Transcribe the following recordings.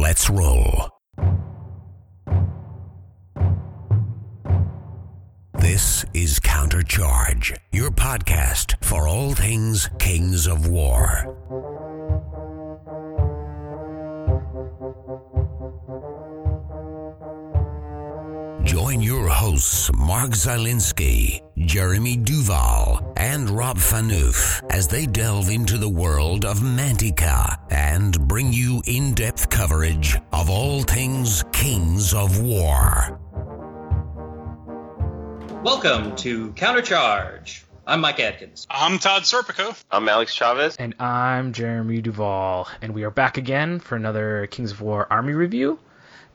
Let's roll. This is Countercharge, your podcast for all things Kings of War. Join your hosts, Mark Zielinski, Jeremy Duval, and Rob Fanouf as they delve into the world of Mantica and bring you in depth coverage of all things Kings of War. Welcome to Countercharge. I'm Mike Atkins. I'm Todd Serpico. I'm Alex Chavez. And I'm Jeremy Duval. And we are back again for another Kings of War Army review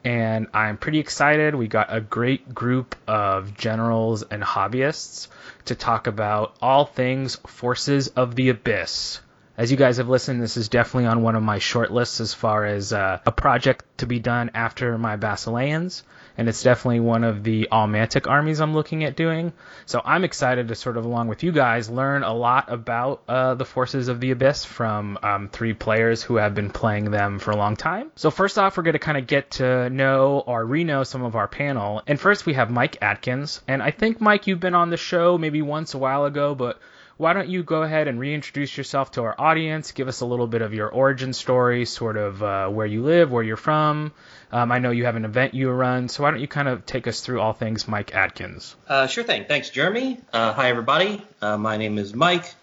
and I'm pretty excited. We got a great group of generals and hobbyists to talk about all things Forces of the Abyss. As you guys have listened, this is definitely on one of my short lists as far as uh, a project to be done after my Basileans and it's definitely one of the Almantic armies I'm looking at doing. So I'm excited to sort of, along with you guys, learn a lot about uh, the Forces of the Abyss from um, three players who have been playing them for a long time. So first off, we're going to kind of get to know or re-know some of our panel. And first we have Mike Atkins, and I think Mike, you've been on the show maybe once a while ago, but why don't you go ahead and reintroduce yourself to our audience? Give us a little bit of your origin story, sort of uh, where you live, where you're from. Um, I know you have an event you run, so why don't you kind of take us through all things Mike Atkins? Uh, sure thing. Thanks, Jeremy. Uh, hi, everybody. Uh, my name is Mike.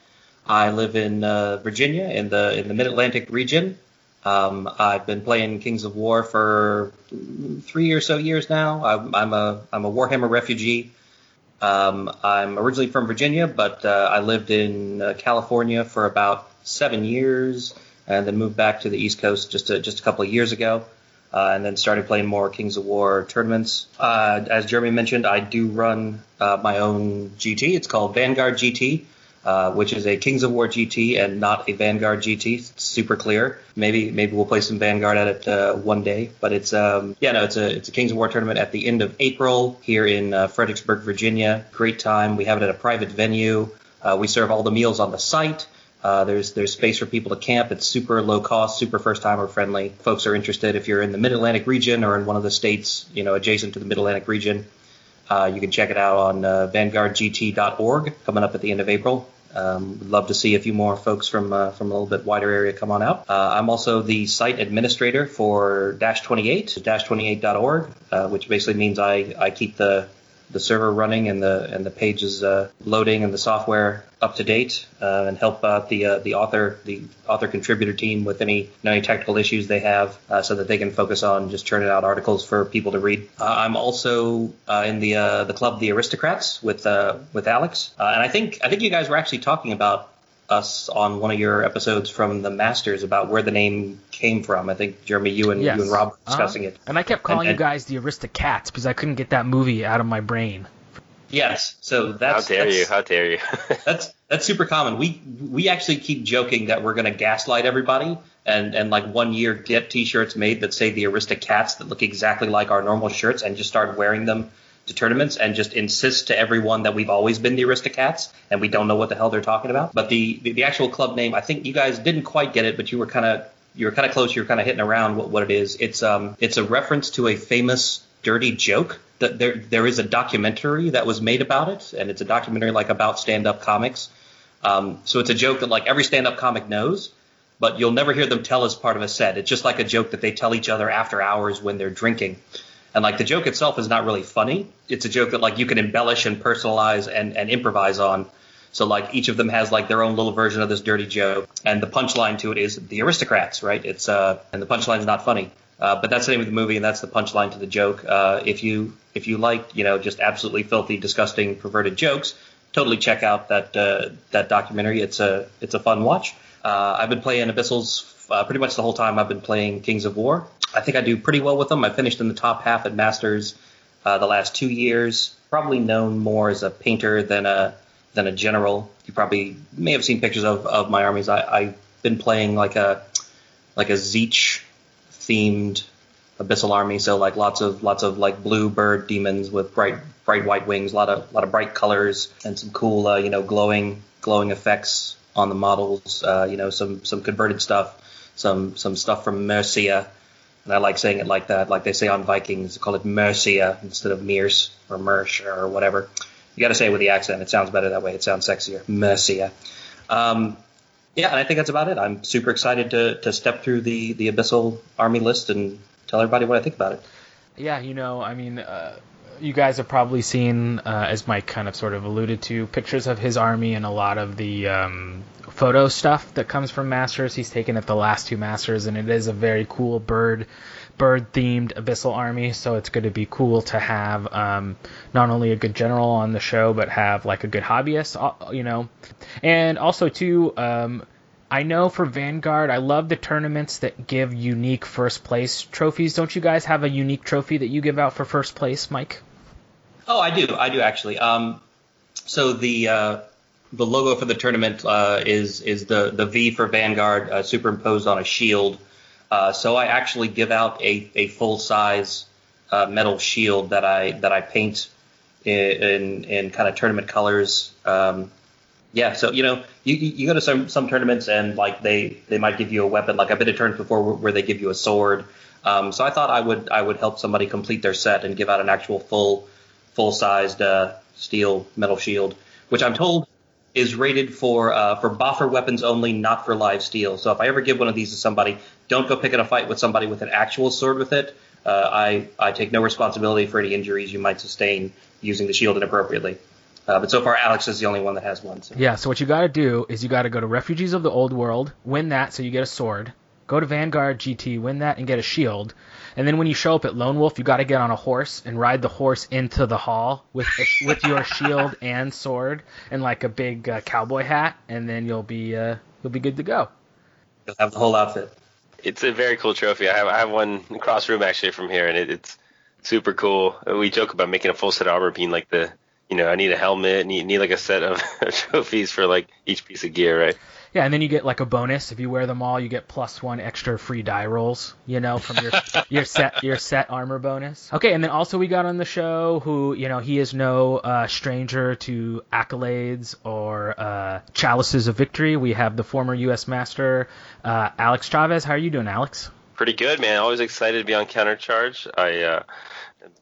I live in uh, Virginia in the in the Mid Atlantic region. Um, I've been playing Kings of War for three or so years now. I'm, I'm a I'm a Warhammer refugee. Um, I'm originally from Virginia, but uh, I lived in uh, California for about seven years, and then moved back to the East Coast just a, just a couple of years ago, uh, and then started playing more Kings of War tournaments. Uh, as Jeremy mentioned, I do run uh, my own GT. It's called Vanguard GT uh, which is a Kings of War GT and not a Vanguard GT. It's super clear. Maybe maybe we'll play some Vanguard at it uh, one day, but it's um yeah no it's a it's a Kings of War tournament at the end of April here in uh, Fredericksburg, Virginia. Great time. We have it at a private venue. Uh, we serve all the meals on the site. Uh, there's there's space for people to camp. It's super low cost, super first timer friendly. Folks are interested if you're in the Mid Atlantic region or in one of the states you know adjacent to the Mid Atlantic region. Uh, you can check it out on uh, vanguardgt.org coming up at the end of April. Um, would love to see a few more folks from uh, from a little bit wider area come on out. Uh, I'm also the site administrator for Dash 28, dash28.org, uh, which basically means I, I keep the the server running and the and the pages uh, loading and the software up to date uh, and help out the uh, the author the author contributor team with any any technical issues they have uh, so that they can focus on just churning out articles for people to read. Uh, I'm also uh, in the the club the Aristocrats with with Alex and I think I think you guys were actually talking about us on one of your episodes from the Masters about where the name came from. I think Jeremy, you and yes. you and Rob were discussing uh-huh. it. And I kept calling and, and, you guys the Aristocats because I couldn't get that movie out of my brain. Yes, so that's how dare that's, you? How dare you? that's that's super common. We we actually keep joking that we're going to gaslight everybody and and like one year get T-shirts made that say the Aristocats that look exactly like our normal shirts and just start wearing them to tournaments and just insist to everyone that we've always been the Aristocats and we don't know what the hell they're talking about. But the, the, the actual club name, I think you guys didn't quite get it, but you were kind of you were kind of close. You were kind of hitting around what, what it is. It's um it's a reference to a famous dirty joke. That there there is a documentary that was made about it, and it's a documentary like about stand up comics. Um, so it's a joke that like every stand up comic knows, but you'll never hear them tell as part of a set. It's just like a joke that they tell each other after hours when they're drinking. And like the joke itself is not really funny. It's a joke that like you can embellish and personalize and, and improvise on. So like each of them has like their own little version of this dirty joke, and the punchline to it is the aristocrats, right? It's uh, and the punchline is not funny, uh, but that's the name of the movie, and that's the punchline to the joke. Uh, if you if you like, you know, just absolutely filthy, disgusting, perverted jokes, totally check out that uh, that documentary. It's a it's a fun watch. Uh, I've been playing Abyssals uh, pretty much the whole time I've been playing Kings of War. I think I do pretty well with them. I finished in the top half at Masters uh, the last two years. Probably known more as a painter than a than a general. You probably may have seen pictures of, of my armies. I, I've been playing like a like a Tzeentch themed abyssal army. So like lots of lots of like blue bird demons with bright bright white wings, a lot of lot of bright colors and some cool uh, you know glowing glowing effects on the models. Uh, you know some some converted stuff, some some stuff from Mercia and I like saying it like that, like they say on Vikings, call it Mercia instead of Mears or Mersh or whatever. You got to say it with the accent. It sounds better that way. It sounds sexier. Mercia. Um, yeah, and I think that's about it. I'm super excited to, to step through the, the Abyssal Army list and tell everybody what I think about it. Yeah, you know, I mean, uh, you guys have probably seen, uh, as Mike kind of sort of alluded to, pictures of his army and a lot of the um, photo stuff that comes from Masters. He's taken at the last two Masters, and it is a very cool bird bird themed abyssal army so it's going to be cool to have um, not only a good general on the show but have like a good hobbyist uh, you know and also too um, I know for Vanguard, I love the tournaments that give unique first place trophies. Don't you guys have a unique trophy that you give out for first place, Mike? Oh, I do. I do actually. Um, so the uh, the logo for the tournament uh, is is the the V for Vanguard uh, superimposed on a shield. Uh, so I actually give out a, a full size uh, metal shield that I that I paint in in, in kind of tournament colors. Um, yeah, so you know, you, you go to some some tournaments and like they they might give you a weapon. Like I've been to tournaments before where, where they give you a sword. Um, so I thought I would I would help somebody complete their set and give out an actual full full sized uh, steel metal shield, which I'm told is rated for uh, for boffer weapons only, not for live steel. So if I ever give one of these to somebody, don't go picking a fight with somebody with an actual sword with it. Uh, I I take no responsibility for any injuries you might sustain using the shield inappropriately. Uh, but so far, Alex is the only one that has one. So. Yeah. So what you got to do is you got to go to Refugees of the Old World, win that, so you get a sword. Go to Vanguard GT, win that, and get a shield. And then when you show up at Lone Wolf, you got to get on a horse and ride the horse into the hall with with your shield and sword and like a big uh, cowboy hat, and then you'll be uh, you'll be good to go. You'll have the whole outfit. It's a very cool trophy. I have I have one across room actually from here, and it, it's super cool. We joke about making a full set of armor being like the you know, I need a helmet, need need like a set of trophies for like each piece of gear, right? Yeah, and then you get like a bonus if you wear them all. You get plus one extra free die rolls, you know, from your your set your set armor bonus. Okay, and then also we got on the show who you know he is no uh, stranger to accolades or uh, chalices of victory. We have the former U.S. Master uh, Alex Chavez. How are you doing, Alex? Pretty good, man. Always excited to be on Countercharge. I uh,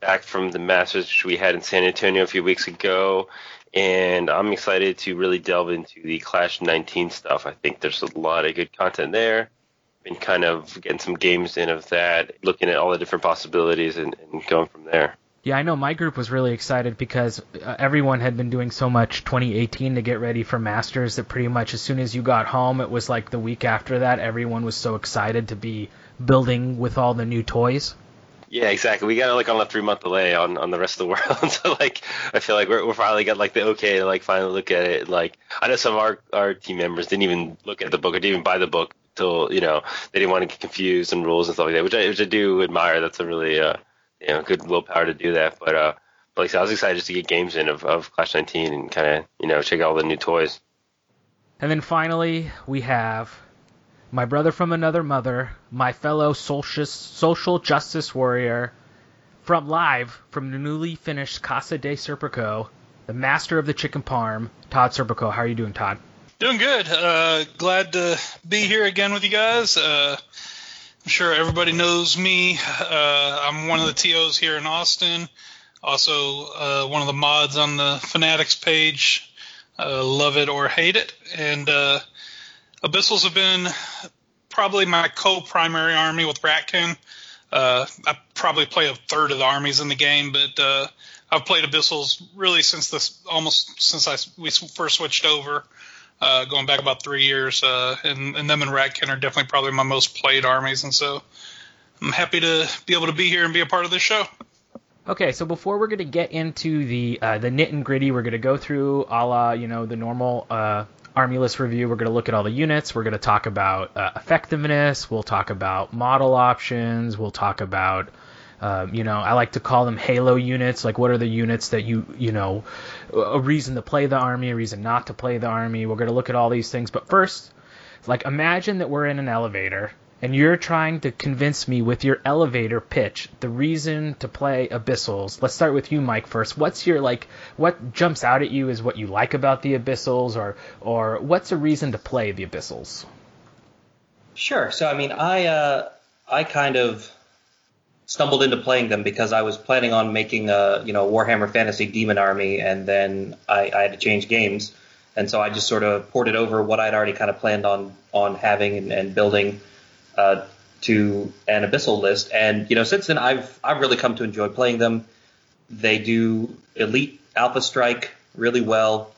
back from the Masters which we had in San Antonio a few weeks ago, and I'm excited to really delve into the Clash 19 stuff. I think there's a lot of good content there. Been kind of getting some games in of that, looking at all the different possibilities and, and going from there. Yeah, I know my group was really excited because uh, everyone had been doing so much 2018 to get ready for Masters that pretty much as soon as you got home, it was like the week after that, everyone was so excited to be building with all the new toys. Yeah, exactly. We got like on a three month delay on, on the rest of the world. so like, I feel like we're, we're finally got like the okay to like finally look at it. Like, I know some of our, our team members didn't even look at the book or didn't even buy the book till, you know, they didn't want to get confused and rules and stuff like that, which I, which I do admire. That's a really, uh, you know, good willpower to do that. But, uh, but like I, said, I was excited just to get games in of, of Clash 19 and kind of, you know, check out all the new toys. And then finally, we have my brother from another mother, my fellow social justice warrior, from live from the newly finished Casa de Serpico, the master of the chicken parm, Todd Serpico. How are you doing, Todd? Doing good. Uh, glad to be here again with you guys. Uh, I'm sure everybody knows me. Uh, I'm one of the TOs here in Austin. Also, uh, one of the mods on the Fanatics page. Uh, love it or hate it. And uh, Abyssals have been probably my co-primary army with Ratkin. Uh, I probably play a third of the armies in the game, but uh, I've played Abyssals really since this almost since I we first switched over, uh, going back about three years. Uh, and, and them and Ratkin are definitely probably my most played armies, and so I'm happy to be able to be here and be a part of this show. Okay, so before we're going to get into the uh, the nit and gritty, we're going to go through a la you know the normal uh, army list review. We're going to look at all the units. We're going to talk about uh, effectiveness. We'll talk about model options. We'll talk about, um, you know, I like to call them Halo units. Like, what are the units that you, you know, a reason to play the army, a reason not to play the army. We're going to look at all these things. But first, like, imagine that we're in an elevator and you're trying to convince me with your elevator pitch the reason to play Abyssals. Let's start with you, Mike, first. What's your like? What jumps out at you is what you like about the Abyssals, or or what's a reason to play the Abyssals? Sure. So I mean, I uh, I kind of stumbled into playing them because I was planning on making a you know Warhammer Fantasy Demon Army, and then I, I had to change games, and so I just sort of ported over what I'd already kind of planned on on having and, and building uh, to an Abyssal list. And you know, since then I've I've really come to enjoy playing them. They do elite Alpha Strike really well.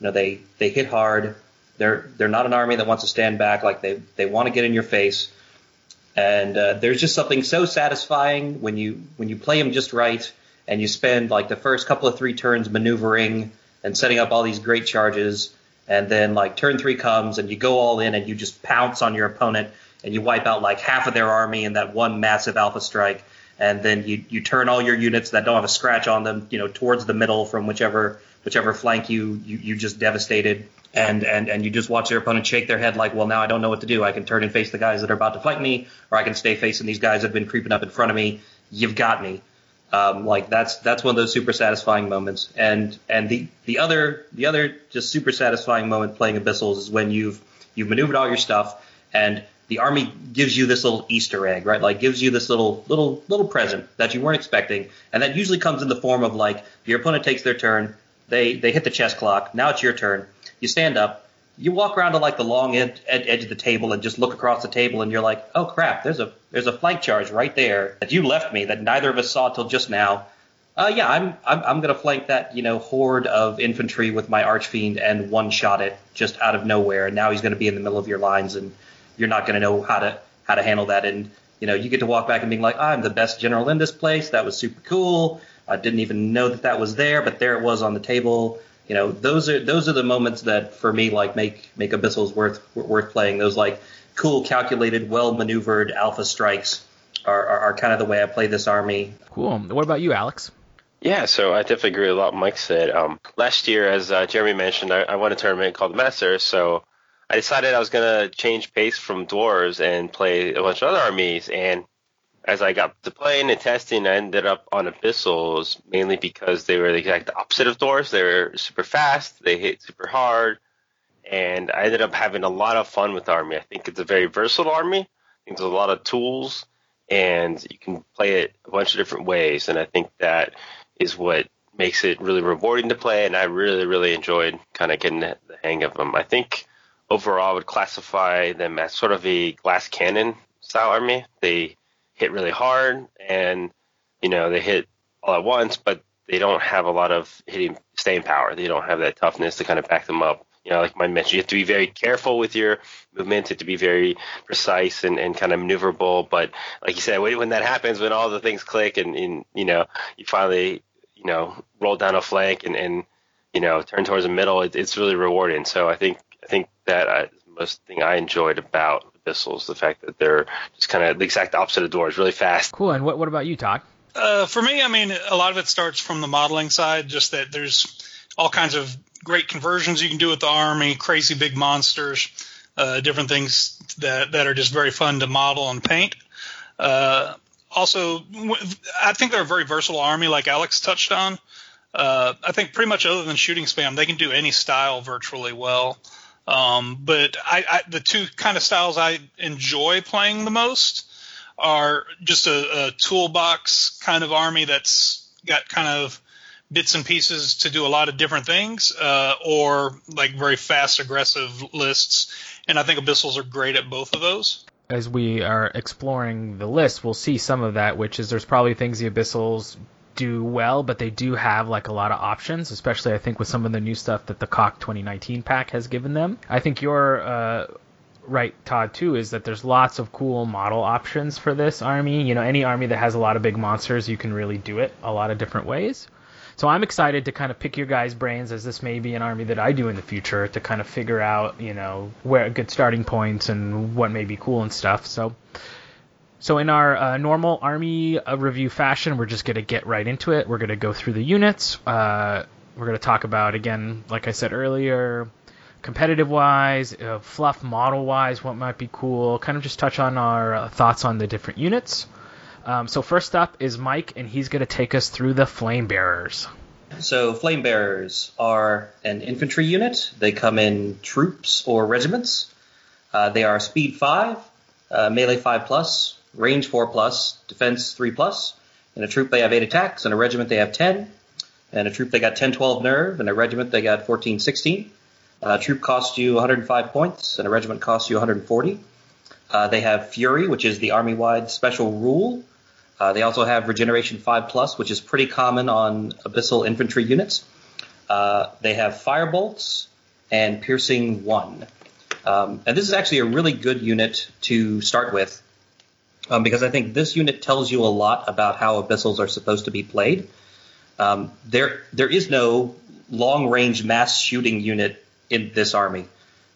You know, they they hit hard. They're they're not an army that wants to stand back. Like they they want to get in your face. And uh, there's just something so satisfying when you when you play them just right, and you spend like the first couple of three turns maneuvering and setting up all these great charges, and then like turn three comes and you go all in and you just pounce on your opponent and you wipe out like half of their army in that one massive alpha strike, and then you you turn all your units that don't have a scratch on them, you know, towards the middle from whichever whichever flank you you, you just devastated and, and, and you just watch your opponent shake their head like, well, now I don't know what to do. I can turn and face the guys that are about to fight me, or I can stay facing these guys that have been creeping up in front of me. You've got me. Um, like that's that's one of those super satisfying moments. And and the the other the other just super satisfying moment playing Abyssals is when you've you've maneuvered all your stuff and the army gives you this little Easter egg, right? Like gives you this little little little present that you weren't expecting, and that usually comes in the form of like your opponent takes their turn, they they hit the chess clock, now it's your turn you stand up, you walk around to like the long ed- ed- edge of the table and just look across the table, and you're like, oh crap, there's a there's a flank charge right there that you left me that neither of us saw till just now. Uh, yeah, I'm I'm, I'm gonna flank that you know horde of infantry with my archfiend and one shot it just out of nowhere, and now he's gonna be in the middle of your lines, and you're not gonna know how to how to handle that, and you know you get to walk back and being like, I'm the best general in this place. That was super cool. I didn't even know that that was there, but there it was on the table you know, those are those are the moments that for me like make make Abyssals worth worth playing. Those like cool, calculated, well maneuvered alpha strikes are, are, are kind of the way I play this army. Cool. What about you, Alex? Yeah, so I definitely agree with a lot Mike said. Um, last year, as uh, Jeremy mentioned, I, I won a tournament called the Masters, so I decided I was to change pace from dwarves and play a bunch of other armies. And as I got to playing and testing, I ended up on Abyssals mainly because they were the exact opposite of Dwarves. They were super fast, they hit super hard, and I ended up having a lot of fun with the army. I think it's a very versatile army. I think there's a lot of tools, and you can play it a bunch of different ways. And I think that is what makes it really rewarding to play. And I really, really enjoyed kind of getting the hang of them. I think overall, would classify them as sort of a glass cannon style army. They hit really hard and you know they hit all at once, but they don't have a lot of hitting staying power. They don't have that toughness to kind of back them up. You know, like I mentioned, you have to be very careful with your movement. You have to be very precise and, and kind of maneuverable. But like you said, when that happens, when all the things click and, and you know you finally you know roll down a flank and, and you know turn towards the middle, it, it's really rewarding. So I think I think that uh, the most thing I enjoyed about Abyssals. The fact that they're just kind of the exact opposite of dwarves, really fast. Cool. And what what about you, Todd? Uh, for me, I mean, a lot of it starts from the modeling side. Just that there's all kinds of great conversions you can do with the army, crazy big monsters, uh, different things that that are just very fun to model and paint. Uh, also, I think they're a very versatile army, like Alex touched on. Uh, I think pretty much other than shooting spam, they can do any style virtually well. Um, but I, I, the two kind of styles I enjoy playing the most are just a, a toolbox kind of army that's got kind of bits and pieces to do a lot of different things, uh, or like very fast, aggressive lists. And I think Abyssals are great at both of those. As we are exploring the list, we'll see some of that, which is there's probably things the Abyssals do well, but they do have like a lot of options, especially I think with some of the new stuff that the CoK 2019 pack has given them. I think you're uh, right, Todd, too, is that there's lots of cool model options for this army. You know, any army that has a lot of big monsters, you can really do it a lot of different ways. So I'm excited to kind of pick your guys' brains as this may be an army that I do in the future to kind of figure out, you know, where good starting points and what may be cool and stuff. So so in our uh, normal army uh, review fashion, we're just going to get right into it. We're going to go through the units. Uh, we're going to talk about again, like I said earlier, competitive wise, uh, fluff model wise, what might be cool. Kind of just touch on our uh, thoughts on the different units. Um, so first up is Mike, and he's going to take us through the flame bearers. So flame bearers are an infantry unit. They come in troops or regiments. Uh, they are speed five, melee five plus, range 4 plus, defense 3 plus. In a troop, they have 8 attacks. In a regiment, they have 10. In a troop, they got 10, 12 nerve. In a regiment, they got 14, 16. Uh, troop costs you 105 points, and a regiment costs you 140. Uh, they have Fury, which is the army-wide special rule. Uh, they also have Regeneration 5 plus, which is pretty common on abyssal infantry units. Uh, they have Firebolts and Piercing 1. Um, and this is actually a really good unit to start with um, because I think this unit tells you a lot about how abyssals are supposed to be played. Um, there, there is no long-range mass shooting unit in this army.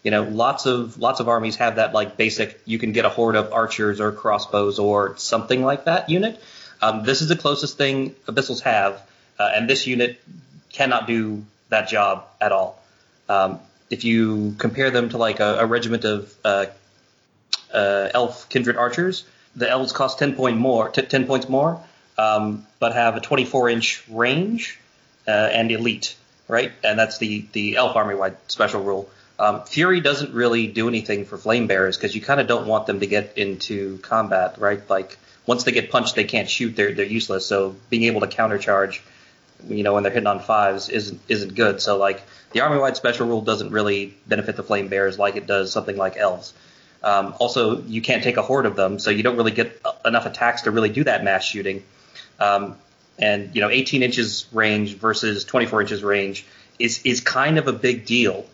You know, lots of lots of armies have that like basic. You can get a horde of archers or crossbows or something like that unit. Um, this is the closest thing abyssals have, uh, and this unit cannot do that job at all. Um, if you compare them to like a, a regiment of uh, uh, elf kindred archers, the elves cost 10 point more, t- 10 points more, um, but have a 24 inch range uh, and elite, right? And that's the the elf army wide special rule. Um, Fury doesn't really do anything for flame bearers because you kind of don't want them to get into combat, right? Like once they get punched, they can't shoot; they're they're useless. So being able to countercharge, you know, when they're hitting on fives isn't isn't good. So like the army wide special rule doesn't really benefit the flame bearers like it does something like elves. Um, also, you can't take a horde of them, so you don't really get enough attacks to really do that mass shooting. Um, and you know, 18 inches range versus 24 inches range is is kind of a big deal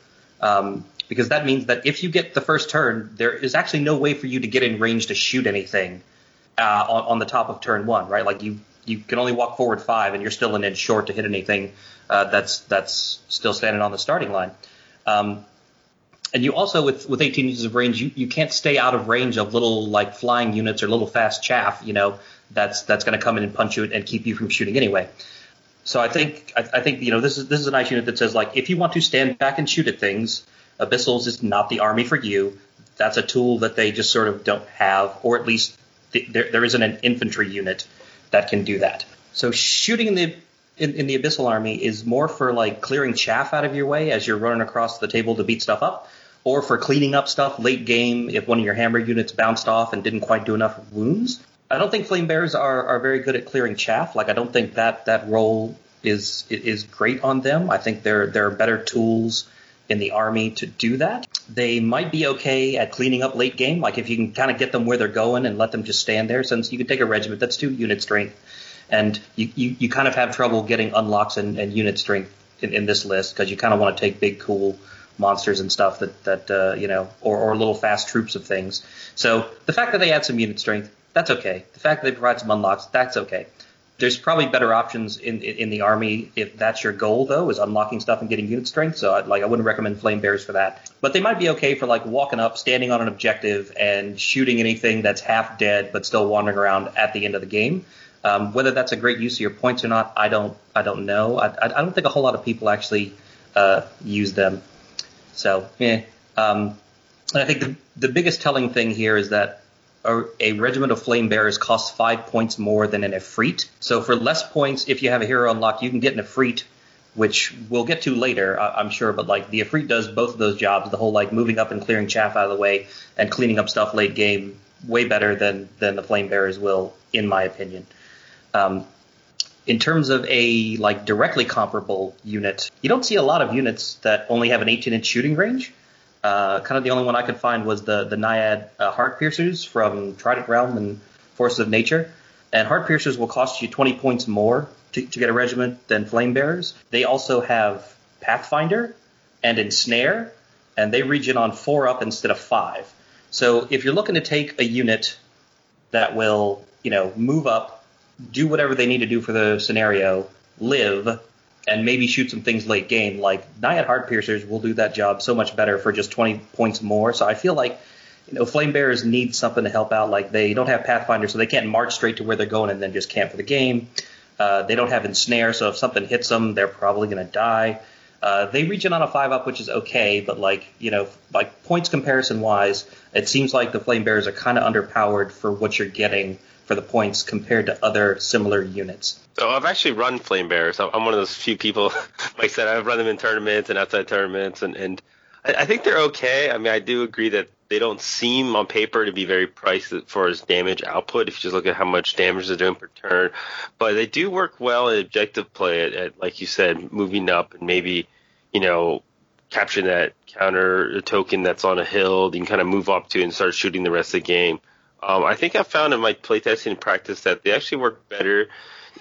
um, because that means that if you get the first turn, there is actually no way for you to get in range to shoot anything uh, on, on the top of turn one, right? Like you you can only walk forward five, and you're still an inch short to hit anything uh, that's that's still standing on the starting line. Um, and you also with with 18 inches of range, you, you can't stay out of range of little like flying units or little fast chaff, you know, that's that's going to come in and punch you and keep you from shooting anyway. So I think I, I, think you know this is this is a nice unit that says like if you want to stand back and shoot at things, Abyssals is not the army for you. That's a tool that they just sort of don't have, or at least th- there there isn't an infantry unit that can do that. So shooting in the in, in, the Abyssal army is more for like clearing chaff out of your way as you're running across the table to beat stuff up, or for cleaning up stuff late game if one of your hammer units bounced off and didn't quite do enough wounds. I don't think flame bearers are, are very good at clearing chaff. Like I don't think that that role is is great on them. I think there there are better tools in the army to do that. They might be okay at cleaning up late game. Like if you can kind of get them where they're going and let them just stand there, since you can take a regiment that's two unit strength, and you you, you kind of have trouble getting unlocks and, and unit strength in, in this list because you kind of want to take big cool monsters and stuff that that uh, you know or, or little fast troops of things. So the fact that they add some unit strength that's okay. The fact that they provide some unlocks, that's okay. There's probably better options in, in, the army if that's your goal though, is unlocking stuff and getting unit strength. So I'd, like I wouldn't recommend flame bearers for that. But they might be okay for like walking up, standing on an objective, and shooting anything that's half dead but still wandering around at the end of the game. Um, whether that's a great use of your points or not, I don't I don't know. I, I don't think a whole lot of people actually uh, use them. So yeah. Um, I think the, the biggest telling thing here is that a, a, regiment of flame bearers costs five points more than an Efreet. So for less points, if you have a hero unlocked, you can get an Efreet, which we'll get to later, I, am sure. But like the Efreet does both of those jobs, the whole like moving up and clearing chaff out of the way and cleaning up stuff late game, way better than than the flame bearers will, in my opinion. Um, in terms of a like directly comparable unit, you don't see a lot of units that only have an 18 inch shooting range. Uh, kind of the only one I could find was the the Naiad uh, Heart Piercers from Trident Realm and Forces of Nature. And Heart Piercers will cost you 20 points more to, to get a regiment than Flame Bearers. They also have Pathfinder and Ensnare, and they regen on four up instead of five. So if you're looking to take a unit that will, you know, move up, do whatever they need to do for the scenario, live, and maybe shoot some things late game. Like Naiad Heart Piercers will do that job so much better for just 20 points more. So I feel like you know Flame Bearers need something to help out. Like they don't have Pathfinder, so they can't march straight to where they're going and then just camp for the game. Uh, they don't have Ensnare, so if something hits them, they're probably going to die. Uh, they regen on a five up, which is okay, but like you know, like points comparison wise, it seems like the Flame Bearers are kind of underpowered for what you're getting for the points compared to other similar units. So I've actually run Flame Bearers. I'm one of those few people, like I said, I've run them in tournaments and outside tournaments, and, and I, think they're okay. I mean, I do agree that they don't seem on paper to be very priced for as damage output if you just look at how much damage they're doing per turn. But they do work well in objective play at, at like you said, moving up and maybe, you know, capturing that counter token that's on a hill, you can kind of move up to and start shooting the rest of the game. Um, I think I found in my playtesting practice that they actually work better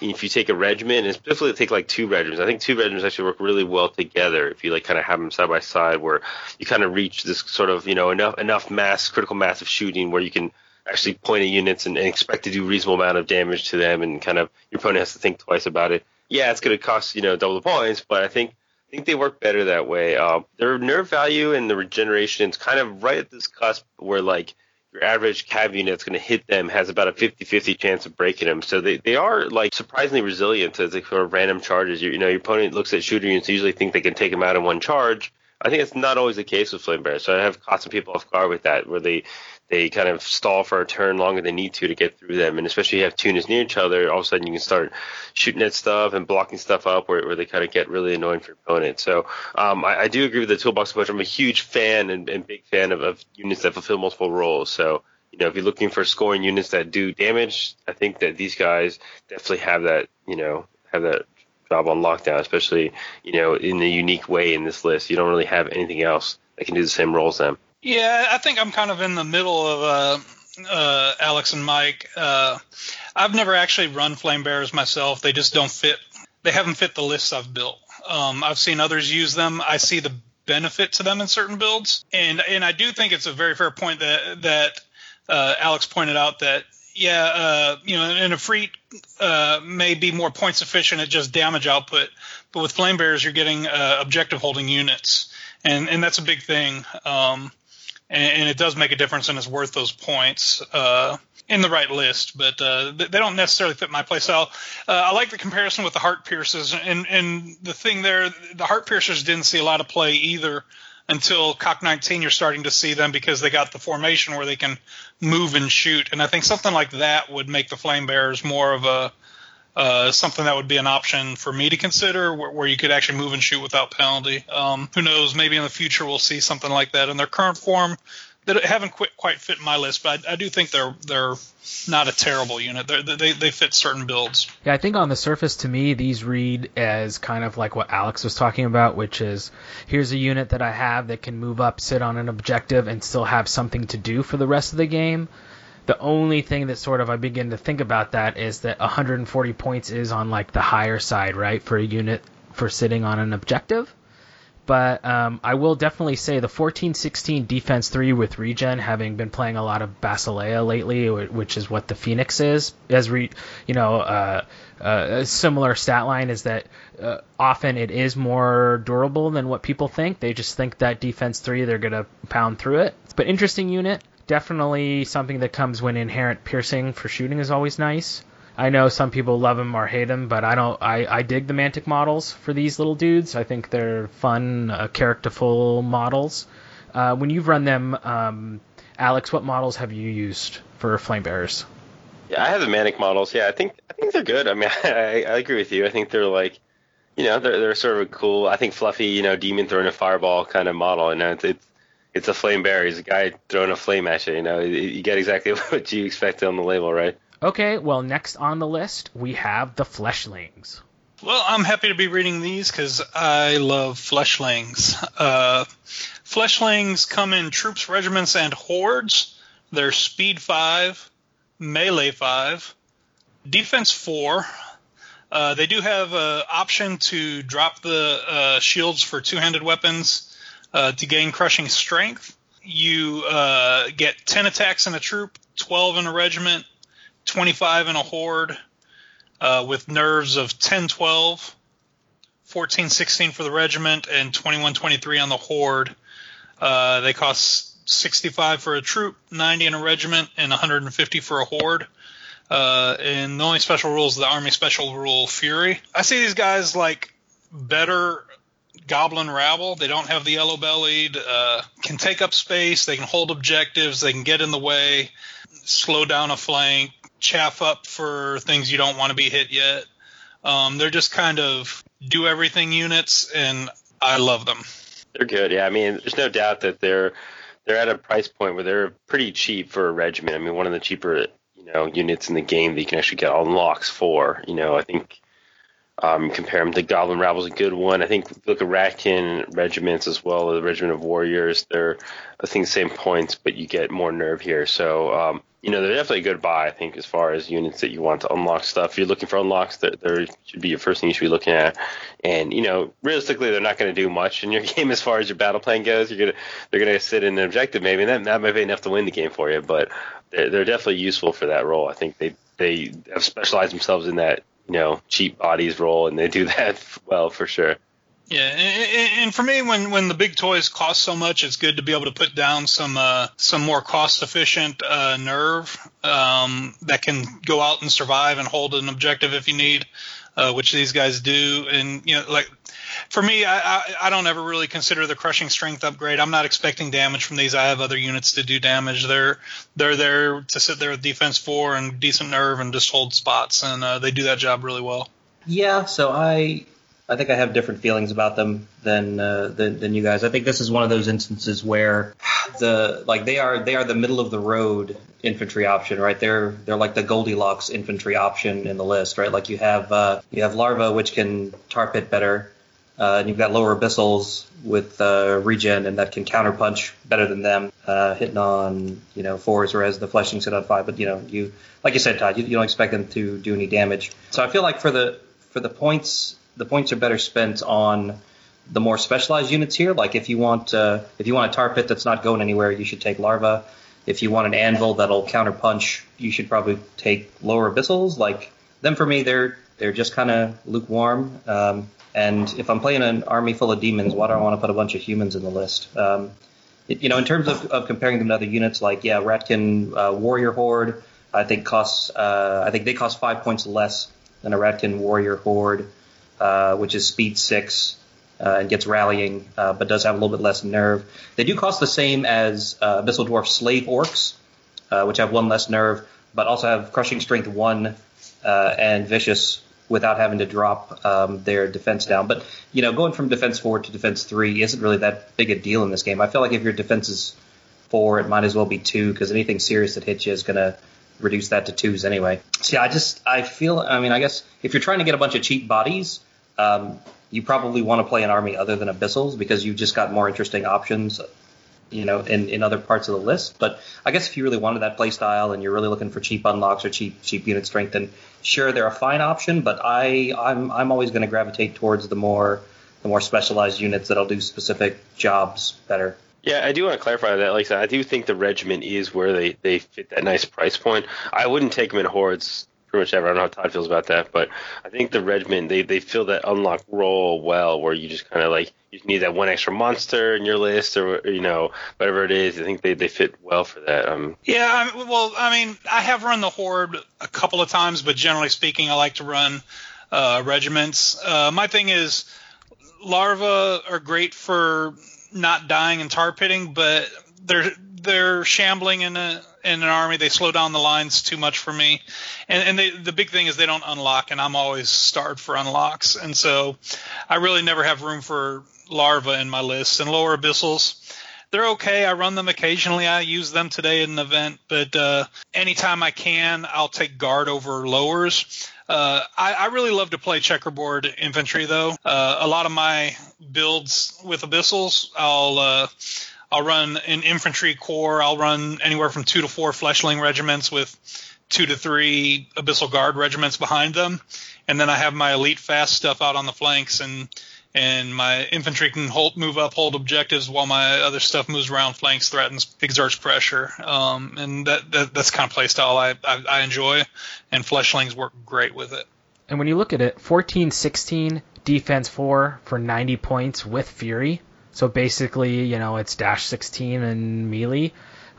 if you take a regiment, and specifically take like two regiments. I think two regiments actually work really well together if you like kind of have them side by side, where you kind of reach this sort of you know enough enough mass critical mass of shooting where you can actually point at units and, and expect to do reasonable amount of damage to them, and kind of your opponent has to think twice about it. Yeah, it's going to cost you know double the points, but I think I think they work better that way. Uh, their nerve value and the regeneration is kind of right at this cusp where like your average cav unit that's going to hit them has about a 50-50 chance of breaking them. So they, they are like surprisingly resilient to the sort of random charges. You, you know, your opponent looks at shooter units, usually think they can take them out in one charge. I think it's not always the case with flame bearers. So I have caught some people off guard with that, where they they kind of stall for a turn longer than they need to to get through them. And especially if you have tuners near each other, all of a sudden you can start shooting at stuff and blocking stuff up where, where they kind of get really annoying for your opponent. So um, I, I, do agree with the toolbox approach. I'm a huge fan and, and big fan of, of units that fulfill multiple roles. So you know, if you're looking for scoring units that do damage, I think that these guys definitely have that, you know, have that job on lockdown, especially, you know, in a unique way in this list. You don't really have anything else that can do the same role as them. Yeah, I think I'm kind of in the middle of uh, uh, Alex and Mike. Uh, I've never actually run flame bearers myself. They just don't fit. They haven't fit the lists I've built. Um, I've seen others use them. I see the benefit to them in certain builds, and and I do think it's a very fair point that that uh, Alex pointed out that yeah, uh, you know, and Efreet uh, may be more points efficient at just damage output, but with flame bearers you're getting uh, objective holding units, and and that's a big thing. Um, and, and, it does make a difference and is worth those points uh, in the right list, but uh, they don't necessarily fit my playstyle. Uh, I like the comparison with the heart piercers, and and the thing there, the heart piercers didn't see a lot of play either until CoK 19. You're starting to see them because they got the formation where they can move and shoot, and I think something like that would make the flame bearers more of a uh, something that would be an option for me to consider, where, where you could actually move and shoot without penalty. Um, who knows? Maybe in the future we'll see something like that. In their current form, that haven't quite, quite fit my list, but I, I, do think they're they're not a terrible unit. They're, they they fit certain builds. Yeah, I think on the surface, to me, these read as kind of like what Alex was talking about, which is here's a unit that I have that can move up, sit on an objective, and still have something to do for the rest of the game. The only thing that sort of I begin to think about that is that 140 points is on like the higher side, right, for a unit for sitting on an objective. But um, I will definitely say the 14-16 defense three with regen, having been playing a lot of Basilea lately, which is what the Phoenix is, as re, you know, uh, uh, a similar stat line is that uh, often it is more durable than what people think. They just think that defense three they're gonna pound through it. But interesting unit definitely something that comes when inherent piercing for shooting is always nice. I know some people love them or hate them, but I don't. I, I dig the Mantic models for these little dudes. I think they're fun, uh, characterful models. Uh, when you've run them, um, Alex, what models have you used for flame bearers? Yeah, I have the Mantic models. Yeah, I think I think they're good. I mean, I, I agree with you. I think they're like, you know, they're they're sort of a cool. I think fluffy, you know, demon throwing a fireball kind of model. And it's, it's it's a flame bearer. He's a guy throwing a flame at you. You know, you get exactly what you expect on the label, right? Okay, well, next on the list we have the Fleshlings. Well, I'm happy to be reading these because I love Fleshlings. Uh, Fleshlings come in troops, regiments, and hordes. They're speed 5, melee 5, defense 4. Uh, they do have an option to drop the uh, shields for two handed weapons uh, to gain crushing strength. You uh, get 10 attacks in a troop, 12 in a regiment, 25 in a horde, uh, with nerves of 10 12, 14 16 for the regiment, and 21 23 on the horde. Uh, they cost 65 for a troop, 90 in a regiment, and 150 for a horde. Uh, and the only special rule is the Army Special Rule Fury. I see these guys like better goblin rabble. They don't have the yellow bellied. Uh, can take up space. They can hold objectives. They can get in the way, slow down a flank, chaff up for things you don't want to be hit yet. Um, they're just kind of do everything units, and I love them. They're good. Yeah, I mean, there's no doubt that they're they're at a price point where they're pretty cheap for a regiment. I mean, one of the cheaper you know units in the game that you can actually get unlocks for. You know, I think um, compare them to Goblin Rabble's a good one. I think look at Ratkin regiments as well, the Regiment of Warriors. They're I think the same points, but you get more nerve here. So um, you know they're definitely a good buy. I think as far as units that you want to unlock stuff. If you're looking for unlocks, that there should be your first thing you should be looking at. And you know realistically, they're not going to do much in your game as far as your battle plan goes. You're gonna they're gonna sit in an objective maybe, and that that might be enough to win the game for you. But they're, they're definitely useful for that role. I think they they have specialized themselves in that you know cheap bodies role, and they do that well for sure. Yeah, and, for me, when when the big toys cost so much, it's good to be able to put down some uh, some more cost efficient uh, nerve um, that can go out and survive and hold an objective if you need, uh, which these guys do. And you know, like for me, I, I, I don't ever really consider the crushing strength upgrade. I'm not expecting damage from these. I have other units to do damage. They're they're there to sit there with defense four and decent nerve and just hold spots, and uh, they do that job really well. Yeah, so I I think I have different feelings about them than, uh, than than you guys. I think this is one of those instances where the like they are they are the middle of the road infantry option, right? They're they're like the Goldilocks infantry option in the list, right? Like you have uh, you have Larva, which can tar pit better. Uh, and you've got lower abyssals with uh, regen, and that can counterpunch better than them, uh, hitting on you know fours, whereas the fleshlings hit on five. But you know, you like you said, Todd, you, you don't expect them to do any damage. So I feel like for the for the points, the points are better spent on the more specialized units here. Like if you want uh, if you want a tar pit that's not going anywhere, you should take larva. If you want an anvil that'll counterpunch, you should probably take lower abyssals. Like them for me, they're they're just kind of lukewarm. Um, and if I'm playing an army full of demons, why do I want to put a bunch of humans in the list? Um, it, you know, in terms of, of comparing them to other units, like yeah, Ratkin uh, Warrior Horde, I think costs uh, I think they cost five points less than a Ratkin Warrior Horde, uh, which is speed six uh, and gets rallying, uh, but does have a little bit less nerve. They do cost the same as uh, Abyssal Dwarf Slave Orcs, which have one less nerve, but also have Crushing Strength one and Vicious without having to drop um, their defense down. But you know, going from defense four to defense three isn't really that big a deal in this game. I feel like if your defense is four, it might as well be two because anything serious that hits you is going to reduce that to twos anyway. See, I just I feel. I mean, I guess if you're trying to get a bunch of cheap bodies. Um, you probably want to play an army other than abyssals because you've just got more interesting options you know, in, in other parts of the list. But I guess if you really wanted that play style and you're really looking for cheap unlocks or cheap cheap unit strength, then sure they're a fine option. But I I'm I'm always going to gravitate towards the more the more specialized units that'll do specific jobs better. Yeah, I do want to clarify that. Like I said, I do think the regiment is where they, they fit that nice price point. I wouldn't take them in hordes pretty much ever. I don't know how Todd feels about that, but I think the regiment they they fill that unlock role well, where you just kind of like you need that one extra monster in your list, or you know whatever it is. I think they they fit well for that. Um, yeah, I well, I mean, I have run the horde a couple of times, but generally speaking, I like to run uh, regiments. Uh, my thing is, larvae are great for not dying and tar pitting, but they're they're shambling in a in an army. They slow down the lines too much for me, and and they, the big thing is they don't unlock, and I'm always starved for unlocks, and so I really never have room for larva in my list. And lower abyssals, they're okay. I run them occasionally. I use them today in an event, but uh, anytime I can, I'll take guard over lowers. Uh, I, I, really love to play checkerboard infantry, though. Uh, a lot of my builds with abyssals, I'll uh, I'll run an infantry corps. I'll run anywhere from two to four fleshling regiments with two to three abyssal guard regiments behind them, and then I have my elite fast stuff out on the flanks, and and my infantry can hold, move up, hold objectives, while my other stuff moves around flanks, threatens, exerts pressure, um, and that, that that's kind of play style I, I, I enjoy, and fleshlings work great with it. And when you look at it, 14, 16, defense four for 90 points with fury so basically, you know, it's dash 16 and melee.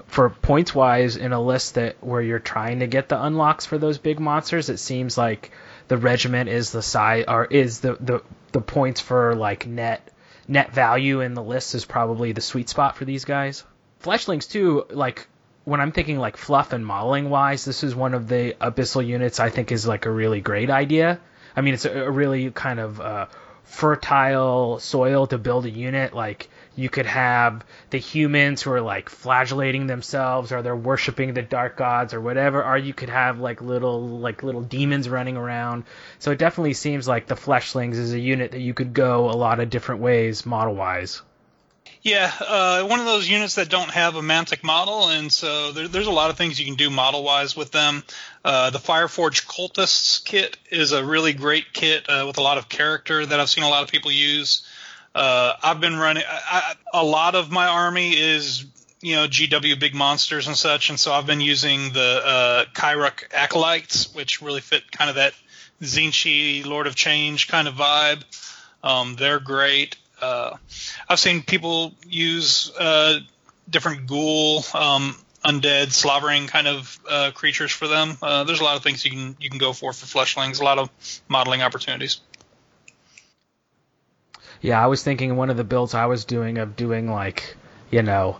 For points wise, in a list that where you're trying to get the unlocks for those big monsters, it seems like the regiment is the size or is the, the the points for like net net value in the list is probably the sweet spot for these guys. Fleshlings too, like when I'm thinking like fluff and modeling wise, this is one of the abyssal units I think is like a really great idea. I mean, it's a, a really kind of uh, fertile soil to build a unit. Like you could have the humans who are like flagellating themselves or they're worshiping the dark gods or whatever or you could have like little like little demons running around so it definitely seems like the fleshlings is a unit that you could go a lot of different ways model wise yeah, uh, one of those units that don't have a Mantic model, and so there, there's a lot of things you can do model wise with them. Uh, the Fireforge Cultists kit is a really great kit uh, with a lot of character that I've seen a lot of people use. Uh, I've been running I, I, a lot of my army is you know GW big monsters and such, and so I've been using the uh, Kairic acolytes, which really fit kind of that Tzeentch Lord of Change kind of vibe. Um, they're great. Uh, I've seen people use uh, different ghoul, um, undead, slavering kind of uh, creatures for them. Uh, there's a lot of things you can you can go for for fleshlings. A lot of modeling opportunities. Yeah, I was thinking one of the builds I was doing of doing like, you know,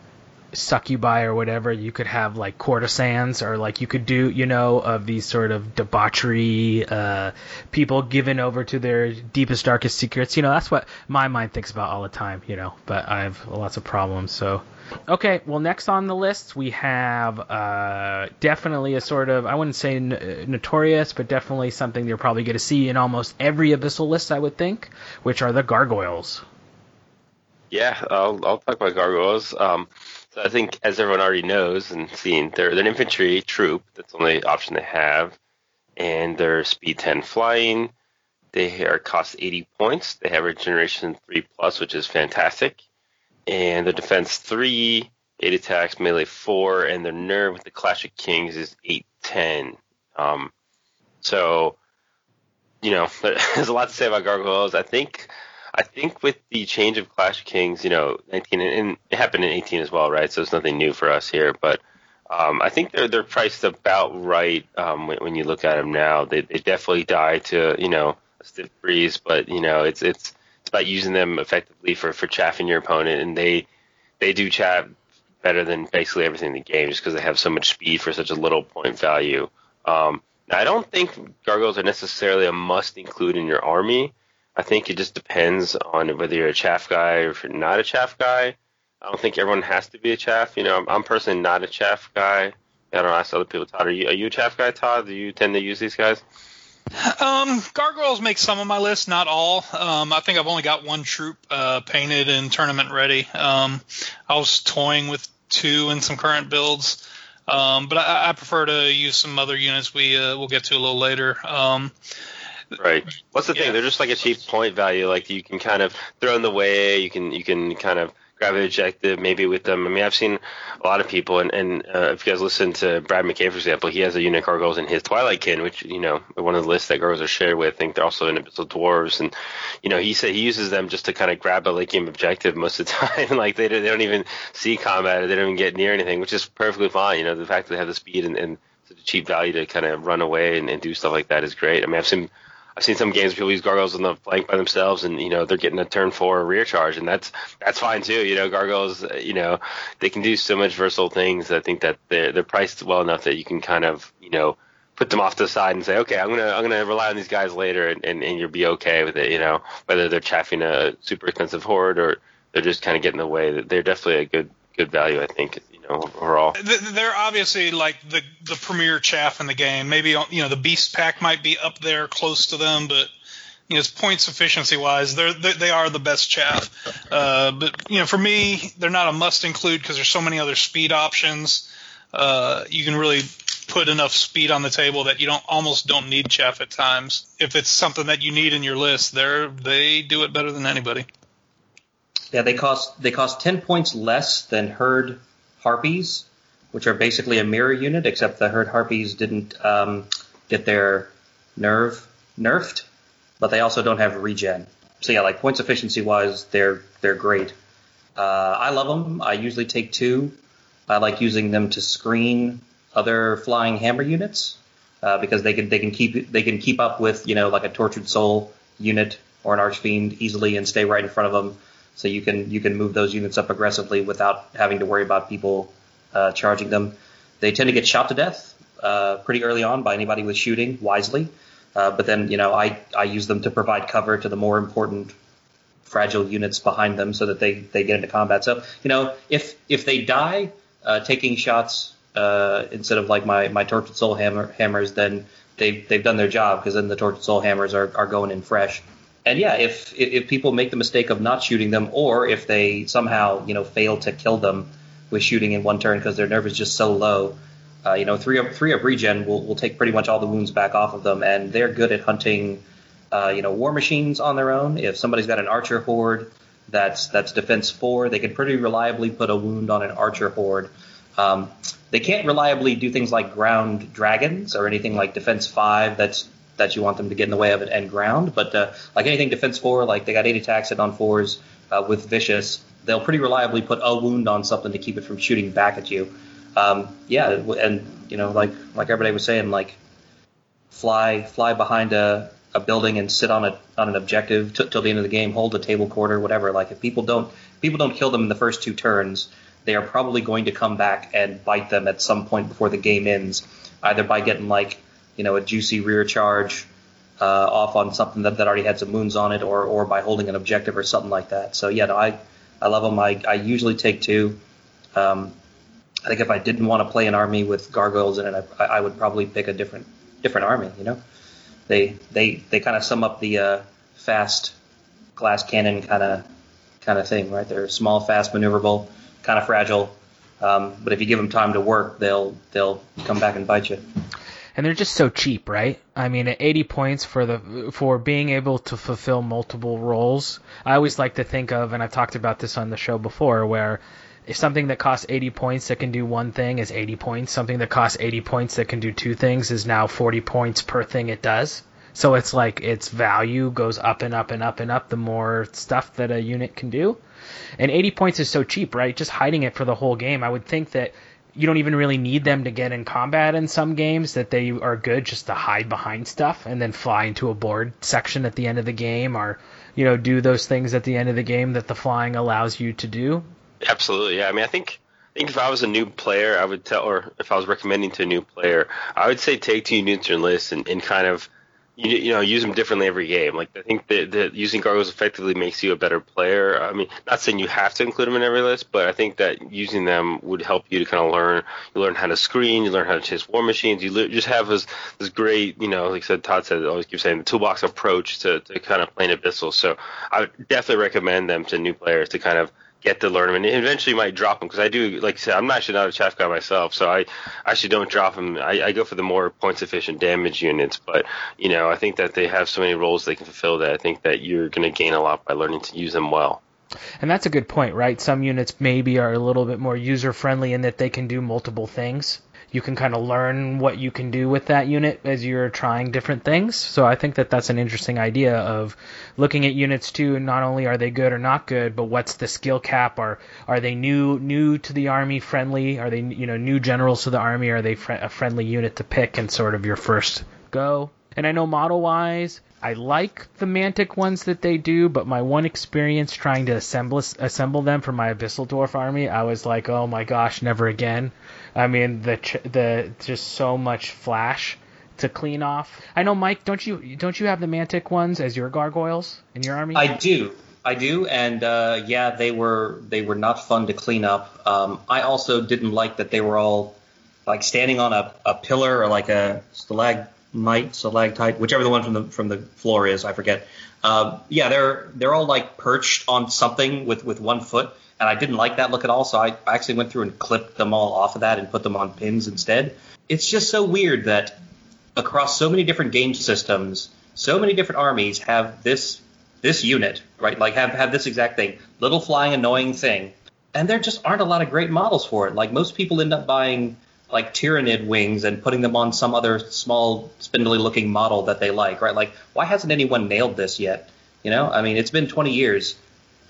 succubi or whatever, you could have like courtesans or like you could do, you know, of these sort of debauchery uh, people given over to their deepest, darkest secrets. You know, that's what my mind thinks about all the time, you know, but I have lots of problems. So, okay, well, next on the list we have uh, definitely a sort of, I wouldn't say n- notorious, but definitely something you're probably going to see in almost every Abyssal list, I would think, which are the gargoyles. Yeah, I'll, I'll talk about gargoyles. Um, so I think, as everyone already knows and seen, they're, they're an infantry troop. That's the only option they have, and they're speed 10 flying. They are cost 80 points. They have regeneration 3 plus, which is fantastic, and their defense 3, 8 attacks, melee 4, and their nerve with the Clash of Kings is 810. Um, so, you know, there's a lot to say about gargoyles. I think I think with the change of Clash of Kings, you know, 19 and it happened in 18 as well, right? So it's nothing new for us here, but um, I think they're they're priced about right um, when, when, you look at them now. They, they definitely die to you know a stiff breeze, but you know it's it's it's about using them effectively for for chaffing your opponent, and they they do chaff better than basically everything in the game just because they have so much speed for such a little point value. Um, I don't think gargoyles are necessarily a must include in your army. I think it just depends on whether you're a chaff guy or if you're not a chaff guy. I don't think everyone has to be a chaff. You know, I'm, I'm personally not a chaff guy. I don't ask other people. Todd, are you are you a chaff guy? Todd, do you tend to use these guys? Um, gargoyles make some of my list, not all. Um, I think I've only got one troop uh, painted and tournament ready. Um, I was toying with two in some current builds, um, but I, I prefer to use some other units we uh, we'll get to a little later. Um, Right. What's the yeah. thing? They're just like a cheap point value. Like you can kind of throw in the way. You can you can kind of grab an objective maybe with them. I mean, I've seen a lot of people, and, and uh, if you guys listen to Brad McKay, for example, he has a unit gargoyles in his Twilight Kin, which you know one of the lists that girls are shared with. I think they're also in Abyssal Dwarves, and you know he said he uses them just to kind of grab a late game objective most of the time. like they they don't even see combat, or they don't even get near anything, which is perfectly fine. You know, the fact that they have the speed and, and such a cheap value to kind of run away and, and do stuff like that is great. I mean, I've seen I've seen some games where people use gargoyles on the flank by themselves, and you know they're getting a turn four rear charge, and that's that's fine too. You know, gargoyles, uh, you know, they can do so much versatile things. I think that they're they're priced well enough that you can kind of you know put them off to the side and say, okay, I'm gonna I'm gonna rely on these guys later, and, and, and you'll be okay with it. You know, whether they're chaffing a super expensive horde or they're just kind of getting in the way. They're definitely a good good value, I think overall. They're obviously like the the premier chaff in the game. Maybe you know the Beast Pack might be up there close to them, but you know, points efficiency wise, they're they are the best chaff. Uh, but you know, for me, they're not a must include because there's so many other speed options. Uh, you can really put enough speed on the table that you don't almost don't need chaff at times. If it's something that you need in your list, they're they do it better than anybody. Yeah, they cost they cost ten points less than herd harpies, which are basically a mirror unit, except the herd harpies didn't um, get their nerve nerfed, but they also don't have regen. So yeah, like points efficiency wise, they're they're great. Uh, I love them. I usually take two. I like using them to screen other flying hammer units uh, because they can they can keep they can keep up with you know like a tortured soul unit or an archfiend easily and stay right in front of them so you can you can move those units up aggressively without having to worry about people uh, charging them. They tend to get shot to death uh, pretty early on by anybody with shooting wisely. Uh, but then you know I I use them to provide cover to the more important fragile units behind them so that they they get into combat. So you know if if they die uh, taking shots uh, instead of like my my tortured soul hammer, hammers, then they've they've done their job because then the tortured soul hammers are, are going in fresh. And yeah, if if people make the mistake of not shooting them, or if they somehow you know fail to kill them with shooting in one turn because their nerve is just so low, uh, you know three up three up regen will will take pretty much all the wounds back off of them, and they're good at hunting. Uh, you know, war machines on their own. If somebody's got an archer horde that's that's defense four, they can pretty reliably put a wound on an archer horde. Um, they can't reliably do things like ground dragons or anything like defense five that's that you want them to get in the way of it and ground. But uh, like anything defense four, like they got eight attacks on fours uh, with vicious, they'll pretty reliably put a wound on something to keep it from shooting back at you. Um, yeah, and you know, like like everybody was saying, like fly fly behind a, a building and sit on a on an objective t- till the end of the game, hold a table quarter, whatever. Like if people don't people don't kill them in the first two turns, they are probably going to come back and bite them at some point before the game ends, either by getting like you know a juicy rear charge uh, off on something that, that already had some wounds on it, or or by holding an objective or something like that. So yeah, no, I I love them. I I usually take two. Um, I think if I didn't want to play an army with gargoyles in it, I, I would probably pick a different different army. You know, they they they kind of sum up the uh, fast glass cannon kind of kind of thing, right? They're small, fast, maneuverable kind of fragile. Um, but if you give them time to work, they'll they'll come back and bite you. And they're just so cheap, right? I mean, at 80 points for the for being able to fulfill multiple roles. I always like to think of, and I've talked about this on the show before, where if something that costs 80 points that can do one thing is 80 points, something that costs 80 points that can do two things is now 40 points per thing it does. So it's like its value goes up and up and up and up the more stuff that a unit can do. And 80 points is so cheap, right? Just hiding it for the whole game. I would think that you don't even really need them to get in combat in some games that they are good just to hide behind stuff and then fly into a board section at the end of the game or you know do those things at the end of the game that the flying allows you to do. Absolutely yeah. I mean i think I think if I was a new player, I would tell, or if I was recommending to a new player, I would say take in your list and, and kind of you, you know use them differently every game. Like I think that, that using gargoyles effectively makes you a better player. I mean, not saying you have to include them in every list, but I think that using them would help you to kind of learn. You learn how to screen. You learn how to chase war machines. You just have this this great, you know, like I said, Todd said, always keep saying the toolbox approach to, to kind of playing abyssal. So I would definitely recommend them to new players to kind of get to learn them, and eventually might drop them because I do. Like I said, I'm actually not a chaff guy myself, so I actually don't drop them. I, I go for the more points efficient damage units, but you know I think that they have so many roles they can fulfill that I think that you're going to gain a lot by learning to use them well. And that's a good point, right? Some units maybe are a little bit more user friendly in that they can do multiple things you can kind of learn what you can do with that unit as you're trying different things. So I think that that's an interesting idea of looking at units too. Not only are they good or not good, but what's the skill cap? Are are they new new to the army, friendly? Are they you know new generals to the army? Are they fr- a friendly unit to pick and sort of your first go? And I know model wise, I like the Mantic ones that they do, but my one experience trying to assemble assemble them for my Abyssal Dwarf army, I was like, oh my gosh, never again. I mean, the the just so much flash to clean off. I know, Mike. Don't you don't you have the Mantic ones as your gargoyles in your army? I do. I do, and uh, yeah, they were they were not fun to clean up. Um, I also didn't like that they were all like standing on a, a pillar or like a stalagmite, stalactite, whichever the one from the from the floor is. I forget. Um, yeah, they're they're all like perched on something with with one foot, and I didn't like that look at all. So I actually went through and clipped them all off of that and put them on pins instead. It's just so weird that across so many different game systems, so many different armies have this this unit, right? Like have have this exact thing, little flying annoying thing, and there just aren't a lot of great models for it. Like most people end up buying like Tyranid wings and putting them on some other small spindly looking model that they like, right? Like why hasn't anyone nailed this yet? You know, I mean, it's been 20 years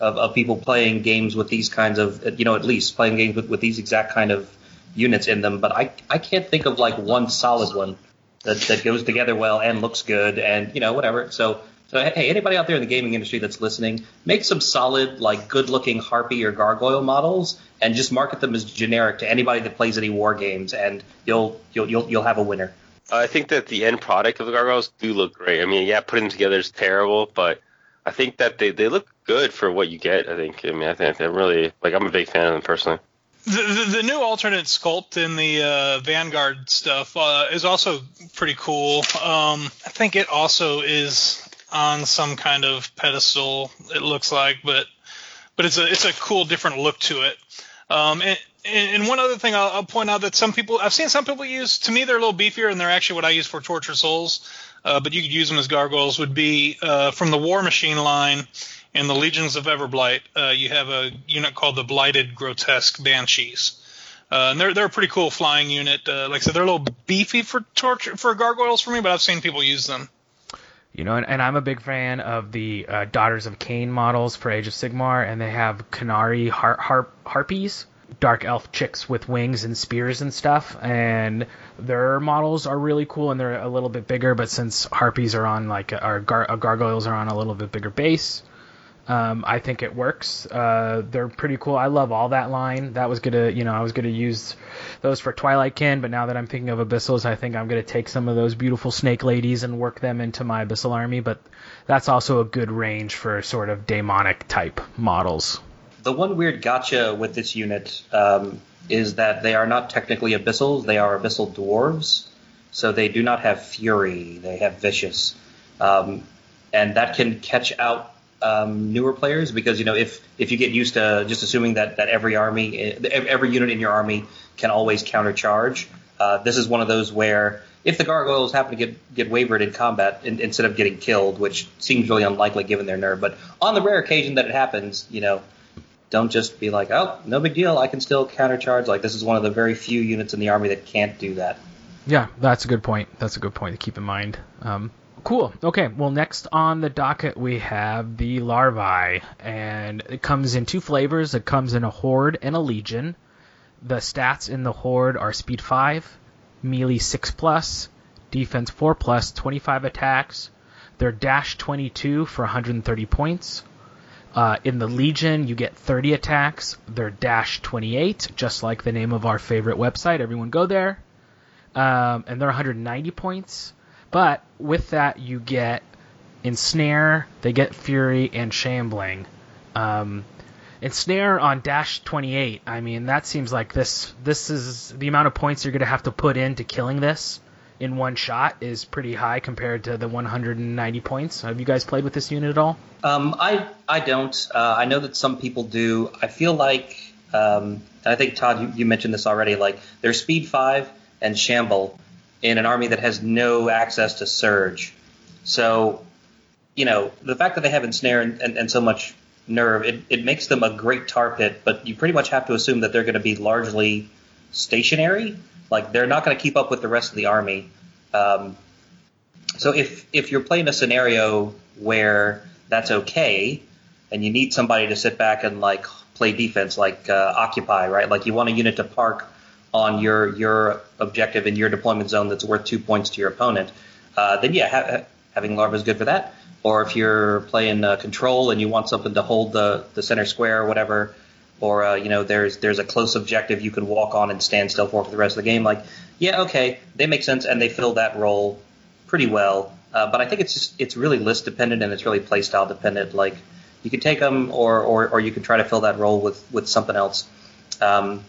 of, of people playing games with these kinds of, you know, at least playing games with, with these exact kind of units in them. But I, I can't think of like one solid one that, that goes together well and looks good and, you know, whatever. So, so hey, anybody out there in the gaming industry that's listening, make some solid, like good-looking harpy or gargoyle models, and just market them as generic to anybody that plays any war games, and you'll you'll you'll, you'll have a winner. I think that the end product of the gargoyles do look great. I mean, yeah, putting them together is terrible, but I think that they, they look good for what you get. I think. I mean, I think they're really like I'm a big fan of them personally. The, the, the new alternate sculpt in the uh, Vanguard stuff uh, is also pretty cool. Um, I think it also is on some kind of pedestal. It looks like, but but it's a it's a cool different look to it. Um, and, and one other thing I'll, I'll, point out that some people I've seen some people use to me they're a little beefier and they're actually what I use for torture souls, uh, but you could use them as gargoyles. Would be uh, from the Warmachine line in the Legions of Everblight. Uh, you have a unit called the Blighted Grotesque Banshees. Uh, and they're they're a pretty cool flying unit. Uh, like I said, they're a little beefy for torture for gargoyles for me, but I've seen people use them. You know, and, and I'm a big fan of the uh, Daughters of Khaine models for Age of Sigmar, and they have Khinerai har- har- harpies, dark elf chicks with wings and spears and stuff, and their models are really cool, and they're a little bit bigger. But since harpies are on like, our gar- gargoyles are on a little bit bigger base, um, I think it works. Uh, they're pretty cool. I love all that line. That was gonna, you know, I was gonna use those for Twilightkin, but now that I'm thinking of Abyssals, I think I'm gonna take some of those beautiful snake ladies and work them into my Abyssal army. But that's also a good range for sort of demonic type models. The one weird gotcha with this unit um, is that they are not technically Abyssals; they are Abyssal dwarves. So they do not have fury; they have vicious, um, and that can catch out um, newer players because you know if if you get used to just assuming that that every army every unit in your army can always countercharge, uh, this is one of those where if the gargoyles happen to get get wavered in combat in, instead of getting killed, which seems really unlikely given their nerve, but on the rare occasion that it happens, you know, don't just be like, oh, no big deal, I can still countercharge. Like this is one of the very few units in the army that can't do that. Yeah, that's a good point. That's a good point to keep in mind. Um, Cool. Okay. Well, next on the docket we have the larvae, and it comes in two flavors. It comes in a horde and a legion. The stats in the horde are speed five, melee six plus, defense four plus, 25 attacks. They're dash 22 for 130 points. Uh, in the Legion, you get 30 attacks. They're dash 28, just like the name of our favorite website. Everyone go there. Um, and they're 190 points. But with that, you get ensnare, they get fury and shambling. Um, ensnare on dash 28. I mean, that seems like this. This is the amount of points you're going to have to put into killing this in one shot is pretty high compared to the 190 points. Have you guys played with this unit at all? Um, I I don't. Uh, I know that some people do. I feel like um, I think Todd, you, you mentioned this already. Like their speed five and shamble in an army that has no access to surge. So, you know, the fact that they have ensnare and, and, and so much nerve, it, it makes them a great tar pit, but you pretty much have to assume that they're going to be largely stationary. Like they're not going to keep up with the rest of the army. Um, so if if you're playing a scenario where that's okay, and you need somebody to sit back and like play defense, like uh, occupy, right? Like you want a unit to park on your your objective in your deployment zone that's worth two points to your opponent, uh, then yeah, ha- having larva is good for that. Or if you're playing uh, control and you want something to hold the, the center square or whatever, or uh, you know there's there's a close objective you can walk on and stand still for for the rest of the game. Like yeah, okay, they make sense and they fill that role pretty well. Uh, but I think it's just it's really list dependent and it's really playstyle dependent. Like you could take them or, or or you could try to fill that role with with something else. Um,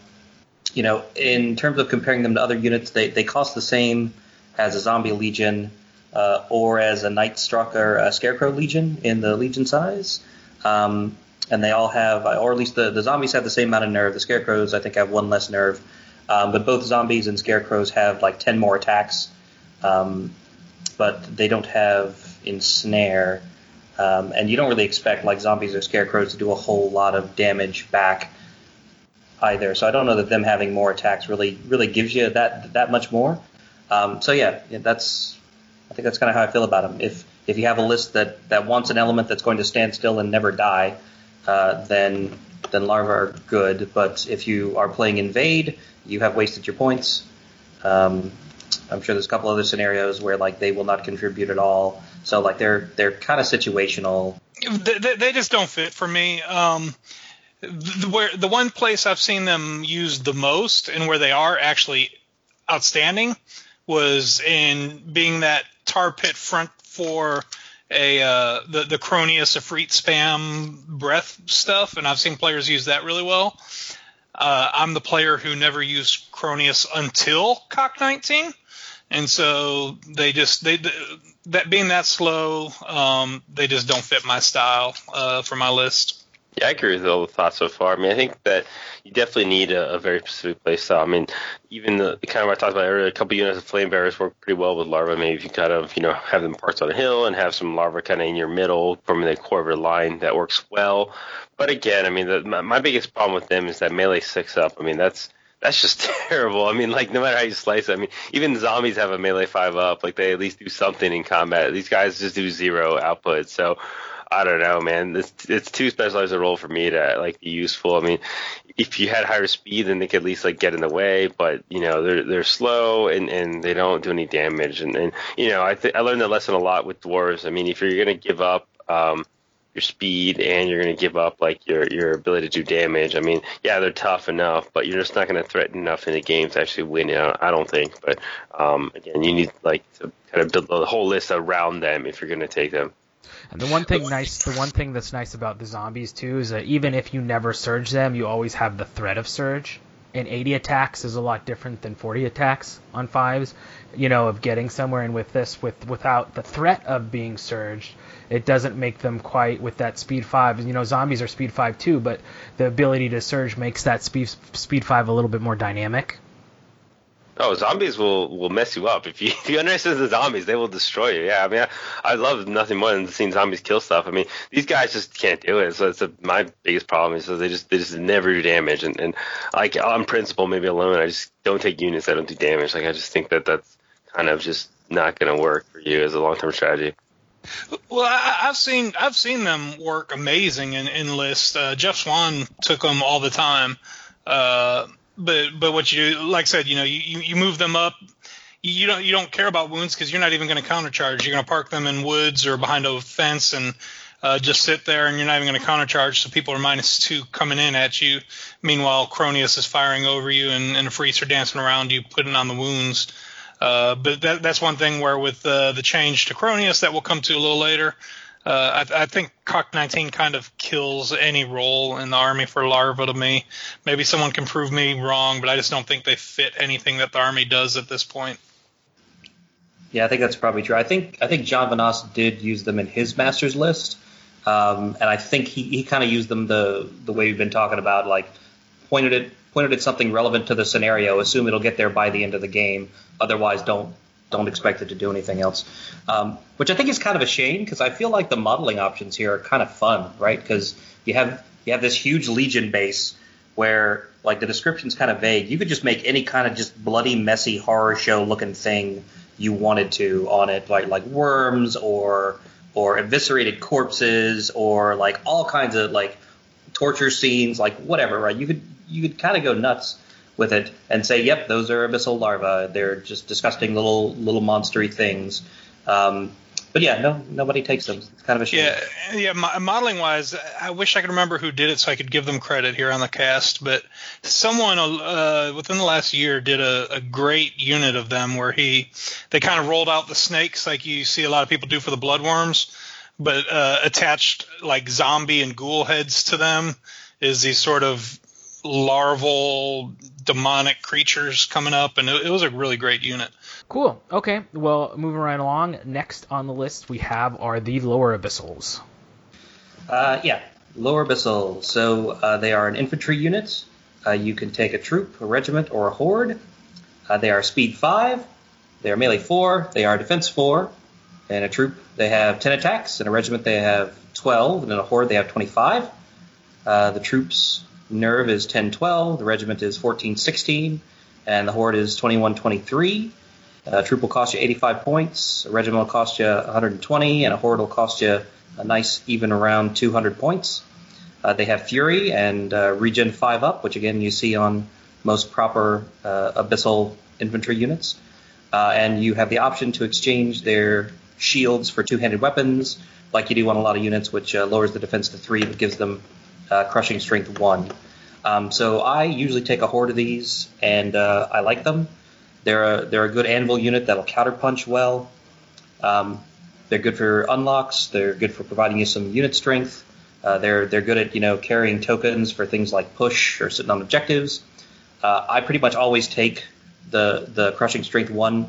you know, in terms of comparing them to other units, they, they cost the same as a zombie legion uh, or as a night struck or a scarecrow legion in the legion size. Um, and they all have, or at least the, the zombies have the same amount of nerve. The scarecrows, I think, have one less nerve. Um, but both zombies and scarecrows have like 10 more attacks. Um, but they don't have ensnare. Um, and you don't really expect like zombies or scarecrows to do a whole lot of damage back either. So I don't know that them having more attacks really really gives you that that much more. Um, so yeah, that's I think that's kind of how I feel about them. If if you have a list that that wants an element that's going to stand still and never die, uh, then then larvae are good. But if you are playing invade, you have wasted your points. Um, I'm sure there's a couple other scenarios where like they will not contribute at all. So like they're they're kind of situational. They, they, just don't fit for me. Um, the, where the one place I've seen them used the most and where they are actually outstanding was in being that tar pit front for a uh, the the Chroneas Efreet spam breath stuff, and I've seen players use that really well. Uh, I'm the player who never used Chroneas until CoK 19, and so they just they that being that slow, um, they just don't fit my style uh, for my list. Yeah, I agree with all the thoughts so far. I mean, I think that you definitely need a, a very specific play style. I mean, even the, the kind of I talked about earlier, a couple units of flame bearers work pretty well with larva. Maybe if you kind of, you know, have them parts on a hill and have some larva kind of in your middle from the core of your line, that works well. But again, I mean, the, my, my biggest problem with them is that melee six up. I mean, that's that's just terrible. I mean, like no matter how you slice it, I mean, even zombies have a melee five up. Like they at least do something in combat. These guys just do zero output. So I don't know, man. It's it's too specialized a role for me to like be useful. I mean, if you had higher speed, then they could at least like get in the way. But you know, they're they're slow and, and they don't do any damage. And, and you know, I th- I learned that lesson a lot with dwarves. I mean, if you're gonna give up um, your speed and you're gonna give up like your your ability to do damage, I mean, yeah, they're tough enough, but you're just not gonna threaten enough in the game to actually win. You know, I don't think. But um, again, you need like to kind of build the whole list around them if you're gonna take them. And the one thing nice, the one thing that's nice about the zombies too is that even if you never surge them, you always have the threat of surge. And 80 attacks is a lot different than 40 attacks on fives. You know, of getting somewhere. And with this, with without the threat of being surged, it doesn't make them quite with that speed five. You know, zombies are speed five too, but the ability to surge makes that speed speed five a little bit more dynamic. Oh, zombies will, will mess you up. If you if you understand the zombies, they will destroy you. Yeah, I mean, I, I love nothing more than seeing zombies kill stuff. I mean, these guys just can't do it. So it's a, my biggest problem is that they just they just never do damage. And, and like on principle, maybe alone, I just don't take units that don't do damage. Like I just think that that's kind of just not going to work for you as a long term strategy. Well, I, have seen I've seen them work amazing in, in lists. Uh, Jeff Swan took them all the time. Uh, but but what you do, like I said, you know, you, you move them up. You don't you don't care about wounds because you're not even going to countercharge. You're going to park them in woods or behind a fence and uh, just sit there, and you're not even going to countercharge. So people are minus two coming in at you. Meanwhile, Chroneas is firing over you, and, and the are dancing around you, putting on the wounds. Uh, but that, that's one thing where with uh, the change to Chroneas that we'll come to a little later, uh, I, I, think CoK 19 kind of kills any role in the army for larva to me. Maybe someone can prove me wrong, but I just don't think they fit anything that the army does at this point. Yeah, I think that's probably true. I think I think John Vanas did use them in his master's list, um, and I think he, he kind of used them the the way we've been talking about, like pointed it pointed at something relevant to the scenario. Assume it'll get there by the end of the game. Otherwise, don't don't expect it to do anything else. Um, which I think is kind of a shame because I feel like the modeling options here are kind of fun, right? Because you have you have this huge legion base where like the description's kind of vague. You could just make any kind of just bloody, messy horror show looking thing you wanted to on it, like like worms or or eviscerated corpses or like all kinds of like torture scenes, like whatever, right? You could you could kind of go nuts with it and say, "Yep, those are abyssal larvae. They're just disgusting little little monstery things." Um, but yeah, no, nobody takes them. It's kind of a shame. Yeah, yeah. Modeling wise, I wish I could remember who did it so I could give them credit here on the cast. But someone uh, within the last year did a, a, great unit of them where he they kind of rolled out the snakes like you see a lot of people do for the bloodworms, but uh, attached like zombie and ghoul heads to them is these sort of larval demonic creatures coming up, and it, it, was a really great unit. Cool. Okay. Well, moving right along. Next on the list we have are the lower abyssals. Uh, yeah, lower abyssal. So uh, they are an infantry unit. Uh, you can take a troop, a regiment, or a horde. Uh, they are speed five. They are melee four. They are defense four. And a troop, they have ten attacks. In a regiment, they have twelve. And in a horde, they have twenty-five. Uh, the troops Nerve is 10-12, the regiment is 14-16, and the horde is 21-23. A troop will cost you 85 points, a regiment will cost you 120, and a horde will cost you a nice even around 200 points. Uh, they have Fury and uh, Regen 5 up, which again you see on most proper uh, abyssal infantry units. Uh, and you have the option to exchange their shields for two-handed weapons, like you do on a lot of units, which uh, lowers the defense to three but gives them uh, crushing strength one. Um, so I usually take a horde of these, and uh, I like them. They're a, they're a good anvil unit that'll counterpunch well. Um, they're good for unlocks. They're good for providing you some unit strength. Uh, they're they're good at you know carrying tokens for things like push or sitting on objectives. Uh, I pretty much always take the the crushing strength one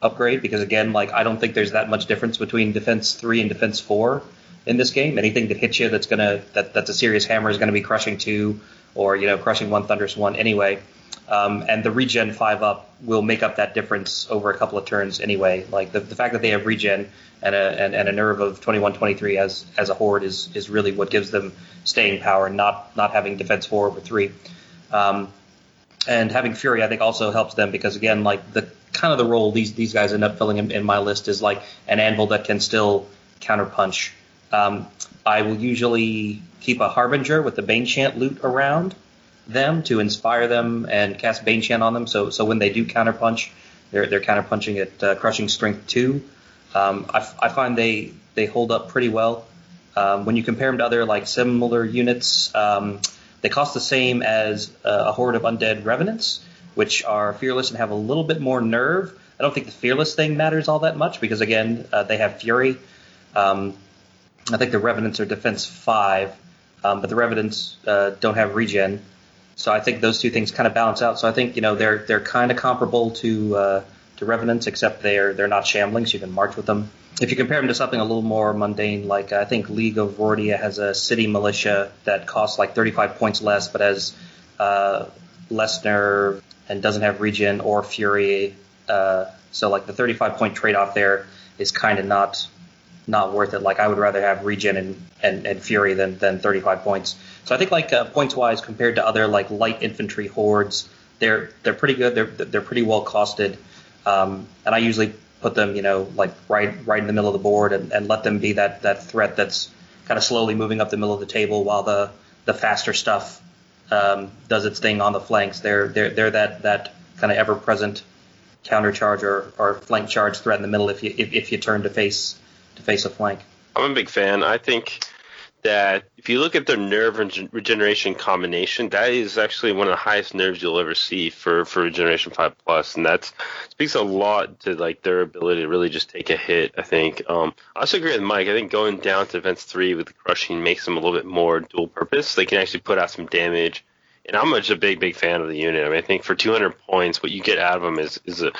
upgrade because again, like I don't think there's that much difference between defense three and defense four in this game. Anything that hits you that's gonna that that's a serious hammer is gonna be crushing two or you know crushing one thunderous one anyway. Um, and the regen five up will make up that difference over a couple of turns anyway. Like the, the fact that they have regen and a and, and a nerve of 21 23 as as a horde is is really what gives them staying power, not not having defense four over three. Um, and having fury, I think, also helps them because again, like the kind of the role these these guys end up filling in, in my list is like an anvil that can still counterpunch. Um, I will usually keep a harbinger with the bane chant loot around them to inspire them and cast Bane Chant on them. So so when they do counterpunch, they're they're counterpunching at uh, crushing strength two. Um, I, I find they they hold up pretty well. Um, when you compare them to other like similar units, um, they cost the same as uh, a horde of undead revenants, which are fearless and have a little bit more nerve. I don't think the fearless thing matters all that much because again uh, they have fury. Um, I think the revenants are defense five, um, but the revenants uh, don't have regen. So I think those two things kind of balance out. So I think you know they're they're kind of comparable to uh, to revenants, except they're they're not shambling, so you can march with them. If you compare them to something a little more mundane, like I think League of Rhordia has a city militia that costs like 35 points less, but has uh, less nerve and doesn't have regen or fury. Uh, so like the 35 point trade off there is kind of not not worth it. Like I would rather have regen and, and, and fury than, than 35 points. So I think like uh, points wise compared to other like light infantry hordes, they're they're pretty good. They're they're pretty well costed, um, and I usually put them you know like right right in the middle of the board and, and let them be that that threat that's kind of slowly moving up the middle of the table while the the faster stuff um, does its thing on the flanks. They're they're they're that that kind of ever present counter charge or, or flank charge threat in the middle if you if, if you turn to face to face a flank. I'm a big fan. I think that if you look at their nerve regeneration combination, that is actually one of the highest nerves you'll ever see for for Regeneration Five Plus, and that speaks a lot to like their ability to really just take a hit. I think. Um, I also agree with Mike. I think going down to Defense Three with the crushing makes them a little bit more dual purpose. They can actually put out some damage and I'm just a big, big fan of the unit. I mean, I think for 200 points, what you get out of them is is a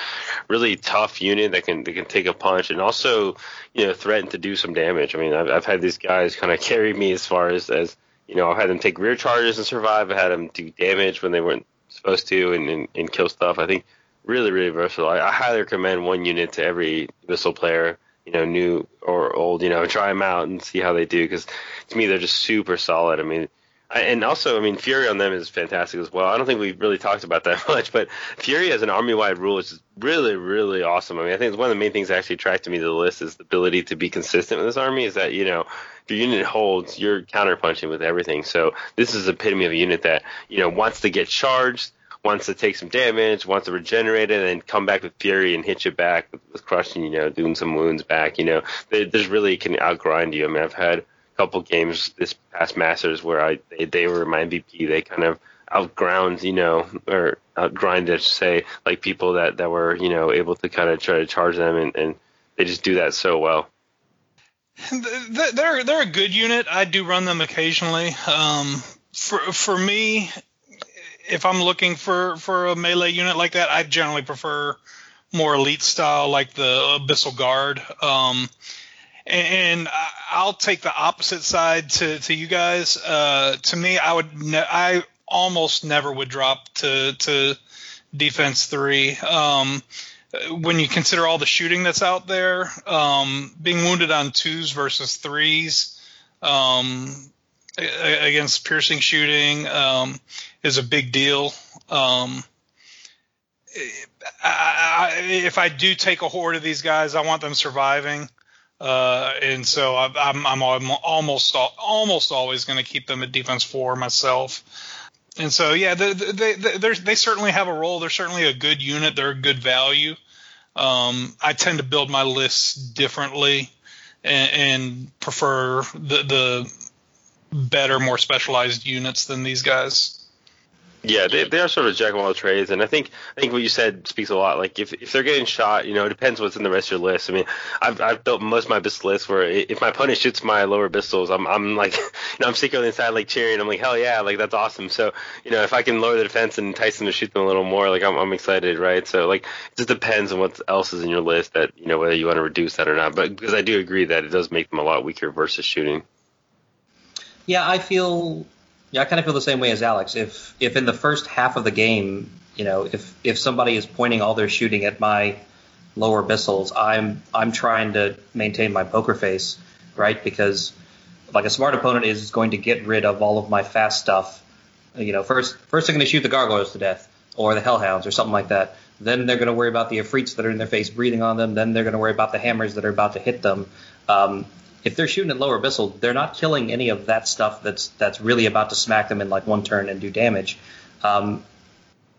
really tough unit that can that can take a punch and also, you know, threaten to do some damage. I mean, I've, I've had these guys kind of carry me as far as as you know, I've had them take rear charges and survive. I had them do damage when they weren't supposed to and and, and kill stuff. I think really, really versatile. I, I highly recommend one unit to every Abyssal player you know, new or old, you know, try them out and see how they do because to me they're just super solid. I mean, and also, I mean, Fury on them is fantastic as well. I don't think we've really talked about that much, but Fury as an army-wide rule is really, really awesome. I mean, I think one of the main things that actually attracted me to the list is the ability to be consistent with this army. Is that you know, if your unit holds, you're counterpunching with everything. So this is epitome of a unit that you know wants to get charged, wants to take some damage, wants to regenerate it, and then come back with Fury and hit you back with, with crushing. You know, doing some wounds back. You know, they, there's really can outgrind you. I mean, I've had couple games this past Masters where I they, they were my MVP. They kind of outground, you know, or outgrind, I should say, like people that, that were, you know, able to kind of try to charge them, and, and they just do that so well. They're they're a good unit. I do run them occasionally. Um, for for me, if I'm looking for for a melee unit like that, I generally prefer more elite style, like the Abyssal Guard. Um, and I'll take the opposite side to, to you guys. Uh, to me, I would ne- I almost never would drop to to defense three. Um, when you consider all the shooting that's out there, um, being wounded on twos versus threes um, against piercing shooting um, is a big deal. Um, I, I, if I do take a horde of these guys, I want them surviving. Uh, and so I'm, I'm, I'm almost almost always going to keep them at defense four myself. And so yeah, they they, they, they certainly have a role. They're certainly a good unit. They're a good value. Um, I tend to build my lists differently and, and prefer the, the better, more specialized units than these guys. Yeah, they, they are sort of jack of all trades, and I think I think what you said speaks a lot. Like if, if they're getting shot, you know, it depends what's in the rest of your list. I mean, I've I've built most of my Abyssal lists where if my opponent shoots my lower Abyssals, I'm I'm like, you know, I'm secretly inside like cheering. I'm like, hell yeah, like that's awesome. So you know, if I can lower the defense and entice them to shoot them a little more, like I'm I'm excited, right? So like it just depends on what else is in your list that you know whether you want to reduce that or not. But because I do agree that it does make them a lot weaker versus shooting. Yeah, I feel yeah, I kind of feel the same way as Alex. If if in the first half of the game, you know, if if somebody is pointing all their shooting at my lower abyssals, I'm I'm trying to maintain my poker face, right? Because like a smart opponent is going to get rid of all of my fast stuff. You know, first first they're going to shoot the gargoyles to death or the hellhounds or something like that. Then they're going to worry about the afrits that are in their face breathing on them. Then they're going to worry about the hammers that are about to hit them. Um, if they're shooting at lower abyssal, they're not killing any of that stuff that's that's really about to smack them in like one turn and do damage. Um,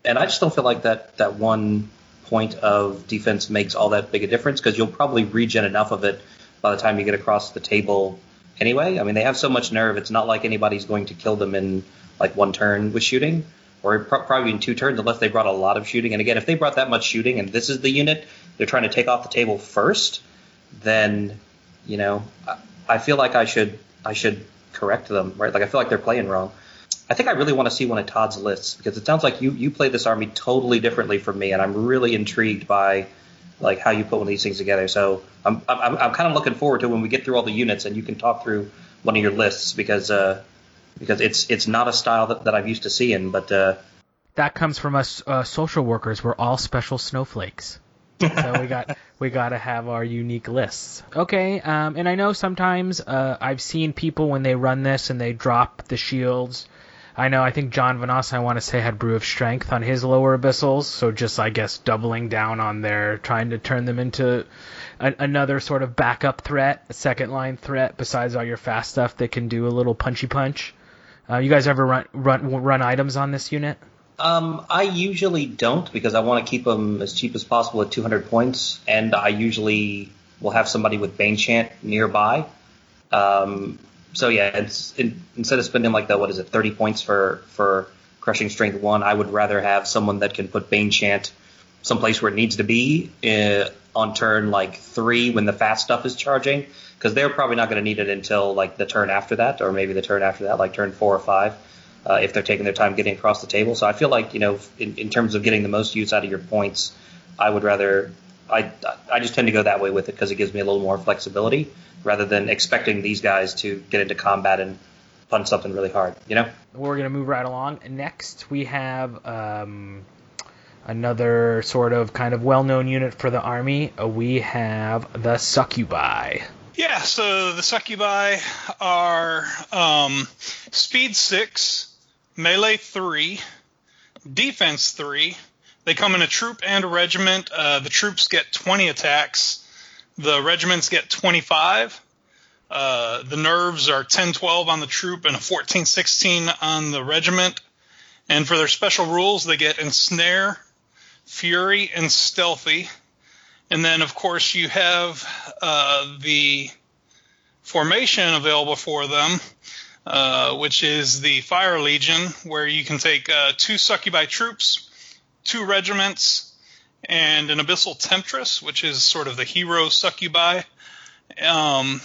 and I just don't feel like that that one point of defense makes all that big a difference because you'll probably regen enough of it by the time you get across the table anyway. I mean, they have so much nerve; it's not like anybody's going to kill them in like one turn with shooting, or probably in two turns unless they brought a lot of shooting. And again, if they brought that much shooting and this is the unit they're trying to take off the table first, then you know, I feel like I should I should correct them, right? Like I feel like they're playing wrong. I think I really want to see one of Todd's lists because it sounds like you you play this army totally differently from me, and I'm really intrigued by like how you put one of these things together. So I'm I'm, I'm kind of looking forward to when we get through all the units and you can talk through one of your lists because uh because it's it's not a style that, that I'm used to seeing, but uh, that comes from us uh, social workers. We're all special snowflakes so we got we got to have our unique lists. Okay, um, and I know sometimes uh, I've seen people when they run this and they drop the shields. I know I think John Vanas I want to say had brew of strength on his lower abyssals, so just I guess doubling down on their trying to turn them into a, another sort of backup threat, a second line threat besides all your fast stuff that can do a little punchy punch. Uh, you guys ever run run run items on this unit? Um, I usually don't because I want to keep them as cheap as possible at 200 points, and I usually will have somebody with Bane Chant nearby. Um, so yeah, it's in, instead of spending like the what is it 30 points for for Crushing Strength one, I would rather have someone that can put Bane Chant someplace where it needs to be uh, on turn like three when the fast stuff is charging, because they're probably not going to need it until like the turn after that, or maybe the turn after that, like turn four or five uh, if they're taking their time getting across the table. So I feel like you know, in, in terms of getting the most use out of your points, I would rather I I just tend to go that way with it because it gives me a little more flexibility rather than expecting these guys to get into combat and punch something really hard. You know. We're gonna move right along. Next, we have. Um, another sort of kind of well-known unit for the army. Uh, we have the succubi. Yeah, so the succubi are um, speed six, melee three, defense three. They come in a troop and a regiment. Uh, the troops get 20 attacks. The regiments get 25. Uh, the nerves are 10 12 on the troop and a 14 16 on the regiment. And for their special rules, they get ensnare, fury, and stealthy. And then, of course, you have uh, the formation available for them, uh, which is the Fire Legion, where you can take uh, two succubi troops, two regiments, and an Abyssal Temptress, which is sort of the hero succubi. Um,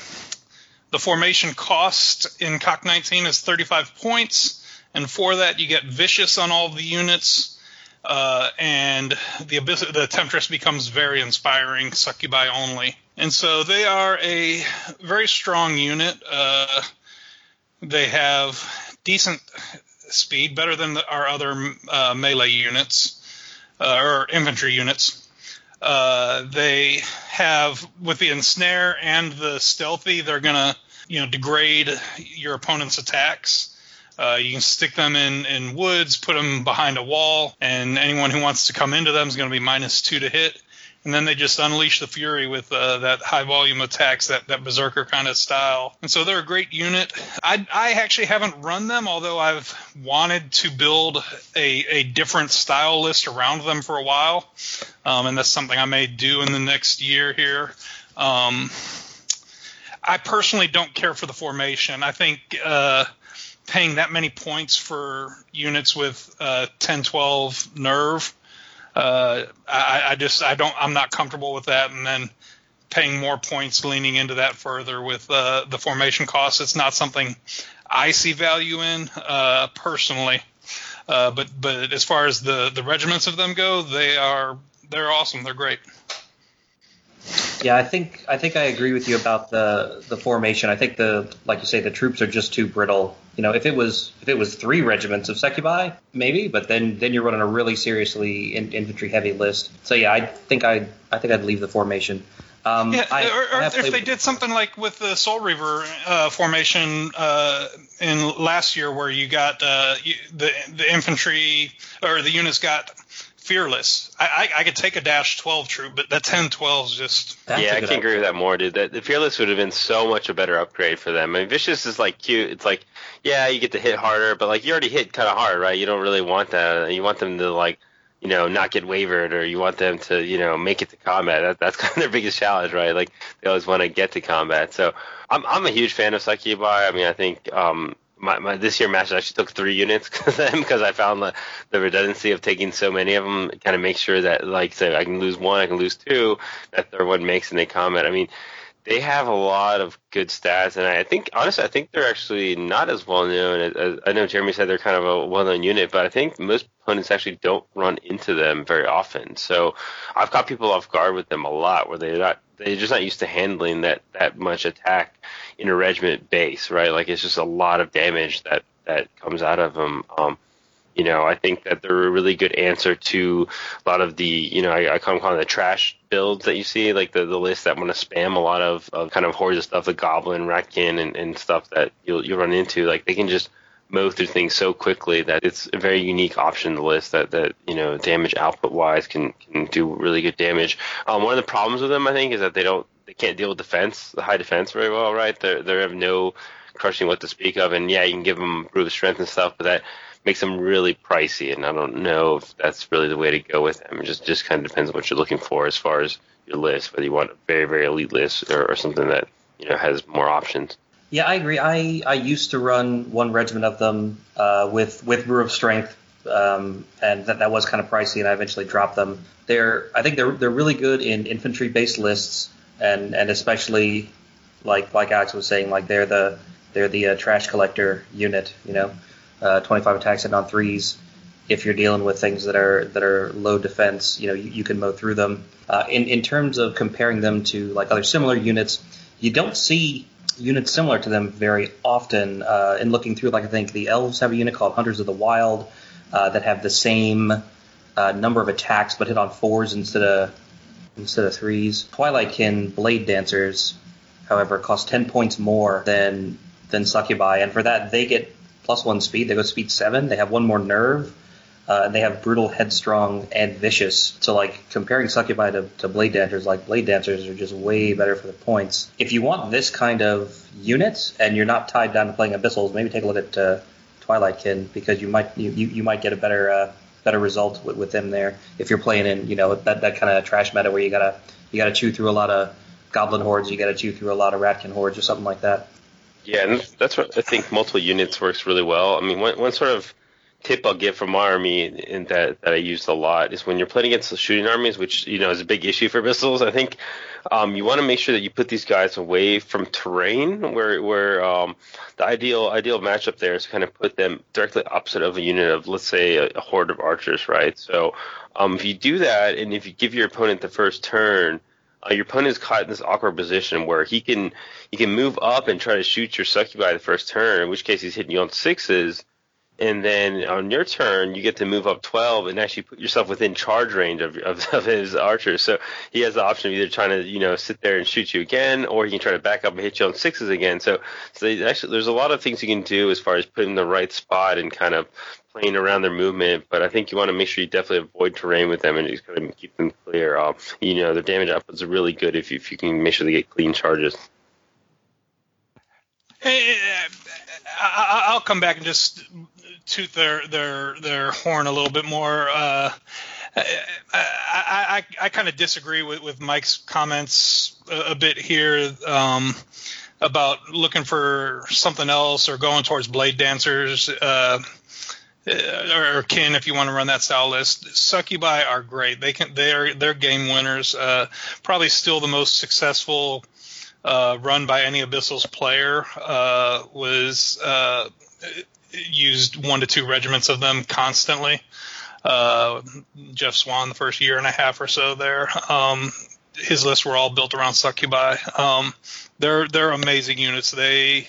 the formation cost in CoK 19 is 35 points, and for that you get Vicious on all the units. Uh, and the Abyss- the Temptress becomes very inspiring, succubi only. And so they are a very strong unit. Uh, they have decent speed, better than the, our other uh, melee units uh, or infantry units. Uh, they have with the ensnare and the stealthy, they're gonna you know degrade your opponent's attacks. Uh, you can stick them in, in woods, put them behind a wall, and anyone who wants to come into them is going to be minus two to hit and then they just unleash the fury with uh, that high volume attacks, that, that berserker kind of style. And so they're a great unit. I, I actually haven't run them, although I've wanted to build a, a different style list around them for a while, um, and that's something I may do in the next year here. Um, I personally don't care for the formation. I think uh, paying that many points for units with uh, 10, 12 nerve. Uh, I, I just I don't I'm not comfortable with that, and then paying more points leaning into that further with uh, the formation costs. It's not something I see value in uh, personally. Uh, but but as far as the the regiments of them go, they are they're awesome. They're great. Yeah, I think I think I agree with you about the the formation. I think the like you say the troops are just too brittle. You know, if it was if it was three regiments of succubi, maybe, but then then you're running a really seriously in, infantry heavy list. So yeah, I think I I think I'd leave the formation. Um, yeah, I, or, or if they did something like with the Soul Reaver uh, formation uh, in last year, where you got uh, you, the the infantry or the units got fearless. I, I, I could take a dash 12 troop, but that 10 12 is just. yeah, I can agree with that more, dude. That the fearless would have been so much a better upgrade for them. I mean, vicious is like cute. It's like, yeah, you get to hit harder, but like you already hit kind of hard, right? You don't really want that. You want them to like you know, not get wavered or you want them to, you know, make it to combat. That, that's kind of their biggest challenge, right? Like they always want to get to combat. So I'm, I'm a huge fan of Succubi. I mean, I think, um, my, my this year match actually took three units because I found the, the redundancy of taking so many of them kind of make sure that like say I can lose one, I can lose two, that third one makes and they comment. I mean, they have a lot of good stats, and I think honestly, I think they're actually not as well known. As, as, I know Jeremy said they're kind of a well known unit, but I think most opponents actually don't run into them very often. So I've caught people off guard with them a lot, where they're not they're just not used to handling that that much attack in a regiment base, right? Like it's just a lot of damage that that comes out of them. Um, you know, I think that they're a really good answer to a lot of the, you know, I, I call them the trash builds that you see, like the, the list that want to spam a lot of, of kind of hordes of stuff, the goblin, ratkin, and, and stuff that you'll you'll run into. Like they can just mow through things so quickly that it's a very unique option in the list that, that you know damage output wise can can do really good damage. Um, one of the problems with them I think is that they don't they can't deal with defense, the high defense very well, right? They they have no crushing what to speak of, and yeah, you can give them brute strength and stuff, but that makes them really pricey, and I don't know if that's really the way to go with them. It just just kind of depends on what you're looking for as far as your list, whether you want a very very elite list or, or something that you know has more options. Yeah, I agree. I, I used to run one regiment of them uh, with with brew of strength, um, and that, that was kind of pricey, and I eventually dropped them. They're I think they're they're really good in infantry based lists, and and especially like like Alex was saying, like they're the they're the uh, trash collector unit, you know uh, 25 attacks and on threes. If you're dealing with things that are that are low defense, you know you, you can mow through them. Uh, in in terms of comparing them to like other similar units, you don't see units similar to them very often. Uh, in looking through, like I think the elves have a unit called Hunters of the Wild uh, that have the same uh, number of attacks but hit on fours instead of instead of threes. Twilightkin Blade Dancers, however, cost 10 points more than than Succubi, and for that they get plus one speed. They go speed seven. They have one more nerve. Uh, and they have brutal, headstrong, and vicious. So, like comparing Succubi to, to Blade Dancers, like Blade Dancers are just way better for the points. If you want this kind of unit and you're not tied down to playing Abyssals, maybe take a look at uh, Twilightkin because you might you, you, you might get a better uh, better result with, with them there if you're playing in you know that, that kind of trash meta where you gotta you gotta chew through a lot of Goblin hordes, you gotta chew through a lot of Ratkin hordes or something like that. Yeah, and that's what I think multiple units works really well. I mean, one, one sort of tip I'll give from my army and that, that I used a lot is when you're playing against the shooting armies, which you know is a big issue for missiles. I think um, you want to make sure that you put these guys away from terrain, where where um, the ideal ideal matchup there is kind of put them directly opposite of a unit of let's say a, a horde of archers, right? So um, if you do that, and if you give your opponent the first turn uh, your opponent is caught in this awkward position where he can he can move up and try to shoot your succubi the first turn, in which case he's hitting you on sixes, and then on your turn you get to move up 12 and actually put yourself within charge range of, of, of his archers. So he has the option of either trying to you know sit there and shoot you again, or he can try to back up and hit you on sixes again. So so actually there's a lot of things you can do as far as putting the right spot and kind of playing around their movement, but I think you want to make sure you definitely avoid terrain with them and just kind of keep them clear. Uh, you know, their damage outputs are really good if you, if you can make sure they get clean charges. Hey, I'll come back and just toot their their their horn a little bit more. Uh, I, I, I kind of disagree with, with Mike's comments a, a bit here. Um, about looking for something else or going towards blade dancers uh, or kin if you want to run that style list succubi are great they can they're they're game winners uh, probably still the most successful uh, run by any abyssals player uh, was uh, used one to two regiments of them constantly uh, jeff swan the first year and a half or so there um, his lists were all built around succubi um, they're they're amazing units. They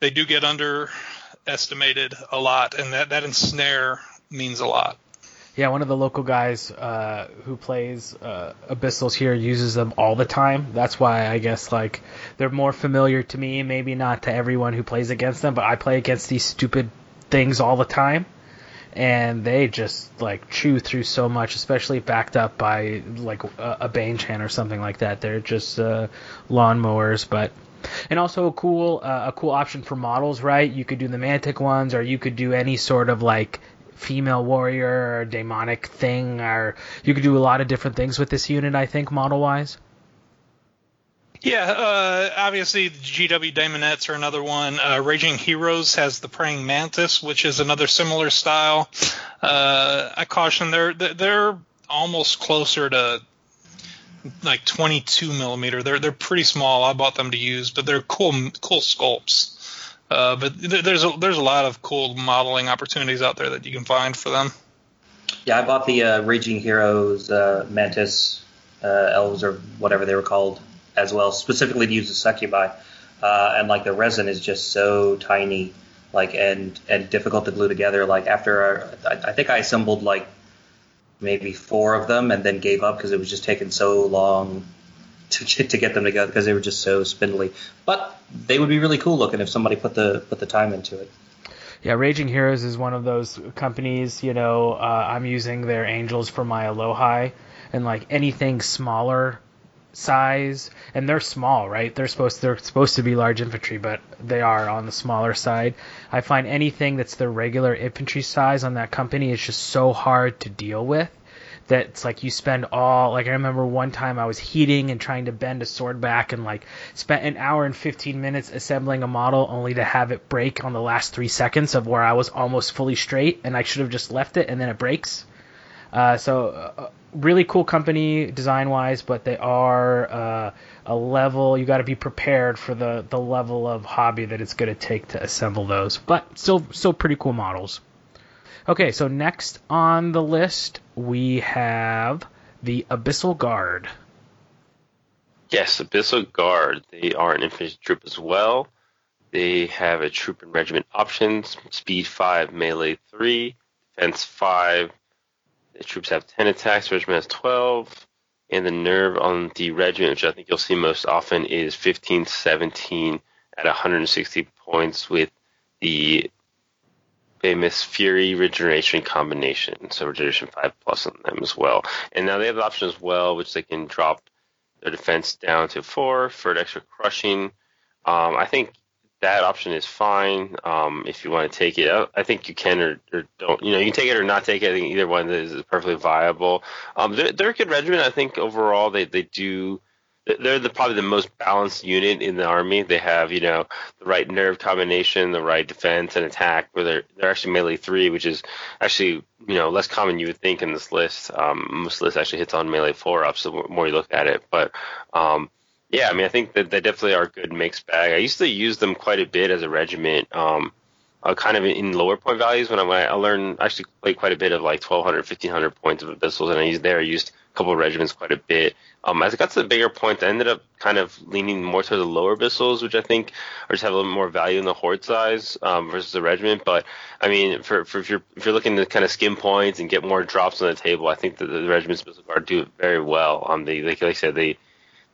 they do get underestimated a lot, and that that ensnare means a lot. Yeah, one of the local guys uh, who plays uh, Abyssals here uses them all the time. That's why I guess like they're more familiar to me, maybe not to everyone who plays against them, but I play against these stupid things all the time and they just like chew through so much, especially backed up by like a, a Banechan or something like that. They're just uh, lawnmowers, but and also a cool uh, a cool option for models, right? You could do the mantic ones, or you could do any sort of like female warrior or demonic thing, or you could do a lot of different things with this unit. I think model wise. Yeah, uh, obviously the GW Daemonettes are another one. Uh, Raging Heroes has the Praying Mantis, which is another similar style. Uh, I caution they're they're almost closer to like 22 millimeter. They're they're pretty small. I bought them to use, but they're cool cool sculpts. Uh, but there's a, there's a lot of cool modeling opportunities out there that you can find for them. Yeah, I bought the uh, Raging Heroes uh, Mantis elves or whatever they were called as well, specifically to use the succubi. Uh, and like the resin is just so tiny, like and and difficult to glue together. Like after our, I, I think I assembled like maybe four of them and then gave up because it was just taking so long to get, to get them together because they were just so spindly. But they would be really cool looking if somebody put the put the time into it. Yeah, Raging Heroes is one of those companies. You know, uh, I'm using their Angels for my Alohi, and like anything smaller size, and they're small, right? They're supposed they're supposed to be large infantry, but they are on the smaller side. I find anything that's the regular infantry size on that company is just so hard to deal with. That it's like you spend all like I remember one time I was heating and trying to bend a sword back and like spent an hour and 15 minutes assembling a model only to have it break on the last three seconds of where I was almost fully straight and I should have just left it and then it breaks. Uh, so uh, really cool company design wise, but they are uh, a level. You got to be prepared for the the level of hobby that it's going to take to assemble those. But still, still pretty cool models. Okay, so next on the list we have the Abyssal Guard. Yes, Abyssal Guard. They are an infantry troop as well. They have a troop and regiment options: speed five, melee three, defense five, the troops have 10 attacks, regiment has 12. And the nerve on the regiment, which I think you'll see most often, is 15 17 at 160 points with the famous Fury Regeneration combination. So Regeneration 5 plus on them as well. And now they have the option as well, which they can drop their defense down to 4 for an extra crushing. Um, I think that option is fine um, if you want to take it. I, think you can or, or, don't. You know, you can take it or not take it. I think either one is perfectly viable. Um, they're, they're, a good regiment. I think overall they, they do. They're the, probably the most balanced unit in the army. They have you know the right nerve combination, the right defense and attack. Where they're they're actually melee three, which is actually you know less common you would think in this list. Um, most lists actually hits on melee four up, so the more you look at it, but um, yeah, I mean, I think that they definitely are a good mixed bag. I used to use them quite a bit as a regiment, um, uh, kind of in lower point values when I, when I learned, actually played quite a bit of like 1200, 1500 points of abyssals, and I used there, I used couple of regiments quite a bit. Um, as it got to the bigger points, I ended up kind of leaning more to the lower abyssals, which I think are just have a little more value in the horde size um, versus the regiment. But I mean, for, for if you're if you're looking to kind of skim points and get more drops on the table, I think that the, the regiments guard do it very well. On the like, like I said, they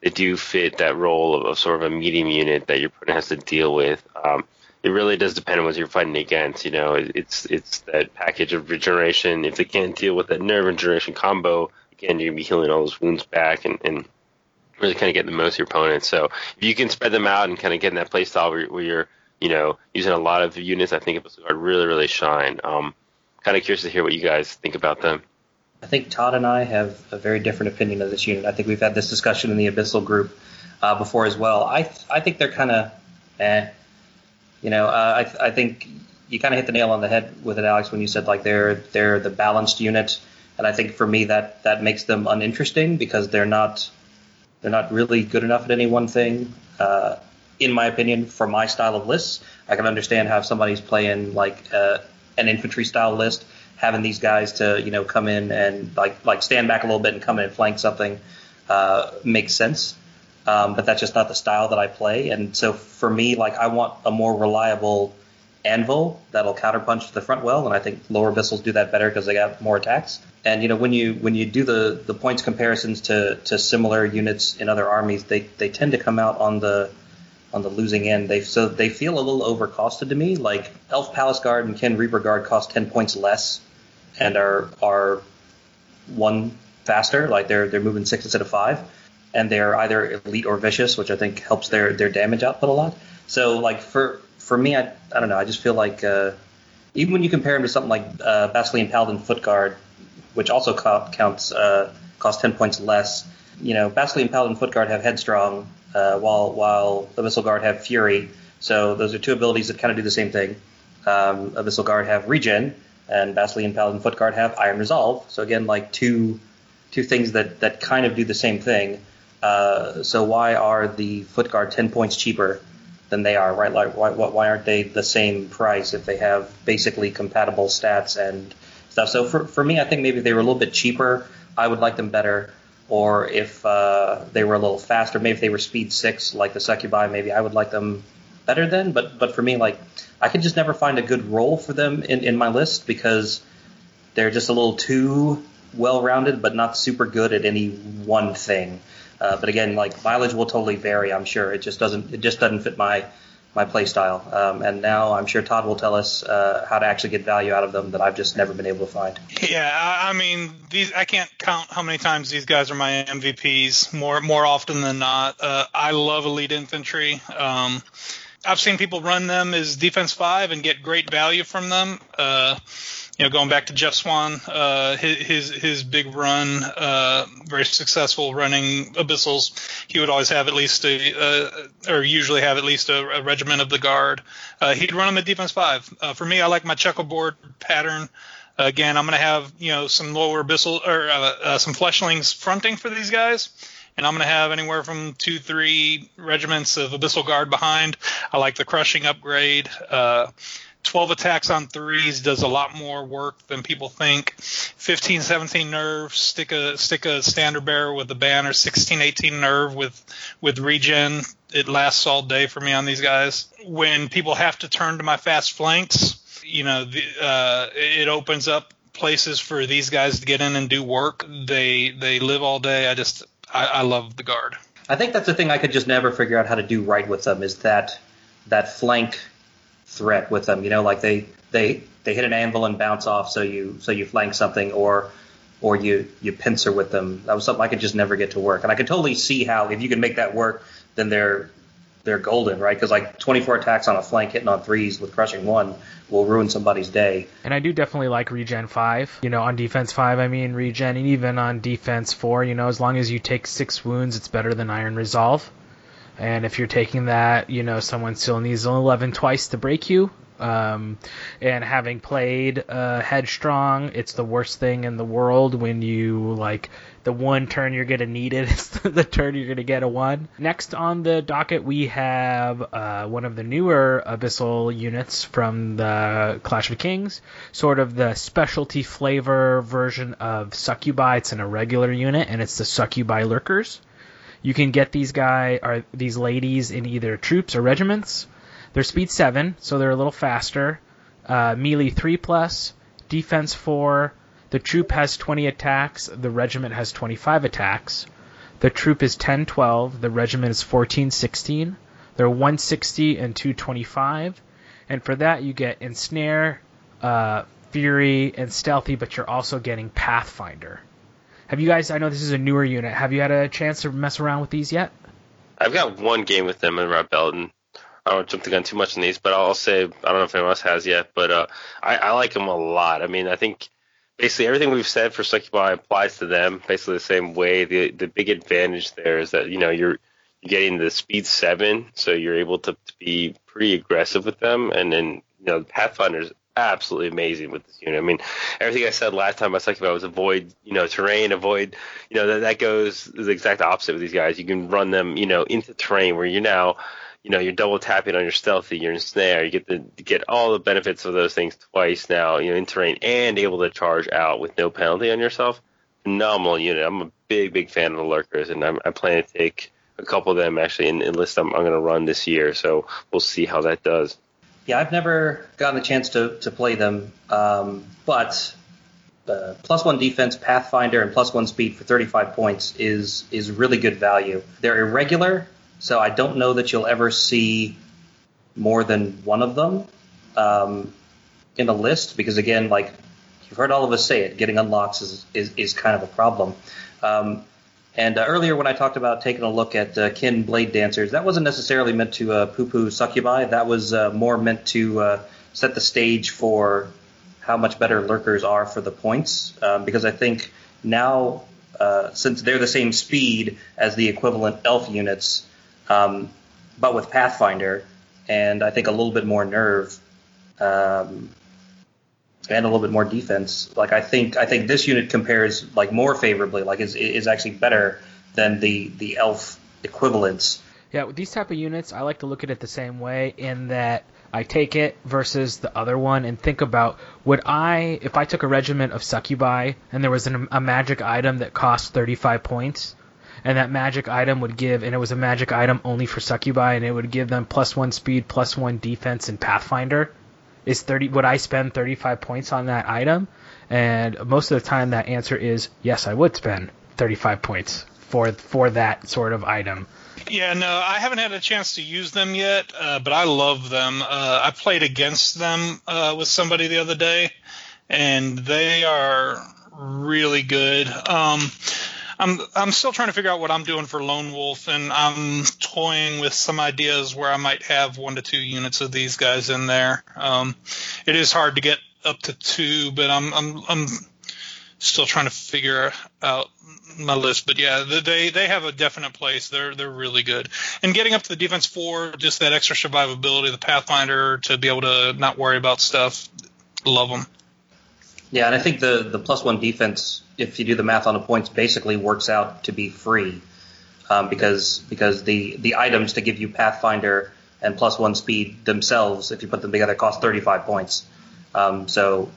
they do fit that role of, of sort of a medium unit that your opponent has to deal with. Um, it really does depend on what you're fighting against. You know, it's it's that package of regeneration. If they can't deal with that nerve regeneration combo, again, you're gonna be healing all those wounds back and, and really kind of getting the most of your opponent. So if you can spread them out and kind of get in that play style where, where you're, you know, using a lot of units, I think it would really, really shine. Um, kind of curious to hear what you guys think about them. I think Todd and I have a very different opinion of this unit. I think we've had this discussion in the Abyssal group uh, before as well. I I think they're kind of, eh. You know, uh, I I think you kind of hit the nail on the head with it, Alex, when you said like they're they're the balanced unit, and I think for me that that makes them uninteresting because they're not they're not really good enough at any one thing. Uh, in my opinion, for my style of lists, I can understand how somebody's playing like uh, an infantry style list, having these guys to you know come in and like like stand back a little bit and come in and flank something uh, makes sense. Um, but that's just not the style that I play, and so for me, like I want a more reliable anvil that'll counterpunch to the front well, and I think lower abyssals do that better because they got more attacks. And you know when you when you do the the points comparisons to to similar units in other armies, they they tend to come out on the on the losing end. They so they feel a little overcosted to me. Like Elf Palace Guard and Ken Reaper Guard cost ten points less and are are one faster. Like they're they're moving six instead of five, and they're either elite or vicious, which I think helps their their damage output a lot. So like for for me, I I don't know. I just feel like uh, even when you compare them to something like uh, Basilian Paladin Foot Guard, which also co- counts uh, costs ten points less. You know, Basilian Paladin Foot Guard have Headstrong, uh, while while Abyssal Guard have Fury. So those are two abilities that kind of do the same thing. Um, Abyssal Guard have Regen, and Basilian Paladin Foot Guard have Iron Resolve. So again, like two two things that that kind of do the same thing. Uh, so why are the Foot Guard ten points cheaper than they are? Right? Like why why aren't they the same price if they have basically compatible stats and stuff? So for for me, I think maybe they were a little bit cheaper, I would like them better. Or if uh, they were a little faster, maybe if they were speed six like the Succubi, maybe I would like them better then. But but for me, like I could just never find a good role for them in, in my list because they're just a little too well rounded, but not super good at any one thing. Uh, but again, like mileage will totally vary. I'm sure it just doesn't it just doesn't fit my my play style. Um, and now I'm sure Todd will tell us uh, how to actually get value out of them that I've just never been able to find. Yeah, I mean, these I can't count how many times these guys are my MVPs. More more often than not, uh, I love elite infantry. Um, I've seen people run them as defense five and get great value from them. Uh, you know, going back to Jeff Swan, uh, his his big run, uh, very successful running abyssals. He would always have at least a, uh, or usually have at least a, a regiment of the guard. Uh, he'd run them at defense five. Uh, for me, I like my checkerboard pattern. Again, I'm going to have you know some lower abyssal or uh, some fleshlings fronting for these guys and I'm going to have anywhere from two, three regiments of Abyssal Guard behind. I like the crushing upgrade. Uh, 12 attacks on threes does a lot more work than people think. 15, 17 nerve, stick a stick a standard bearer with a banner. 16, 18 nerve with with regen. It lasts all day for me on these guys. When people have to turn to my fast flanks, you know, the, uh, it opens up places for these guys to get in and do work. They they live all day. I just I, I love the guard. I think that's the thing I could just never figure out how to do right with them is that that flank threat with them. You know, like they they they hit an anvil and bounce off, so you so you flank something, or or you you pincer with them. That was something I could just never get to work, and I could totally see how if you can make that work, then they're they're golden, right? Because like 24 attacks on a flank hitting on threes with crushing one will ruin somebody's day. And I do definitely like regen five. You know, on defense five, I mean regen, and even on defense four, you know, as long as you take six wounds, it's better than iron resolve. And if you're taking that, you know, someone still needs an 11 twice to break you. Um, and having played uh, Headstrong, it's the worst thing in the world when you, like, the one turn you're going to need it is the turn you're going to get a one. Next on the docket, we have uh, one of the newer Abyssal units from the Clash of Kings, sort of the specialty flavor version of Succubi. It's an irregular unit, and it's the Succubi Lurkers. You can get these guy or these ladies in either troops or regiments. They're speed seven, so they're a little faster. Uh, melee three plus, defense four. The troop has 20 attacks. The regiment has 25 attacks. The troop is 10 12. The regiment is 14 16. They're 160 and 225. And for that, you get Ensnare, uh, Fury, and Stealthy, but you're also getting Pathfinder. Have you guys? I know this is a newer unit. Have you had a chance to mess around with these yet? I've got one game with them in Red Belton. I don't jump the gun too much in these, but I'll say I don't know if anyone else has yet, but uh, I, I like them a lot. I mean, I think basically everything we've said for Succubi applies to them. Basically the same way. The the big advantage there is that you know you're you're getting the speed seven, so you're able to, to be pretty aggressive with them, and then you know the Pathfinder's absolutely amazing with this unit. I mean, everything I said last time I was talking about was avoid, you know, terrain, avoid, you know, that, that goes the exact opposite with these guys. You can run them, you know, into terrain where you're now, you know, you're double tapping on your stealthy, your ensnare. You get the get all the benefits of those things twice now, you know, in terrain and able to charge out with no penalty on yourself. Phenomenal unit. I'm a big, big fan of the lurkers, and I'm, I plan to take a couple of them actually in, in list I'm, I'm going to run this year. So we'll see how that does. Yeah, I've never gotten the chance to, to play them, um, but uh, plus one defense, Pathfinder, and plus one speed for 35 points is is really good value. They're irregular, so I don't know that you'll ever see more than one of them um, in a list because again, like you've heard all of us say it, getting unlocks is is, is kind of a problem. Um, and uh, earlier, when I talked about taking a look at uh, kin blade dancers, that wasn't necessarily meant to uh, poo-poo succubi. That was uh, more meant to uh, set the stage for how much better lurkers are for the points. Um, because I think now, uh, since they're the same speed as the equivalent elf units, um, but with Pathfinder, and I think a little bit more nerve, um, and a little bit more defense. Like I think I think this unit compares like more favorably, like is is actually better than the the elf equivalents. Yeah, with these type of units, I like to look at it the same way in that I take it versus the other one and think about would I if I took a regiment of succubi and there was an, a magic item that cost 35 points and that magic item would give and it was a magic item only for succubi and it would give them plus 1 speed, plus 1 defense and Pathfinder is 30 would I spend 35 points on that item? And most of the time that answer is yes, I would spend 35 points for for that sort of item. Yeah, no, I haven't had a chance to use them yet, uh, but I love them. Uh, I played against them uh, with somebody the other day, and they are really good. Um, I'm I'm still trying to figure out what I'm doing for Lone Wolf, and I'm toying with some ideas where I might have one to two units of these guys in there. Um, it is hard to get up to two, but I'm I'm I'm still trying to figure out my list. But yeah, they they have a definite place. They're they're really good. And getting up to the defense four, just that extra survivability, the Pathfinder to be able to not worry about stuff. Love them. Yeah, and I think the the plus one defense, if you do the math on the points, basically works out to be free, um, because because the the items to give you Pathfinder and plus one speed themselves, if you put them together, cost 35 points. Um, so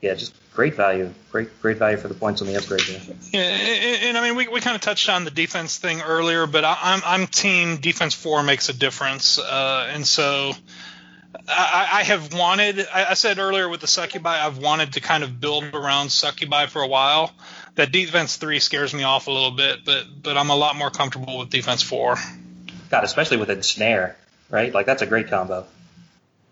yeah, just great value, great great value for the points on the upgrade. There. Yeah, and, and I mean we, we kind of touched on the defense thing earlier, but I, I'm I'm team defense four makes a difference, uh, and so. I, I have wanted. I, I said earlier with the succubi, I've wanted to kind of build around succubi for a while. That defense three scares me off a little bit, but but I'm a lot more comfortable with defense four. God, especially with ensnare, right? Like that's a great combo.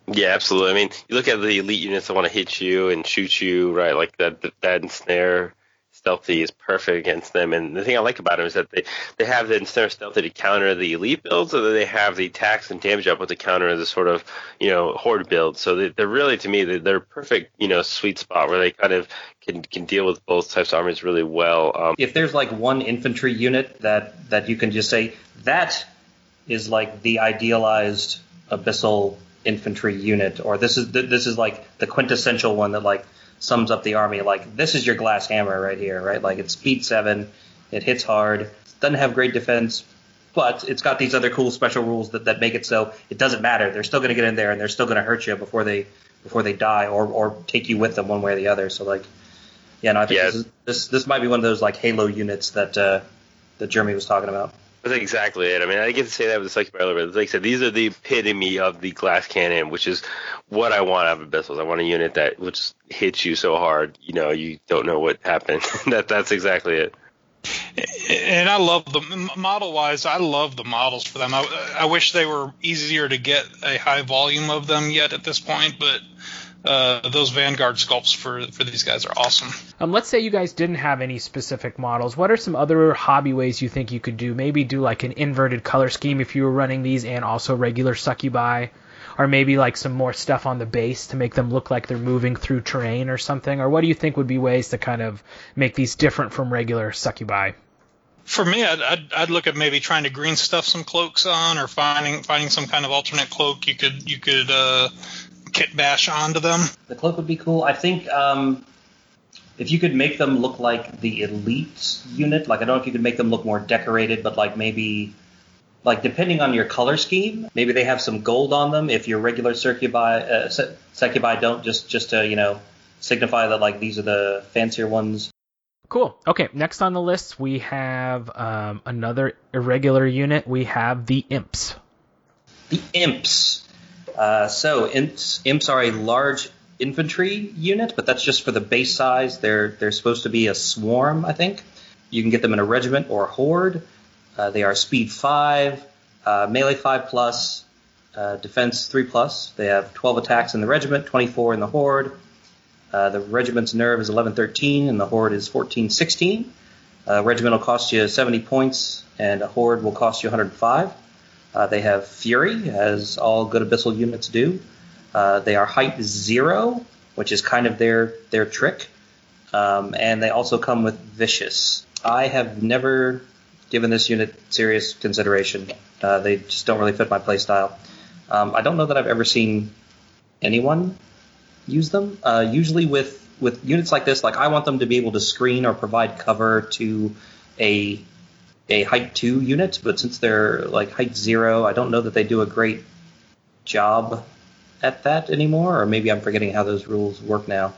Yeah, absolutely. I mean, you look at the elite units that want to hit you and shoot you, right? Like that, that, that ensnare stealthy is perfect against them. And the thing I like about them is that they, they have the ensnare stealthy to counter the elite builds, or they have the attacks and damage output to counter the sort of, you know, horde build. So they, they're really, to me, they're, they're perfect, you know, sweet spot where they kind of can, can deal with both types of armies really well. Um, If there's like one infantry unit that, that you can just say, that is like the idealized abyssal infantry unit, or this is this is like the quintessential one that like sums up the army. Like this is your glass hammer right here, right? Like it's speed seven, it hits hard, doesn't have great defense, but it's got these other cool special rules that, that make it so it doesn't matter. They're still going to get in there and they're still going to hurt you before they before they die or or take you with them one way or the other. So like, yeah, no, I think Yeah. this, is, this this might be one of those like Halo units that uh, that Jeremy was talking about. That's exactly it. I mean, I get to say that with the Psychic earlier, but like I said, these are the epitome of the glass cannon, which is what I want out of Abyssals. I want a unit that which hits you so hard, you know, you don't know what happened. that That's exactly it. And I love them model wise. I love the models for them. I, I wish they were easier to get a high volume of them yet at this point, but uh, those Vanguard sculpts for for these guys are awesome. Um, let's say you guys didn't have any specific models. What are some other hobby ways you think you could do? Maybe do like an inverted color scheme if you were running these and also regular succubi, or maybe like some more stuff on the base to make them look like they're moving through terrain or something? Or what do you think would be ways to kind of make these different from regular succubi? For me, I'd, I'd, I'd look at maybe trying to green stuff some cloaks on, or finding finding some kind of alternate cloak you could you could uh, kit bash onto them. The cloak would be cool. I think um, if you could make them look like the elite unit, like I don't know if you could make them look more decorated, but like maybe like depending on your color scheme, maybe they have some gold on them. If your regular succubi uh, succubi don't just just to you know signify that like these are the fancier ones. Cool. Okay, next on the list we have um, another irregular unit. We have the imps. The imps. Uh, so imps, imps are a large infantry unit, but that's just for the base size. They're they're supposed to be a swarm, I think. You can get them in a regiment or a horde. Uh, they are speed five, uh, melee five plus, uh, defense three plus. They have 12 attacks in the regiment, 24 in the horde. Uh, the regiment's nerve is 1113, and the horde is 1416. Uh, regiment will cost you 70 points, and a horde will cost you 105. Uh, they have fury, as all good abyssal units do. Uh, they are height zero, which is kind of their their trick, um, and they also come with vicious. I have never given this unit serious consideration. Uh, they just don't really fit my playstyle. Um, I don't know that I've ever seen anyone use them. Uh, usually with with units like this, like I want them to be able to screen or provide cover to a a height two unit, but since they're like height zero, I don't know that they do a great job at that anymore, or maybe I'm forgetting how those rules work now.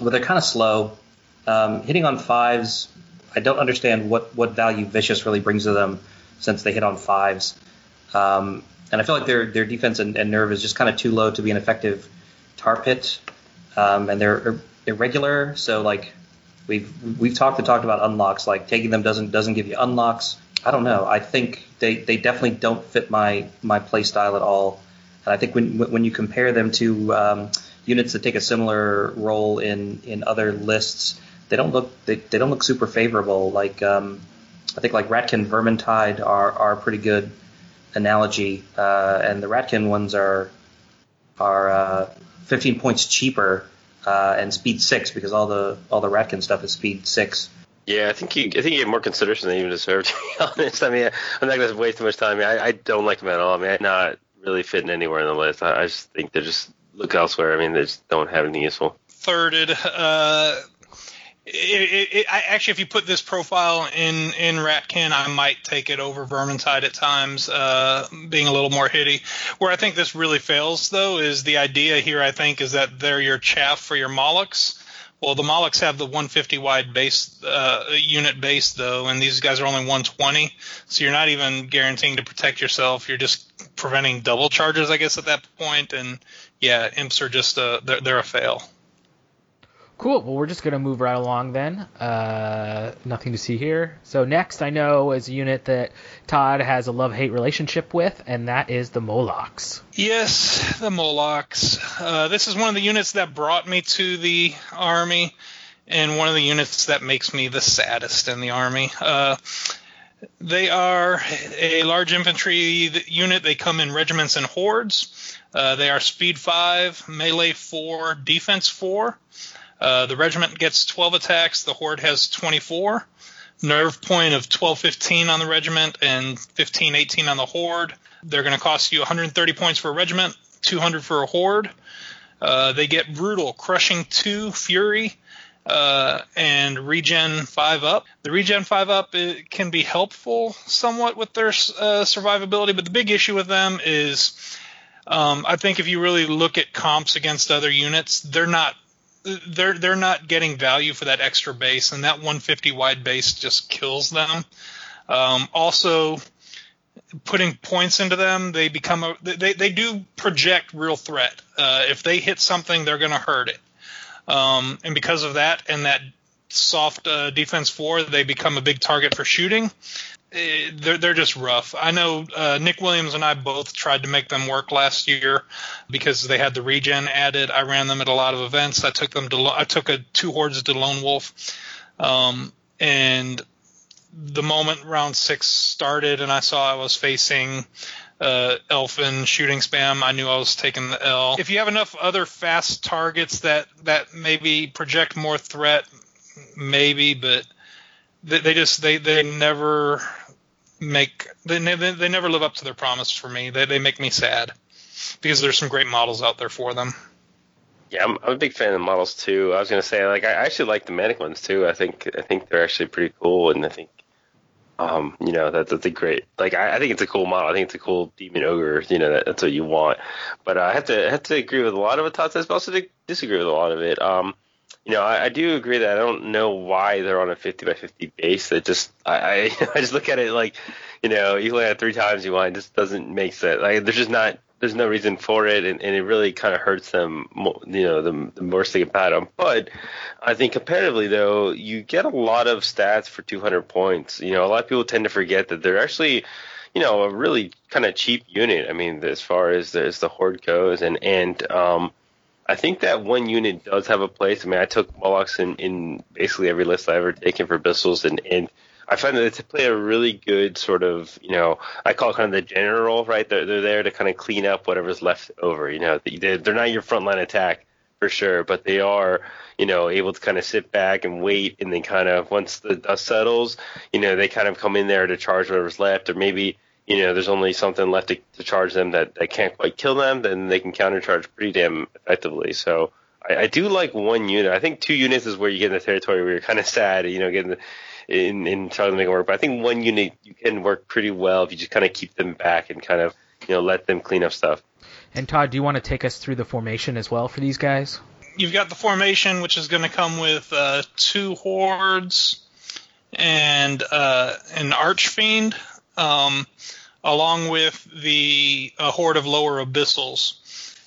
But they're kind of slow. Um, hitting on fives, I don't understand what, what value Vicious really brings to them since they hit on fives. Um, and I feel like their their defense and, and, nerve is just kind of too low to be an effective tar pit. Um, and they're irregular, so like we've we've talked and talked about unlocks. Like taking them doesn't doesn't give you unlocks. I don't know. I think they, they definitely don't fit my my play style at all. And I think when when you compare them to um, units that take a similar role in, in other lists, they don't look they, they don't look super favorable. Like um, I think like Ratkin Vermintide are are a pretty good analogy, uh, and the Ratkin ones are are uh, 15 points cheaper uh, and speed six because all the all the Ratkin stuff is speed six. Yeah, I think you I think you get more consideration than you even deserve. To be honest, I mean, I'm not going to waste too much time. I, mean, I, I don't like them at all. I mean, I'm not really fitting anywhere in the list. I, I just think they're just look elsewhere. I mean, they just don't have anything useful. Thirded. Uh, it, it, I, actually, if you put this profile in in Ratkin, I might take it over Vermintide at times, uh, being a little more hitty. Where I think this really fails, though, is the idea here. I think is that they're your chaff for your Molochs. Well, the Molochs have the 150 wide base uh, unit base though, and these guys are only 120, so you're not even guaranteeing to protect yourself. You're just preventing double charges, I guess, at that point. And yeah, imps are just a they're, they're a fail. Cool. Well, we're just gonna move right along then. Uh, nothing to see here. So next, I know is a unit that Todd has a love-hate relationship with, and that is the Molochs. Yes, the Molochs. Uh, this is one of the units that brought me to the army, and one of the units that makes me the saddest in the army. Uh, they are a large infantry unit. They come in regiments and hordes. Uh, they are speed 5, melee 4, defense 4. Uh, the regiment gets 12 attacks. The horde has 24. Nerve point of 1215 on the regiment and 1518 on the horde. They're going to cost you 130 points for a regiment, 200 for a horde. Uh, they get brutal, crushing 2, fury, uh, and regen five up. The regen five up can be helpful somewhat with their uh, survivability, but the big issue with them is um, I think if you really look at comps against other units, they're not they're they're not getting value for that extra base, and that 150 wide base just kills them. Um, also, putting points into them, they become a they they do project real threat. Uh, if they hit something, they're going to hurt it. Um, and because of that and that soft uh, defense four, they become a big target for shooting. Uh, they're they're just rough. I know uh, Nick Williams and I both tried to make them work last year because they had the regen added. I ran them at a lot of events. I took them to I took a two hordes to Lone Wolf, um, and the moment round six started and I saw I was facing uh, elfin shooting spam, I knew I was taking the L. If you have enough other fast targets that that maybe project more threat, maybe, but they, they just they they never make they, they they never live up to their promise for me. They they make me sad because there's some great models out there for them. Yeah, I'm, I'm a big fan of the models too. I was gonna say like I actually like the Mantic ones too. I think I think they're actually pretty cool, and I think um you know that that's a great like I, I think it's a cool model. I think it's a cool demon ogre. You know that, that's what you want. But uh, I have to I have to agree with a lot of Todd says, but also disagree with a lot of it. Um, you know, I, I do agree that I don't know why they're on a 50 by 50 base. That just I I, I just look at it like you know you play it three times you want. It just doesn't make sense. Like there's just not there's no reason for it, and, and it really kind of hurts them, you know, the, the worse they pat them. But I think comparatively though, you get a lot of stats for 200 points. You know, a lot of people tend to forget that they're actually, you know, a really kind of cheap unit. I mean, as far as the, as the horde goes, and and um, I think that one unit does have a place. I mean, I took Molochs in, in basically every list I ever taken for Bissels, and and I find that they play a really good sort of, you know, I call it kind of the general, right? They're, they're there to kind of clean up whatever's left over. You know, they're, they're not your frontline attack for sure, but they are, you know, able to kind of sit back and wait, and then kind of once the dust settles, you know, they kind of come in there to charge whatever's left, or maybe, you know, there's only something left to, to charge them that, that can't quite kill them, then they can countercharge pretty damn effectively. So I, I do like one unit. I think two units is where you get in the territory where you're kind of sad, you know, getting the in, in trying to make it work. But I think one unit you can work pretty well if you just kind of keep them back and kind of you know let them clean up stuff. And Todd, do you want to take us through the formation as well for these guys? You've got the formation, which is going to come with uh, two hordes and uh, an archfiend, um, along with the horde of lower abyssals.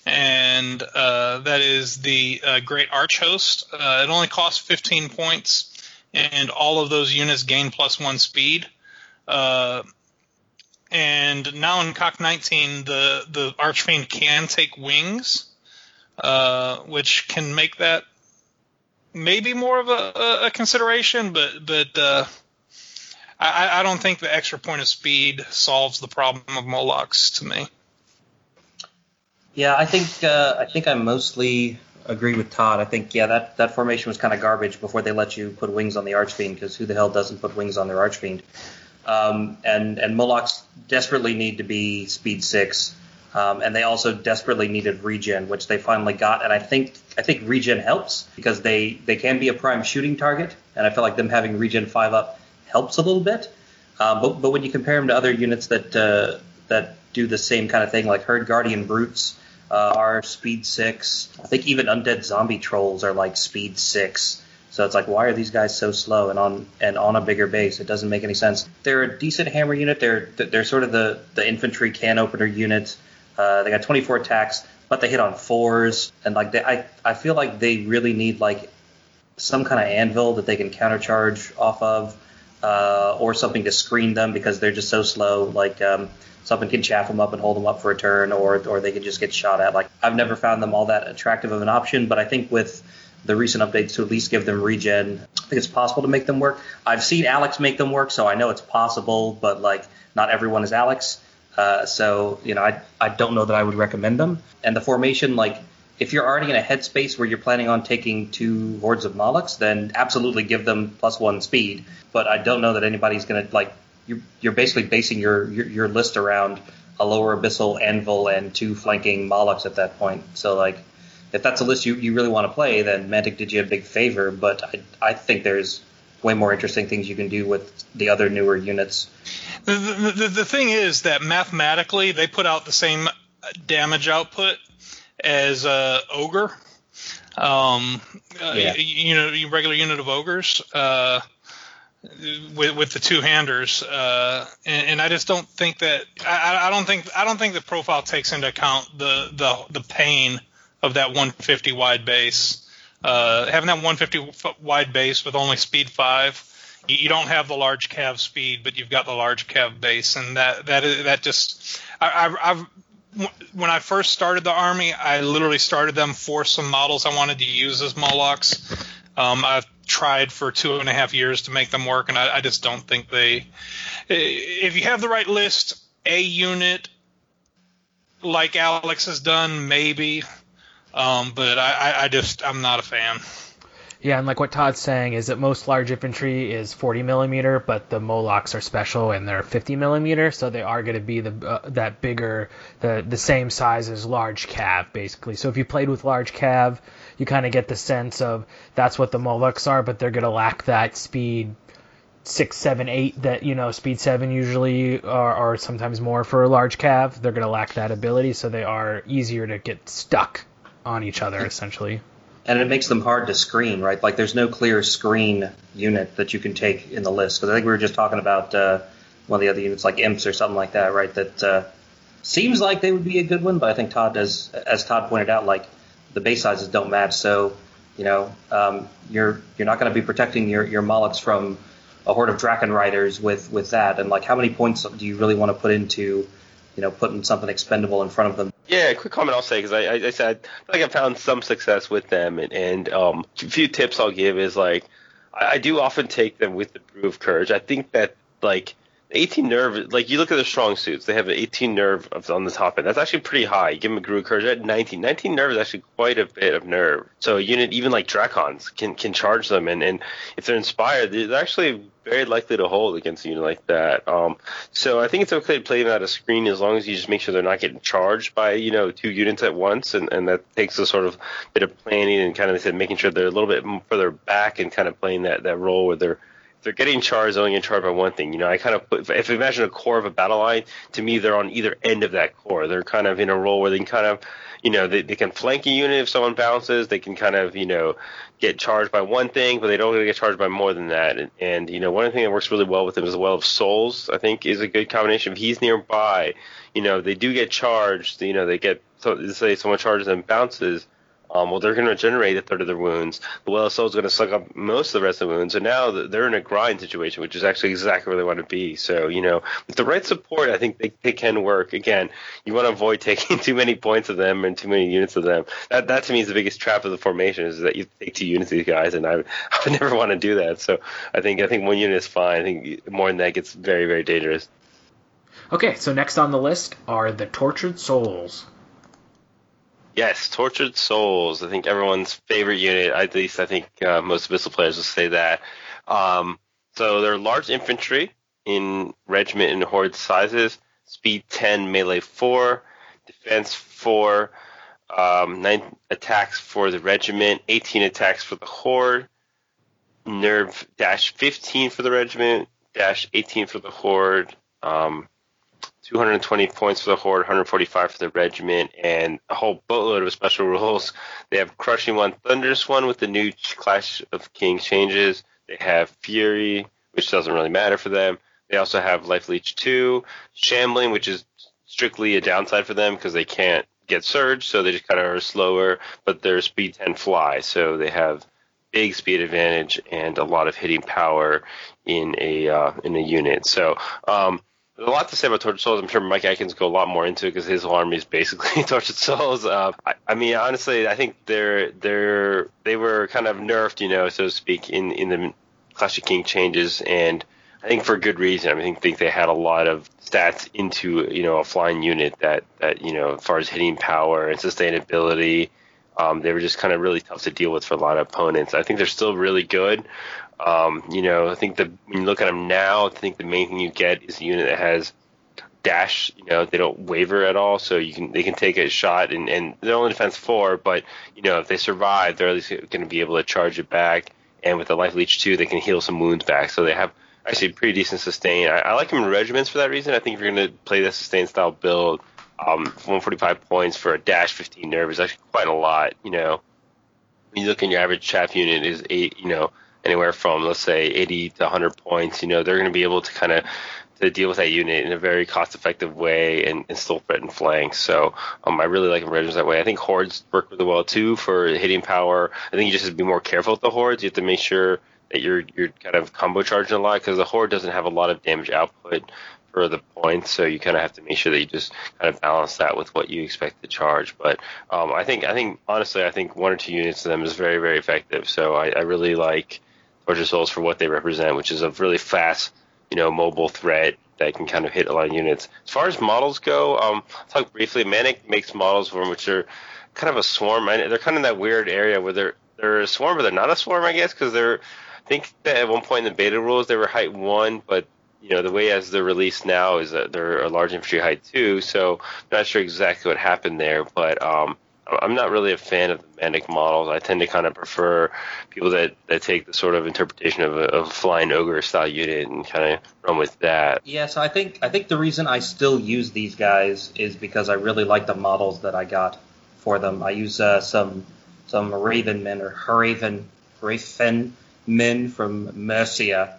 And uh, that is the uh, Great Arch Host. Uh, it only costs 15 points and all of those units gain plus one speed. And now in CoK 19, the the Archfiend can take wings, which can make that maybe more of a, a consideration, but but uh, I, I, don't think the extra point of speed solves the problem of Molochs to me. Yeah, I think uh, I think I'm mostly agree with Todd. I think yeah, that that formation was kind of garbage before they let you put wings on the Archfiend because who the hell doesn't put wings on their Archfiend? Um, and and Molochs desperately need to be speed six, um, and they also desperately needed regen, which they finally got. And I think I think regen helps because they they can be a prime shooting target, and I feel like them having regen five up helps a little bit. Uh, but but when you compare them to other units that uh, that do the same kind of thing, like Herd Guardian Brutes uh, are speed six. I think even undead zombie trolls are like speed six. So it's like, why are these guys so slow and on and on a bigger base? It doesn't make any sense. They're a decent hammer unit. They're they're sort of the the infantry can opener unit. Uh, they got 24 attacks, but they hit on fours, and like they, I I feel like they really need like some kind of anvil that they can countercharge off of, uh, or something to screen them because they're just so slow. Like um, something can chaff them up and hold them up for a turn, or or they can just get shot at. Like I've never found them all that attractive of an option, but I think with the recent updates to at least give them regen, I think it's possible to make them work. I've seen Alex make them work, so I know it's possible, but like not everyone is Alex. Uh, so you know, I I don't know that I would recommend them. And the formation, like if you're already in a headspace where you're planning on taking two hordes of Molochs, then absolutely give them plus one speed. But I don't know that anybody's going to like you're, you're basically basing your, your, your list around a lower abyssal anvil and two flanking Molochs at that point. So like, if that's a list you, you really want to play, then Mantic did you a big favor. But I I think there's way more interesting things you can do with the other newer units. The, the, the thing is that mathematically they put out the same damage output as uh, ogre. Um, yeah. uh, you know, regular unit of ogres. Uh, with with the two handers, uh, and, and, I just don't think that I, I, don't think I don't think the profile takes into account the the the pain of that 150 wide base. Uh, having that 150 wide base with only speed five, you, you, don't have the large cav speed, but you've got the large cav base, and that that is, that just I, I, I've when I first started the army, I literally started them for some models I wanted to use as Molochs. Um, I've tried for two and a half years to make them work, and I, I just don't think they. If you have the right list, a unit like Alex has done, maybe. Um, but I, I, I just I'm not a fan. Yeah, and like what Todd's saying is that most large infantry is 40 millimeter, but the Molochs are special and they're 50 millimeter, so they are going to be the uh, that bigger, the the same size as large cav basically. So if you played with large cav, you kind of get the sense of that's what the Molochs are, but they're going to lack that speed six, seven, eight that you know speed seven usually are, are sometimes more for a large cav. They're going to lack that ability, so they are easier to get stuck on each other essentially and it makes them hard to screen, right? Like there's no clear screen unit that you can take in the list. Because I think we were just talking about uh, one of the other units, like imps or something like that, right? That uh, seems like they would be a good one, but I think Todd does, as Todd pointed out, like the base sizes don't match, so you know um, you're you're not going to be protecting your your Molochs from a horde of Drakon riders with with that, and like how many points do you really want to put into you know, putting something expendable in front of them. Yeah, quick comment I'll say because I, I, I said I like I found some success with them, and, and um, a few tips I'll give is like I, I do often take them with the brew of courage. I think that like 18 nerve, like you look at the strong suits, they have an 18 nerve on the top end. That's actually pretty high. Give them a of Courage at 19. 19 nerve is actually quite a bit of nerve. So a unit, even like Drakons, can can charge them, and, and if they're inspired, they're actually very likely to hold against a unit like that. Um, so I think it's okay to play them out of screen as long as you just make sure they're not getting charged by you know two units at once, and, and that takes a sort of bit of planning and kind of making sure they're a little bit further back and kind of playing that that role where they're they're getting charged, only getting charged by one thing. You know, I kind of put, if, you imagine a core of a battle line, to me, they're on either end of that core. They're kind of in a role where they can kind of, you know, they, they can flank a unit if someone bounces. They can kind of, you know, get charged by one thing, but they don't really get charged by more than that. And, and you know, one thing that works really well with them is the Well of Souls. I think is a good combination. If he's nearby, you know, they do get charged. You know, they get so say someone charges and bounces um, well, they're going to regenerate a third of their wounds. The Soul is going to suck up most of the rest of the wounds. And now they're in a grind situation, which is actually exactly where they want to be. So, you know, with the right support, I think they, they can work. Again, you want to avoid taking too many points of them and too many units of them. That, that to me is the biggest trap of the formation is that you take two units of these guys, and I, I would never want to do that. So I think I think one unit is fine. I think more than that gets very, very dangerous. Okay, so next on the list are the Tortured Souls. Yes, Tortured Souls. I think everyone's favorite unit. At least I think uh, most Abyssal players will say that. Um, so they're large infantry in regiment and horde sizes. Speed 10, melee 4, defense 4, um, 9 attacks for the regiment, 18 attacks for the horde, nerve dash 15 for the regiment, dash 18 for the horde, um, 220 points for the Horde, 145 for the Regiment, and a whole boatload of special rules. They have Crushing One, Thunderous One with the new Clash of Kings changes. They have Fury, which doesn't really matter for them. They also have Life Leech 2, Shambling, which is strictly a downside for them because they can't get Surge, so they just kind of are slower, but they're Speed 10 Fly, so they have big speed advantage and a lot of hitting power in a uh, in a unit. So um, a lot to say about Tortured Souls. I'm sure Mike Atkins go a lot more into it because his army is basically Tortured Souls. Uh, I, I, mean, honestly, I think they're they're they were kind of nerfed, you know, so to speak, in in the Clash of King changes, and I think for good reason. I mean, think they had a lot of stats into you know a flying unit that that you know as far as hitting power and sustainability. Um, they were just kind of really tough to deal with for a lot of opponents. I think they're still really good. Um, you know, I think the when you look at them now, I think the main thing you get is a unit that has dash. You know, they don't waver at all, so you can they can take a shot and, and they're only defense four, but you know if they survive, they're at least going to be able to charge it back. And with the life leech too, they can heal some wounds back, so they have actually pretty decent sustain. I, I like them in regiments for that reason. I think if you're going to play the sustain style build, um, 145 points for a dash 15 nerve is actually quite a lot. You know, when you look in your average chaff unit is eight. You know anywhere from let's say 80 to 100 points, you know, they're going to be able to kind of to deal with that unit in a very cost-effective way and, and still threaten flanks. So um, I really like regiments that way. I think hordes work really well too for hitting power. I think you just have to be more careful with the hordes. You have to make sure that you're you're kind of combo charging a lot because the horde doesn't have a lot of damage output for the points, so you kind of have to make sure that you just kind of balance that with what you expect to charge. But um, I think I think honestly, I think one or two units of them is very very effective. So I, I really like Tortured Souls for what they represent, which is a really fast, you know, mobile threat that can kind of hit a lot of units. As far as models go, um, I'll talk briefly. Mantic makes models for them, which are kind of a swarm. They're kind of in that weird area where they're they're a swarm, but they're not a swarm, I guess, because they're. I think that at one point in the beta rules they were height one, but you know the way as they're released now is that they're a large infantry height two. So I'm not sure exactly what happened there, but um, I'm not really a fan of the Mantic models. I tend to kind of prefer people that, that take the sort of interpretation of a, of a flying ogre style unit and kind of run with that. Yeah, so I think I think the reason I still use these guys is because I really like the models that I got for them. I use uh, some some Raven men or Raven Raven men from Mierce,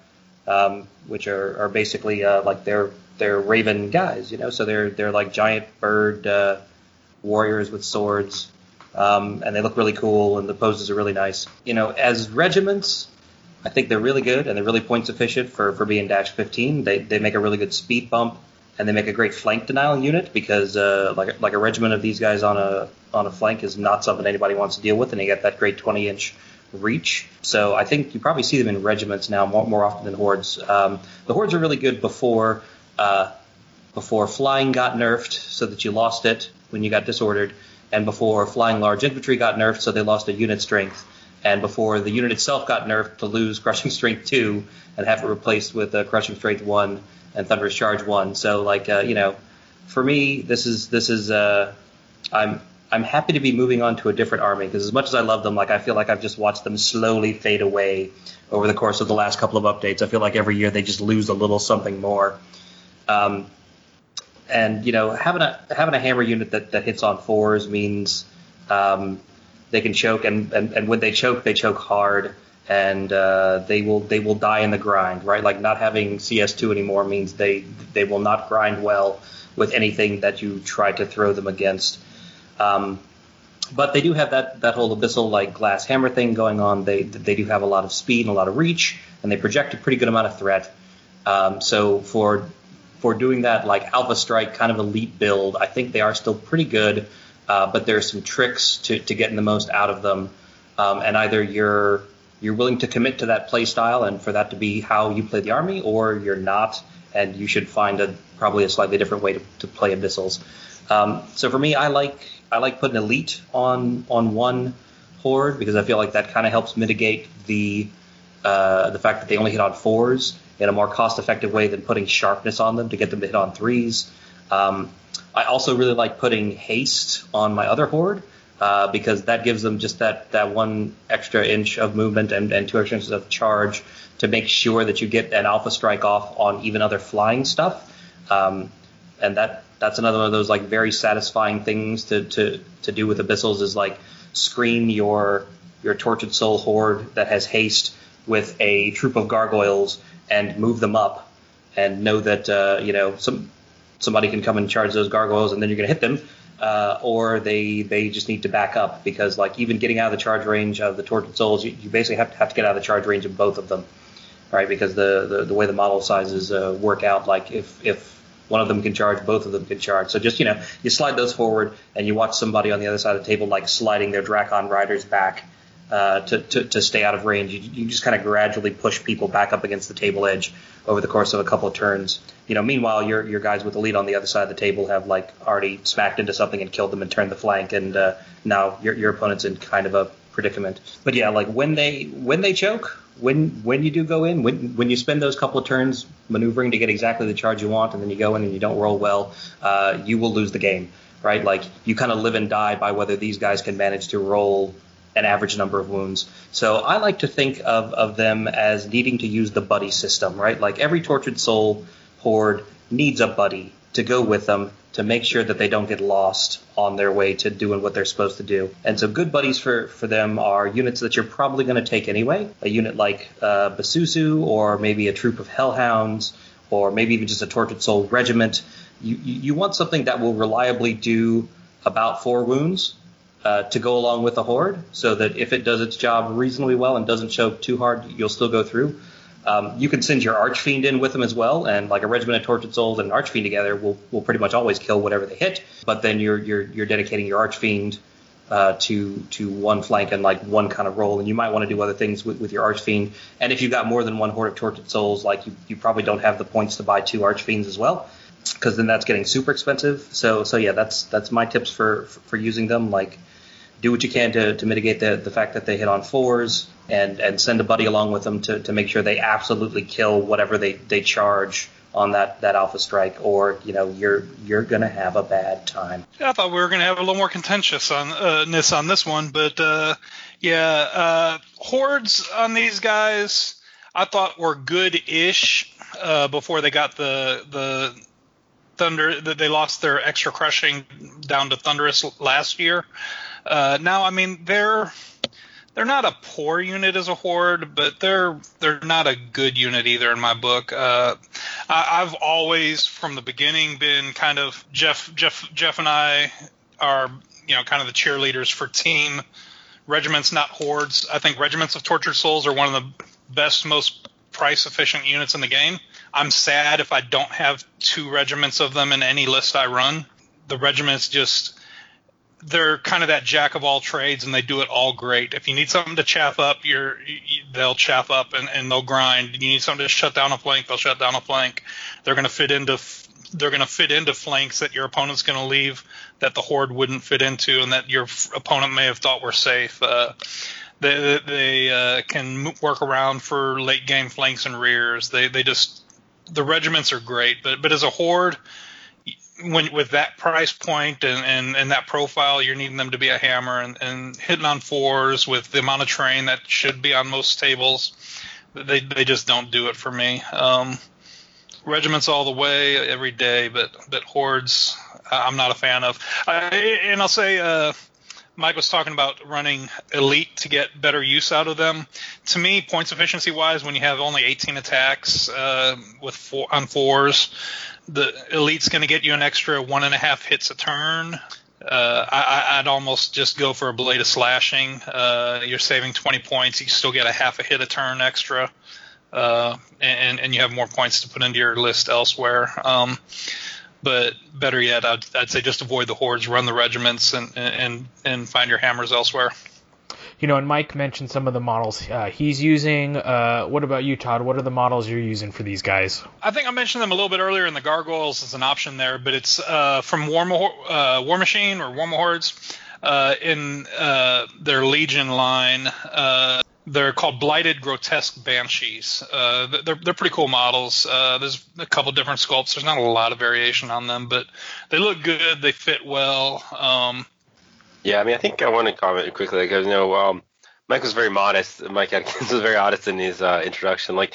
um, which are, are basically uh, like they're they're Raven guys, you know. So they're they're like giant bird. Uh, warriors with swords, um, and they look really cool, and the poses are really nice. You know, as regiments, I think they're really good, and they're really points efficient for, for being Dash 15. They, they make a really good speed bump, and they make a great flank denial unit because uh, like like a regiment of these guys on a on a flank is not something anybody wants to deal with, and they get that great 20 inch reach. So I think you probably see them in regiments now more, more often than hordes. Um, the hordes are really good before uh, before flying got nerfed, so that you lost it when you got disordered, and before flying large infantry got nerfed, so they lost a unit strength, and before the unit itself got nerfed to lose crushing strength two and have it replaced with a crushing strength one and thunderous charge one. So like uh, you know, for me this is this is uh, I'm I'm happy to be moving on to a different army because as much as I love them, like I feel like I've just watched them slowly fade away over the course of the last couple of updates. I feel like every year they just lose a little something more. Um, and you know having a having a hammer unit that, that hits on fours means um, they can choke and, and, and when they choke they choke hard and uh, they will they will die in the grind right? Like not having CS2 anymore means they they will not grind well with anything that you try to throw them against. Um, but they do have that that whole abyssal like glass hammer thing going on. They they do have a lot of speed and a lot of reach and they project a pretty good amount of threat. Um, so for for doing that like Alpha Strike kind of elite build, I think they are still pretty good, uh, but there's some tricks to, to getting the most out of them. Um, and either you're you're willing to commit to that play style and for that to be how you play the army, or you're not, and you should find a probably a slightly different way to, to play abyssals. Um, so for me, I like I like putting elite on on one horde because I feel like that kind of helps mitigate the uh, the fact that they only hit on fours in a more cost effective way than putting sharpness on them to get them to hit on threes. Um, I also really like putting haste on my other horde uh, because that gives them just that, that one extra inch of movement and, and two extra inches of charge to make sure that you get an alpha strike off on even other flying stuff. Um, and that that's another one of those like very satisfying things to, to, to do with abyssals is like screen your your tortured soul horde that has haste with a troop of gargoyles and move them up and know that uh, you know some somebody can come and charge those gargoyles and then you're going to hit them, uh, or they they just need to back up because like even getting out of the charge range of the tortured souls, you, you basically have to have to get out of the charge range of both of them, right? Because the the, the way the model sizes uh, work out, like if if one of them can charge, both of them can charge. So just you know, you slide those forward, and you watch somebody on the other side of the table like sliding their Drakon riders back, uh, to, to, to, stay out of range. You, you just kind of gradually push people back up against the table edge over the course of a couple of turns. You know, meanwhile, your your guys with the lead on the other side of the table have like already smacked into something and killed them and turned the flank, and uh, now your your opponent's in kind of a predicament. But yeah, like when they when they choke, when when you do go in, when when you spend those couple of turns maneuvering to get exactly the charge you want, and then you go in and you don't roll well, uh, you will lose the game, right? Like you kind of live and die by whether these guys can manage to roll an average number of wounds. So I like to think of, of them as needing to use the buddy system, right? Like every tortured soul horde needs a buddy to go with them to make sure that they don't get lost on their way to doing what they're supposed to do. And so good buddies for, for them are units that you're probably going to take anyway. A unit like uh, Basusu or maybe a troop of hellhounds or maybe even just a tortured soul regiment. You, you, you want something that will reliably do about four wounds uh, to go along with the horde, so that if it does its job reasonably well and doesn't choke too hard, you'll still go through. Um, you can send your archfiend in with them as well, and like a regiment of tortured souls and an archfiend together will will pretty much always kill whatever they hit. But then you're you're you're dedicating your archfiend uh, to to one flank and like one kind of role, and you might want to do other things with, with your Archfiend. And if you've got more than one Horde of Tortured Souls, like you, you probably don't have the points to buy two Archfiends as well, because then that's getting super expensive. So so yeah, that's that's my tips for for using them. Like do what you can to, to mitigate the, the fact that they hit on fours and, and send a buddy along with them to, to make sure they absolutely kill whatever they, they charge on that, that alpha strike or you know you're you're gonna have a bad time. Yeah, I thought we were gonna have a little more contentious on uh, this on this one, but uh, yeah, uh, hordes on these guys I thought were good-ish uh, before they got the the thunder that they lost their extra crushing down to thunderous last year. Uh, now, I mean they're they're not a poor unit as a horde, but they're they're not a good unit either in my book. Uh, I, I've always, from the beginning, been kind of Jeff Jeff Jeff and I are you know kind of the cheerleaders for team regiments, not hordes. I think regiments of tortured souls are one of the best, most price efficient units in the game. I'm sad if I don't have two regiments of them in any list I run. The regiments just they're kind of that jack of all trades and they do it all great. If you need something to chaff up, you're you, they'll chaff up and, and they'll grind. You need something to shut down a flank, they'll shut down a flank. They're going to fit into they're going to fit into flanks that your opponent's going to leave that the horde wouldn't fit into and that your opponent may have thought were safe. Uh, they they uh, can work around for late game flanks and rears. They they just the regiments are great, but but as a horde when with that price point and, and, and that profile, you're needing them to be a hammer and, and hitting on fours with the amount of terrain that should be on most tables. They they just don't do it for me. Um, regiments all the way every day, but but hordes I'm not a fan of. I, and I'll say. Uh, Mike was talking about running elite to get better use out of them. To me, points efficiency wise, when you have only 18 attacks uh, with four on fours, the elite's going to get you an extra one and a half hits a turn. Uh, I, would almost just go for a blade of slashing. Uh, you're saving 20 points. You still get a half a hit a turn extra, uh, and, and you have more points to put into your list elsewhere. Um, but better yet, I'd, I'd, say just avoid the hordes, run the regiments, and and and find your hammers elsewhere you know, and Mike mentioned some of the models uh, he's using. Uh, what about you, Todd? What are the models you're using for these guys? I think I mentioned them a little bit earlier in the gargoyles as an option there, but it's uh, from War, uh, Warmachine or War Hordes uh, in uh, their Legion line. They're called Blighted Grotesque Banshees. they're they're pretty cool models. there's a couple different sculpts. There's not a lot of variation on them, but they look good. They fit well. Um, yeah, I mean, I think I want to comment quickly because you know, um, Mike was very modest. Mike Atkins was very modest in his uh, introduction. Like,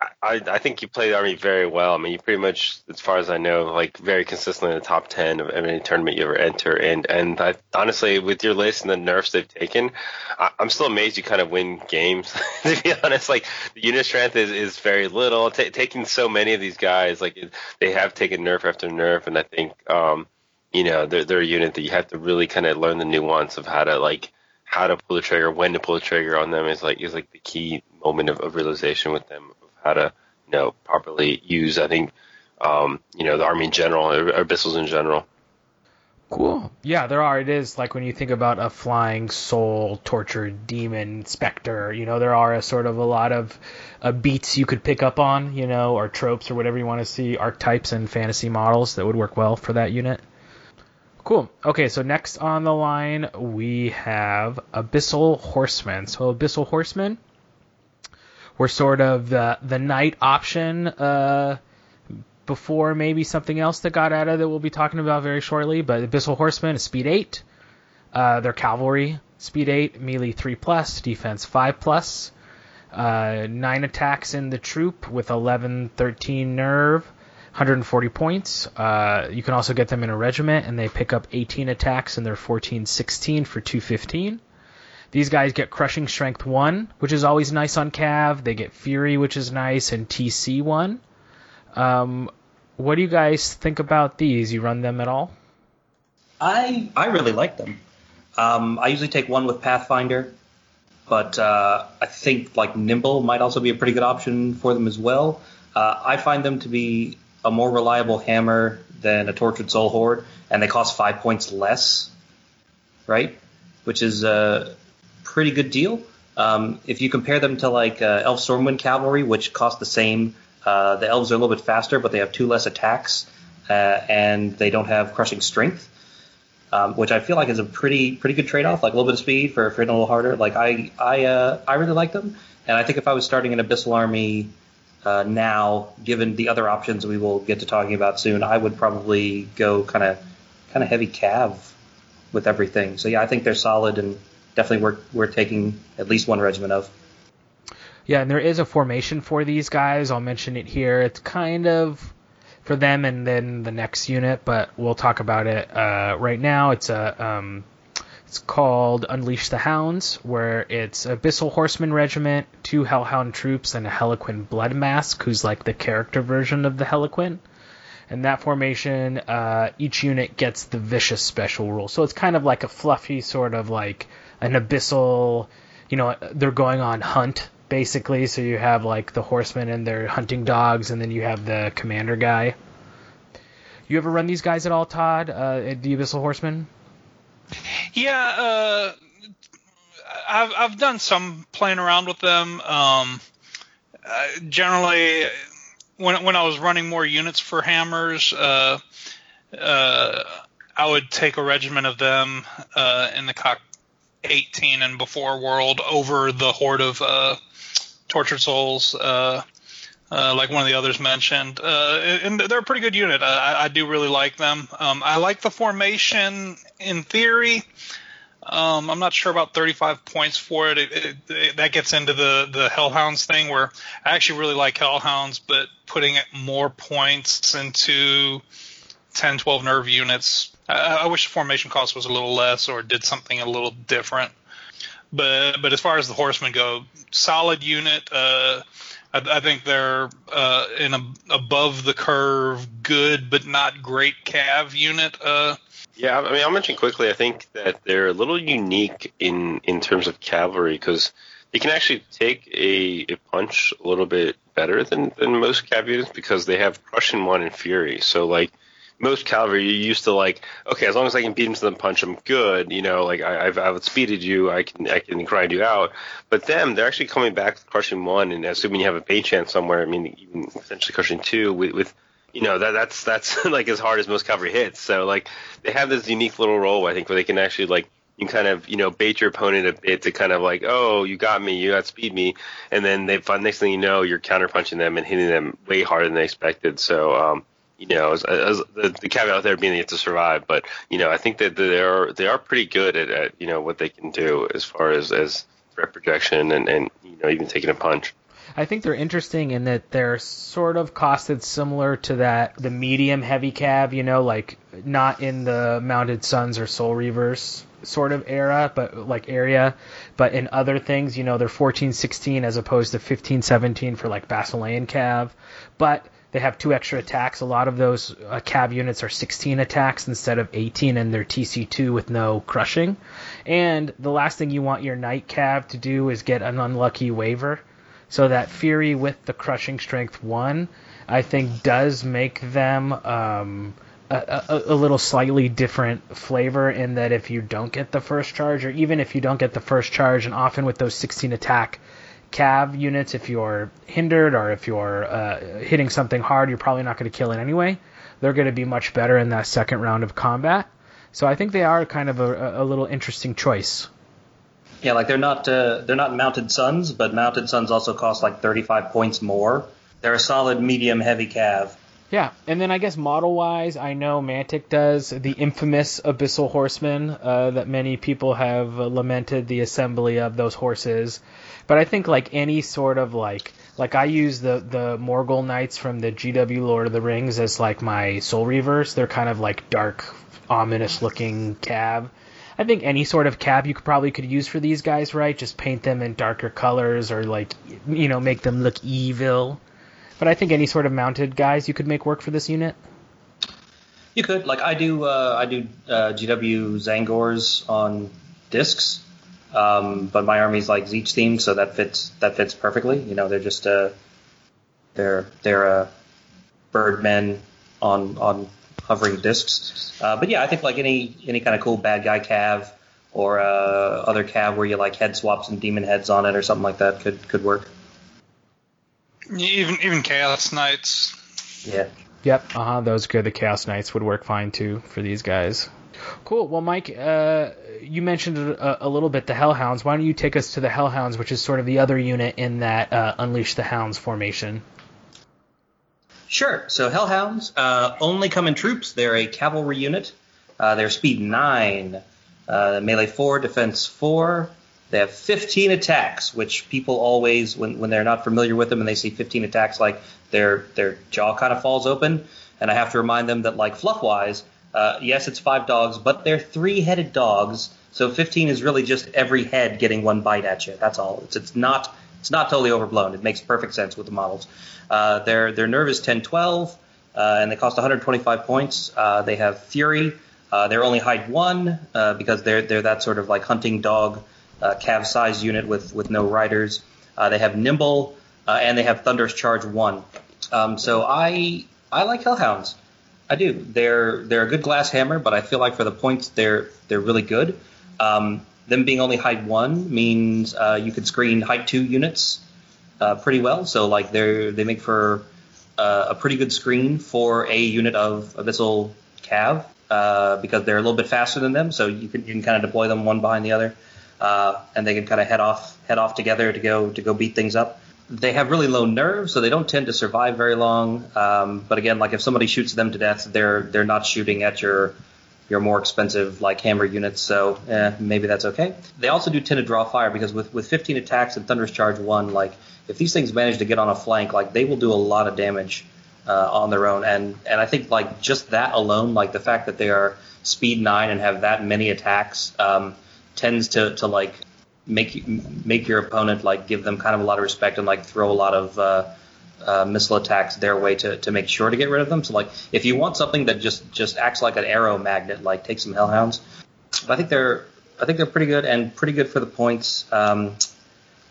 I, I think you play the army very well. I mean, you pretty much, as far as I know, like very consistently in the top ten of any tournament you ever enter. And and I, honestly, with your list and the nerfs they've taken, I, am still amazed you kind of win games. to be honest, like the unit strength is, is very little. T- taking so many of these guys, like they have taken nerf after nerf, and I think. um you know they're, they're a unit that you have to really kind of learn the nuance of how to like how to pull the trigger, when to pull the trigger on them is like is like the key moment of, of realization with them how to you know properly use. I think um, you know the army in general or abyssals in general. Cool. Yeah, there are. It is like when you think about a flying soul, tortured demon, specter. You know, there are a sort of a lot of uh, beats you could pick up on. You know, or tropes or whatever you want to see, archetypes and fantasy models that would work well for that unit. Cool. Okay, so next on the line we have Abyssal Horsemen. So Abyssal Horsemen were sort of the the knight option uh, before maybe something else that got added that we'll be talking about very shortly. But Abyssal Horsemen is speed eight. Uh, they're cavalry, speed eight, melee three plus, defense five plus. Uh, nine attacks in the troop with 11, 13 nerve. 140 points. Uh, you can also get them in a regiment, and they pick up 18 attacks, and they're 14, 16 for 215. These guys get Crushing Strength 1, which is always nice on Cav. They get Fury, which is nice, and TC 1. Um, what do you guys think about these? You run them at all? I I really like them. Um, I usually take one with Pathfinder, but uh, I think like Nimble might also be a pretty good option for them as well. Uh, I find them to be a more reliable hammer than a Tortured Soul Horde, and they cost five points less, right? which is a pretty good deal. Um, if you compare them to like uh, Elf Stormwind Cavalry, which cost the same, uh, the elves are a little bit faster, but they have two less attacks, uh, and they don't have crushing strength, um, which I feel like is a pretty pretty good trade off. Like a little bit of speed for, for hitting a little harder. Like I I uh, I really like them, and I think if I was starting an Abyssal Army uh, now, given the other options we will get to talking about soon, I would probably go kind of kind of heavy cav with everything. So yeah, I think they're solid and definitely worth worth taking at least one regiment of. Yeah, and there is a formation for these guys. I'll mention it here. It's kind of for them and then the next unit, but we'll talk about it uh, right now. It's a um, it's called Unleash the Hounds, where it's Abyssal Horseman Regiment, two Hellhound troops, and a Hellequin Blood Mask, who's like the character version of the Hellequin. And that formation, uh, each unit gets the Vicious special rule. So it's kind of like a fluffy sort of like an Abyssal, you know, they're going on hunt basically. So you have like the horsemen and their hunting dogs, and then you have the commander guy. You ever run these guys at all, Todd? Uh, the Abyssal Horsemen? Yeah, uh, I've I've done some playing around with them. Um, uh, generally, when when I was running more units for hammers, uh, uh, I would take a regiment of them uh, in the CoK 18 and before world over the horde of uh, tortured souls. Uh, uh, like one of the others mentioned, uh, and they're a pretty good unit. I, I do really like them. Um, I like the formation in theory. Um, I'm not sure about 35 points for it. It, it, it. That gets into the the Hellhounds thing, where I actually really like Hellhounds, but putting more points into 10, 12 nerve units, I, I wish the formation cost was a little less or did something a little different. But but as far as the Horsemen go, solid unit. Uh, I, I think they're uh, in a above the curve, good but not great cav unit. Uh, yeah, I mean, I'll mention quickly. I think that they're a little unique in in terms of cavalry because they can actually take a, a punch a little bit better than than most cav units because they have crushing one and fury. So like most cavalry, you're used to like, okay, as long as I can beat him to the punch, I'm good. You know, like I, I've I've speeded you, I can I can grind you out. But them, they're actually coming back with crushing one, and assuming you have a Bane Chant somewhere, I mean, even potentially crushing two with, with you know that that's that's like as hard as most cavalry hits. So like they have this unique little role, I think, where they can actually like you kind of you know bait your opponent a bit to kind of like oh you got me you got speed me and then they find next thing you know you're counterpunching them and hitting them way harder than they expected so um you know, as, as the, the caveat there being they have to survive. But you know, I think that they are they are pretty good at, at you know what they can do as far as as threat projection and and you know even taking a punch. I think they're interesting in that they're sort of costed similar to that the medium heavy cav, you know, like not in the Mounted Sons or Soul Reavers sort of era, but like area, but in other things, you know, they're 14, 16 as opposed to 15, 17 for like Basilean cav, but they have two extra attacks. A lot of those uh, cav units are 16 attacks instead of 18, and they're TC2 with no crushing. And the last thing you want your knight cav to do is get an unlucky waiver. So that Fury with the crushing strength one, I think, does make them um, a, a, a, little slightly different flavor in that if you don't get the first charge, or even if you don't get the first charge, and often with those 16 attack cav units, if you're hindered or if you're uh, hitting something hard, you're probably not going to kill it anyway. They're going to be much better in that second round of combat. So I think they are kind of a, a little interesting choice. Yeah, like they're not uh, they're not mounted sons, but mounted sons also cost like 35 points more. They're a solid medium heavy cav. Yeah, and then I guess model wise, I know Mantic does the infamous Abyssal Horseman uh, that many people have lamented the assembly of those horses. But I think like any sort of like like I use the the Morgul Knights from the GW Lord of the Rings as like my Soul Reavers. They're kind of like dark, ominous looking cav. I think any sort of cav you could probably could use for these guys, right? Just paint them in darker colors or like you know make them look evil. But I think any sort of mounted guys you could make work for this unit. You could like I do. Uh, I do uh, GW Tzaangors on discs, um, but my army's like Tzeentch themed, so that fits that fits perfectly. You know, they're just uh, they're they're uh, birdmen on on hovering discs. Uh, but yeah, I think like any any kind of cool bad guy cav or uh, other cav where you like head swaps and demon heads on it or something like that could could work. Even even chaos knights. Yeah. Yep. Uh huh. Those good. The chaos knights would work fine too for these guys. Cool. Well, Mike, uh, you mentioned a, a, little bit the Hellhounds. Why don't you take us to the Hellhounds, which is sort of the other unit in that uh, Unleash the Hounds formation? Sure. So Hellhounds uh, only come in troops. They're a cavalry unit. Uh, they're speed nine, uh, melee four, defense four. They have 15 attacks, which people always, when, when they're not familiar with them and they see 15 attacks, like their their jaw kind of falls open. And I have to remind them that, like fluff wise, uh, yes, it's five dogs, but they're three-headed dogs. So 15 is really just every head getting one bite at you. That's all. It's, it's not it's not totally overblown. It makes perfect sense with the models. Uh, their their nerve is 10, 12, uh, and they cost 125 points. Uh, they have fury. Uh, they're only hide one uh, because they're they're that sort of like hunting dog, uh, cav size unit with with no riders. Uh, they have nimble uh, and they have thunderous charge one. Um, so I I like hellhounds. I do. They're they're a good glass hammer, but I feel like for the points they're they're really good. Um, them being only height one means uh, you could screen height two units uh, pretty well. So like they they make for a pretty good screen for a unit of abyssal cav uh, because they're a little bit faster than them. So you can you can kind of deploy them one behind the other, uh, and they can kind of head off head off together to go to go beat things up. They have really low nerves, so they don't tend to survive very long. Um, but again, like if somebody shoots them to death, they're they're not shooting at your your more expensive like hammer units, so eh, maybe that's okay. They also do tend to draw fire because with with 15 attacks and thunderous charge one, like if these things manage to get on a flank, like they will do a lot of damage uh, on their own. And and I think like just that alone, like the fact that they are speed nine and have that many attacks, um, tends to to like make make your opponent like give them kind of a lot of respect and like throw a lot of uh, uh, missile attacks their way to, to make sure to get rid of them. So like if you want something that just just acts like an arrow magnet, like take some hellhounds. But I think they're I think they're pretty good and pretty good for the points. Um,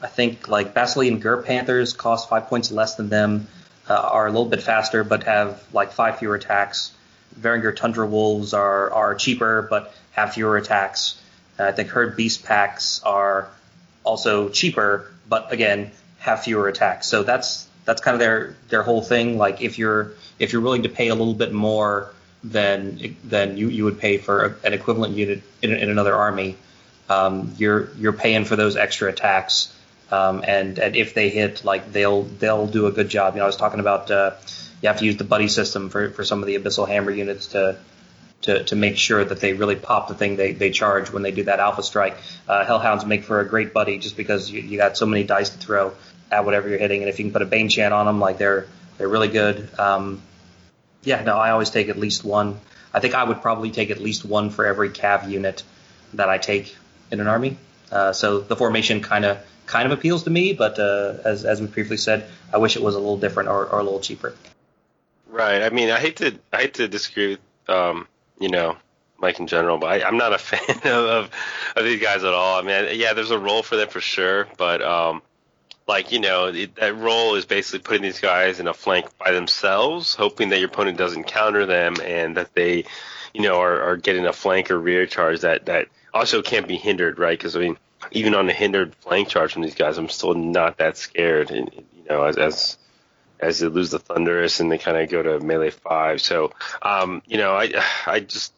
I think like Basilean Gur Panthers cost five points less than them, uh, are a little bit faster but have like five fewer attacks. Varangur Tundra Wolves are are cheaper but have fewer attacks. I think herd beast packs are also cheaper, but again have fewer attacks. So that's that's kind of their their whole thing. Like if you're if you're willing to pay a little bit more than than you, you would pay for an equivalent unit in, in another army, um, you're you're paying for those extra attacks. Um, and and if they hit, like they'll they'll do a good job. You know, I was talking about uh, you have to use the buddy system for for some of the abyssal hammer units to to, to make sure that they really pop the thing they, they charge when they do that alpha strike. Uh, Hellhounds make for a great buddy just because you, you got so many dice to throw at whatever you're hitting, and if you can put a Bane Chant on them, like they're they're really good. Um, yeah, no, I always take at least one. I think I would probably take at least one for every cav unit that I take in an army. Uh, so the formation kind of kind of appeals to me, but uh, as as we previously said, I wish it was a little different or, or a little cheaper. Right. I mean, I hate to I hate to disagree with um, you know, Mike in general, but I, am not a fan of, of these guys at all. I mean, yeah, there's a role for them for sure, but um, like you know, it, that role is basically putting these guys in a flank by themselves, hoping that your opponent doesn't counter them and that they, you know, are, are getting a flank or rear charge that that also can't be hindered, right? Because I mean, even on a hindered flank charge from these guys, I'm still not that scared, and, you know, as as as they lose the Thunderous and they kind of go to melee five. So, um, you know, I, I just,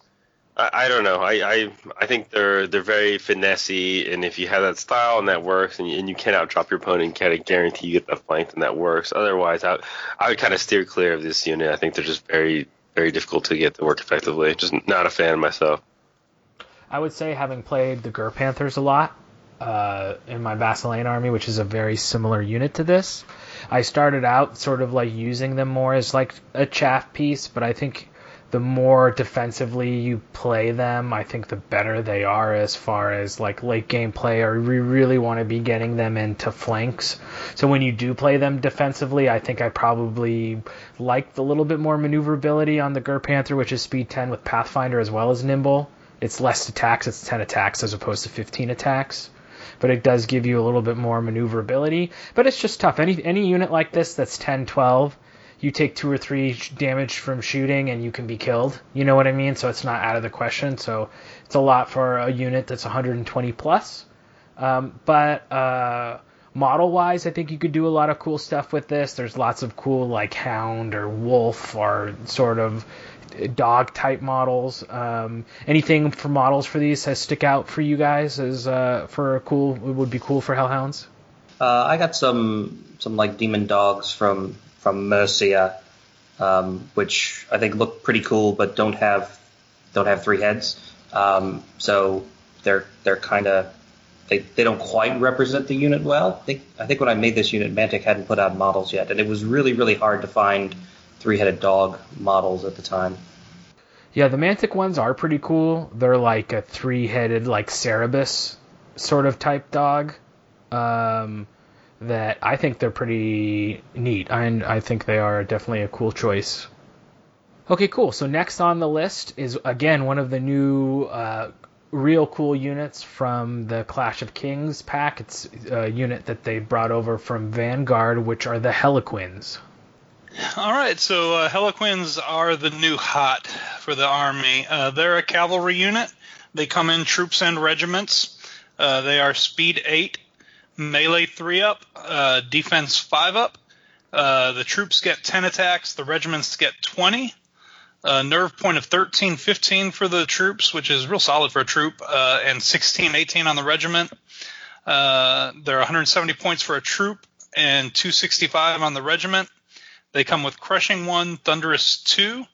I, I don't know. I, I, I think they're they're very finessey, and if you have that style and that works, and, and you can outdrop your opponent and kind of guarantee you get the flank, and that works. Otherwise, I, I would kind of steer clear of this unit. I think they're just very, very difficult to get to work effectively. Just not a fan myself. I would say, having played the Gur Panthers a lot uh, in my Basilean army, which is a very similar unit to this, I started out sort of like using them more as like a chaff piece, but I think the more defensively you play them, I think the better they are as far as like late game play, or we really want to be getting them into flanks. So when you do play them defensively, I think I probably like the little bit more maneuverability on the Gur Panther, which is speed 10 with Pathfinder as well as Nimble. It's less attacks, it's 10 attacks as opposed to 15 attacks but it does give you a little bit more maneuverability. But it's just tough. Any any unit like this that's 10, 12, you take two or three damage from shooting and you can be killed. You know what I mean? So it's not out of the question. So it's a lot for a unit that's 120 plus. Um, but uh, model wise, I think you could do a lot of cool stuff with this. There's lots of cool like hound or wolf or sort of dog type models. Um, anything for models for these has stick out for you guys as uh, for cool would be cool for hellhounds? Uh, I got some some like demon dogs from from Mierce, um, which I think look pretty cool, but don't have don't have three heads. Um, so they're they're kind of they, they don't quite represent the unit well. I think I think when I made this unit, Mantic hadn't put out models yet, and it was really really hard to find three-headed dog models at the time. Yeah, the Mantic ones are pretty cool. They're like a three-headed, like Cerberus sort of type dog. Um, that I think they're pretty neat, and I think they are definitely a cool choice. Okay, cool. So next on the list is again one of the new uh, real cool units from the Clash of Kings pack. It's a unit that they brought over from Vanguard, which are the Hellequins. All right, so uh, Hellequins are the new hot for the army. Uh, they're a cavalry unit. They come in troops and regiments. Uh, they are speed 8, melee 3 up, uh, defense 5 up. Uh, the troops get 10 attacks, the regiments get 20. Uh, nerve point of 13, 15 for the troops, which is real solid for a troop, and 16, 18 on the regiment. they're 170 points for a troop and 265 on the regiment. They come with Crushing 1, Thunderous 2,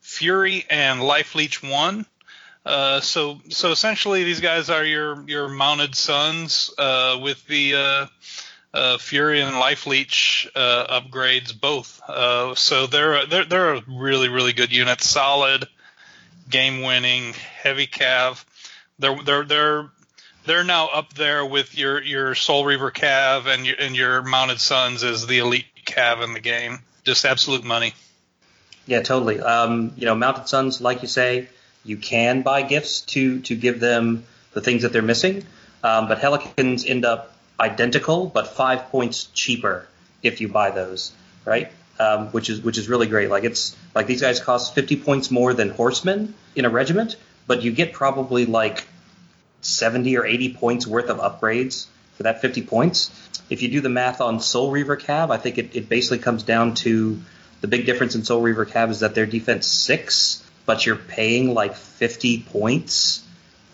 Fury, and Life Leech 1. Uh, so so essentially, these guys are your your mounted sons uh, with the uh, Fury and Life Leech uh, upgrades both. Uh, so they're they're they're a really really good unit, solid, game winning, heavy cav. They're they're they're they're now up there with your your Soul Reaver cav and your and your mounted sons as the elite cav in the game just absolute money. Yeah, totally. Um, you know, Mounted Sons, like you say, you can buy gifts to to give them the things that they're missing, um, but Hellequins end up identical but five points cheaper if you buy those, right? Um, which is which is really great. Like it's like these guys cost 50 points more than horsemen in a regiment, but you get probably like 70 or 80 points worth of upgrades for that 50 points if you do the math on Soul Reaver Cav, I think it, it basically comes down to the big difference in Soul Reaver Cav is that their defense six, but you're paying like 50 points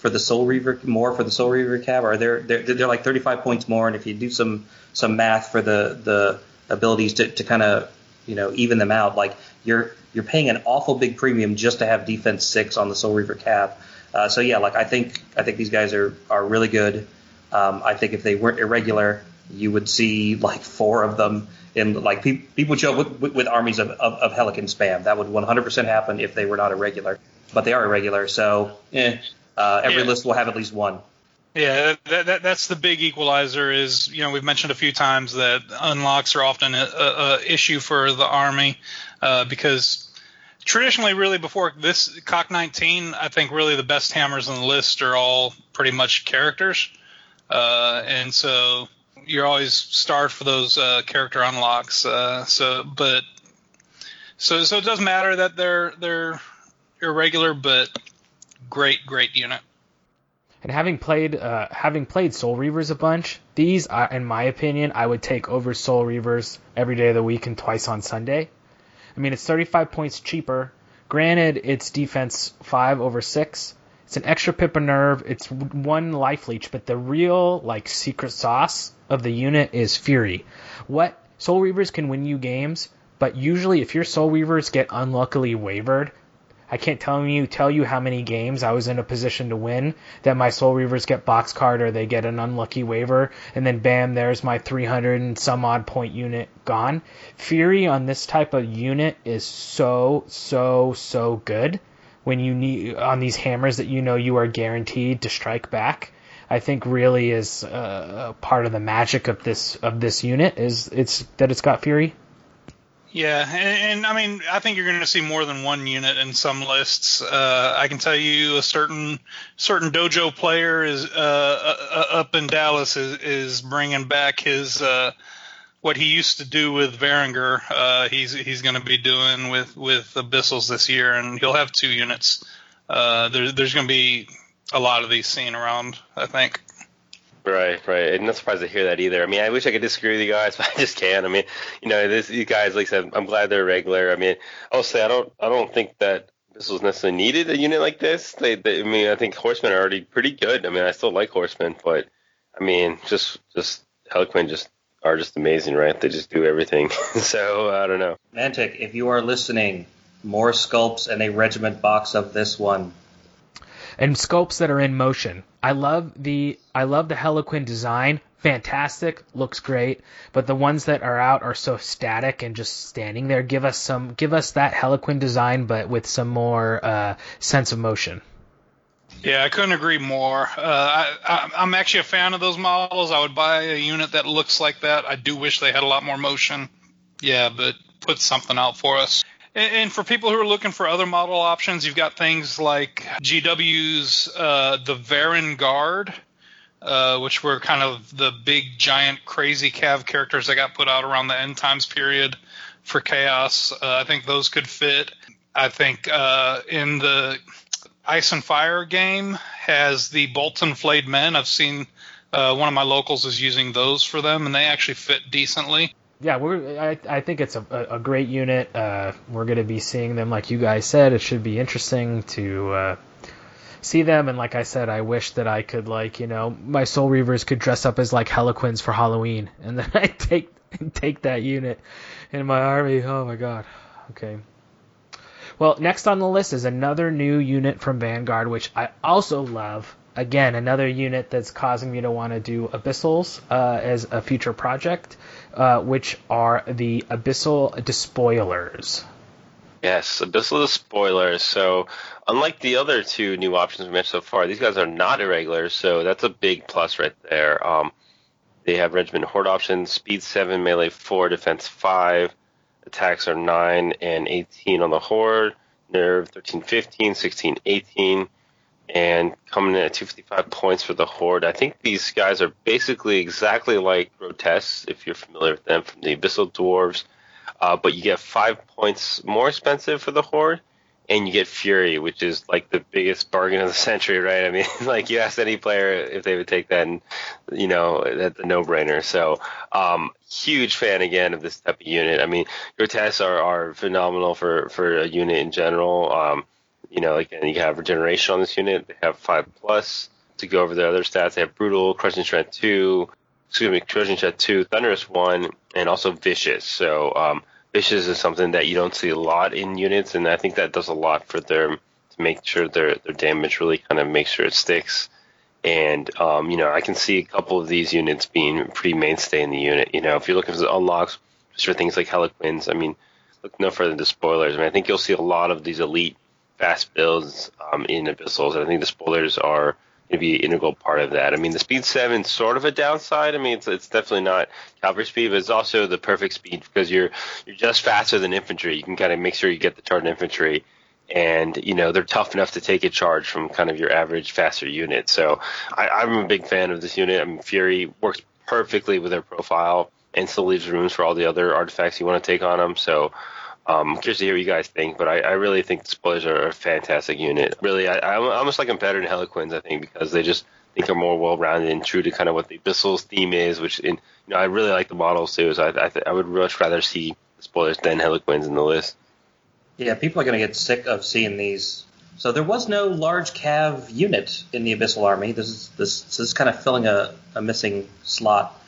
for the Soul Reaver more for the Soul Reaver Cav, or they're they're, they're like 35 points more. And if you do some some math for the the abilities to, to kind of you know even them out, like you're you're paying an awful big premium just to have defense six on the Soul Reaver cav. Uh, so yeah, like I think I think these guys are are really good. Um, I think if they weren't irregular, you would see like four of them in like pe- people show up with, with, armies of, of, of Hellequin spam. That would 100% happen if they were not irregular, but they are irregular. So eh, uh, every yeah. list will have at least one. Yeah, that, that, that's the big equalizer. Is you know we've mentioned a few times that unlocks are often a, a, a issue for the army uh, because traditionally, really before this CoK 19, I think really the best hammers on the list are all pretty much characters, uh, and so you're always starved for those uh, character unlocks. Uh, so, but so so it doesn't matter that they're they're irregular, but great great unit. And having played uh, having played Soul Reavers a bunch, these, uh, in my opinion, I would take over Soul Reavers every day of the week and twice on Sunday. I mean, it's 35 points cheaper. Granted, it's defense five over six. It's an extra pip of nerve. It's one life leech, but the real like secret sauce of the unit is Fury. What Soul Reavers can win you games, but usually if your Soul Reavers get unluckily wavered, I can't tell you tell you how many games I was in a position to win that my Soul Reavers get box card or they get an unlucky waiver, and then bam, there's my 300 and some odd point unit gone. Fury on this type of unit is so so so good when you need on these hammers that you know you are guaranteed to strike back. I think really is uh, part of the magic of this of this unit is it's that it's got Fury. Yeah, and, and I mean I think you're going to see more than one unit in some lists. Uh, I can tell you a certain certain dojo player is uh, uh up in Dallas is, is bringing back his uh, what he used to do with Varangur, uh, he's he's going to be doing with with Abyssals this year, and he'll have two units. Uh, there, there's going to be a lot of these seen around, I think. Right, right. I'm not surprised to hear that either. I mean, I wish I could disagree with you guys, but I just can't. I mean, you know, this, these guys, like I said, I'm glad they're regular. I mean, I'll say I don't, I don't think that this was necessarily needed a unit like this. They, they, I mean, I think horsemen are already pretty good. I mean, I still like horsemen, but I mean, just, just Hellequin just are just amazing, right? They just do everything. so I don't know. Mantic, if you are listening, more sculpts and a regiment box of this one. And sculpts that are in motion. I love the I love the Hellequin design. Fantastic, looks great. But the ones that are out are so static and just standing there. Give us some give us that Hellequin design, but with some more uh, sense of motion. Yeah, I couldn't agree more. Uh, I, am actually a fan of those models. I would buy a unit that looks like that. I do wish they had a lot more motion. Yeah, but put something out for us. And, for people who are looking for other model options, you've got things like GW's uh, the Varanguard, uh, which were kind of the big, giant, crazy Cav characters that got put out around the end times period for Chaos. Uh, I think those could fit. I think uh, in the Ice and Fire game has the Bolton Flayed Men. I've seen uh, one of my locals is using those for them, and they actually fit decently. Yeah, we're. I, I think it's a, a great unit. Uh, we're going to be seeing them, like you guys said. It should be interesting to uh, see them. And like I said, I wish that I could, like, you know, my Soul Reavers could dress up as like Hellequins for Halloween, and then I take take that unit in my army. Oh my god. Okay. Well, next on the list is another new unit from Vanguard, which I also love. Again, another unit that's causing me to want to do Abyssals uh, as a future project, uh, which are the Abyssal Despoilers. Yes, Abyssal Despoilers. So, unlike the other two new options we mentioned so far, these guys are not irregulars, so that's a big plus right there. Um, they have Regiment Horde options, Speed 7, Melee 4, Defense 5, attacks are 9 and 18 on the Horde, Nerve 13, 15, 16, 18, and coming in at 255 points for the Horde. I think these guys are basically exactly like Grotesque, if you're familiar with them from the Abyssal Dwarves, uh, but you get 5 points more expensive for the Horde and you get Fury, which is like the biggest bargain of the century, right? I mean, like you ask any player if they would take that, and you know that's a no-brainer. So, um, huge fan again of this type of unit. I mean, Grotesque are, are phenomenal for for a unit in general. Um, you know, again, you have regeneration on this unit. They have five plus to go over the other stats. They have brutal, crushing strength two, excuse me, crushing strength two, thunderous one, and also vicious. So, um, vicious is something that you don't see a lot in units, and I think that does a lot for them to make sure their their damage really kind of makes sure it sticks. And um, you know, I can see a couple of these units being pretty mainstay in the unit. You know, if you're looking for the unlocks for things like Hellequins, I mean, look no further than the spoilers. I mean, I think you'll see a lot of these elite fast builds um, in Abyssals, and I think the spoilers are going to be an integral part of that. I mean, the speed seven sort of a downside. I mean, it's it's definitely not cavalry speed, but it's also the perfect speed because you're you're just faster than infantry. You can kind of make sure you get the charged infantry, and you know they're tough enough to take a charge from kind of your average faster unit. So I, I'm a big fan of this unit. I mean, Fury works perfectly with their profile and still leaves rooms for all the other artifacts you want to take on them. So um, curious to hear what you guys think, but I, I really think the spoilers are a fantastic unit. Really, I, I'm almost like them better than Hellequins, I think, because they just think are more well-rounded and true to kind of what the Abyssals theme is. Which, in, you know, I really like the models too. So I, I, th- I would much rather see spoilers than Hellequins in the list. Yeah, people are going to get sick of seeing these. So there was no large cav unit in the Abyssal Army. This is this, this is kind of filling a, a missing slot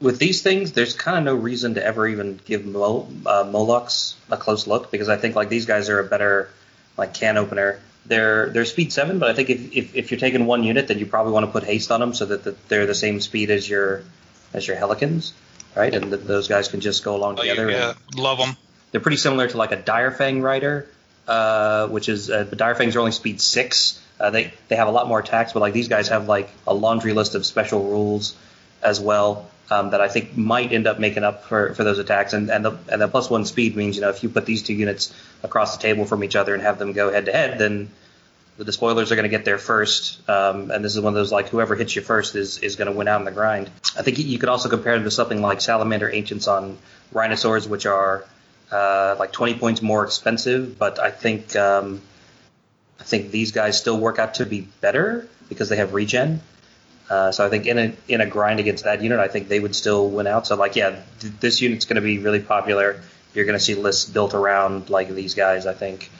with these things, there's kind of no reason to ever even give Mol- uh, Molochs a close look because I think like these guys are a better like can opener. They're they're speed seven, but I think if, if, if you're taking one unit, then you probably want to put haste on them so that the, they're the same speed as your as your Hellequins, right? And the, those guys can just go along together. Yeah, love them. They're pretty similar to like a Direfang rider, uh, which is uh, the Direfangs are only speed six. Uh, they they have a lot more attacks, but like these guys have like a laundry list of special rules as well um, that I think might end up making up for, for those attacks. And and the and the plus one speed means you know if you put these two units across the table from each other and have them go head to head, then the spoilers are going to get there first, um, and this is one of those like whoever hits you first is is going to win out in the grind. I think you could also compare them to something like Salamander Ancients on Rhinosaurs, which are uh, like 20 points more expensive, but I think um, I think these guys still work out to be better because they have regen. Uh, so I think in a in a grind against that unit, I think they would still win out. So like yeah, th- this unit's going to be really popular. You're going to see lists built around like these guys. I think.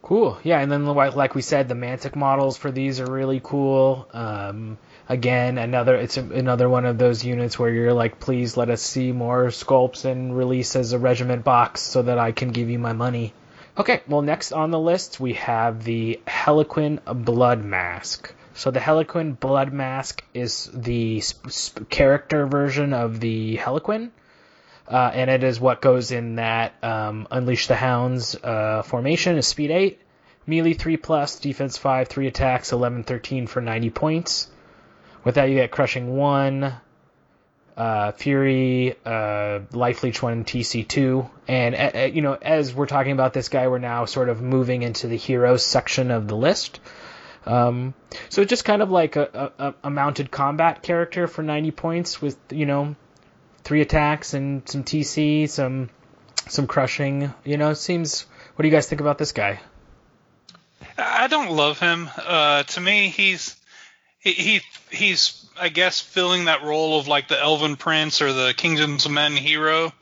Cool. Yeah, and then like we said, the Mantic models for these are really cool. Um, again, another it's a, another one of those units where you're like, please let us see more sculpts and release as a regiment box so that I can give you my money. Okay, well next on the list we have the Hellequin Blood Mask. So the Hellequin Blood Mask is the sp- sp- character version of the Hellequin. Uh, and it is what goes in that um, Unleash the Hounds uh, formation is speed 8, melee 3 plus, defense 5, 3 attacks, 11, 13 for 90 points. With that, you get Crushing 1, uh, Fury, uh, Life Leech 1, TC2. And, uh, you know, as we're talking about this guy, we're now sort of moving into the heroes section of the list. Um, so just kind of like a, a, a mounted combat character for 90 points with, you know, three attacks and some TC, some some crushing. You know, seems. What do you guys think about this guy? I don't love him. Uh, to me, he's he, he he's I guess filling that role of like the Elven Prince or the Kingdoms of Men hero,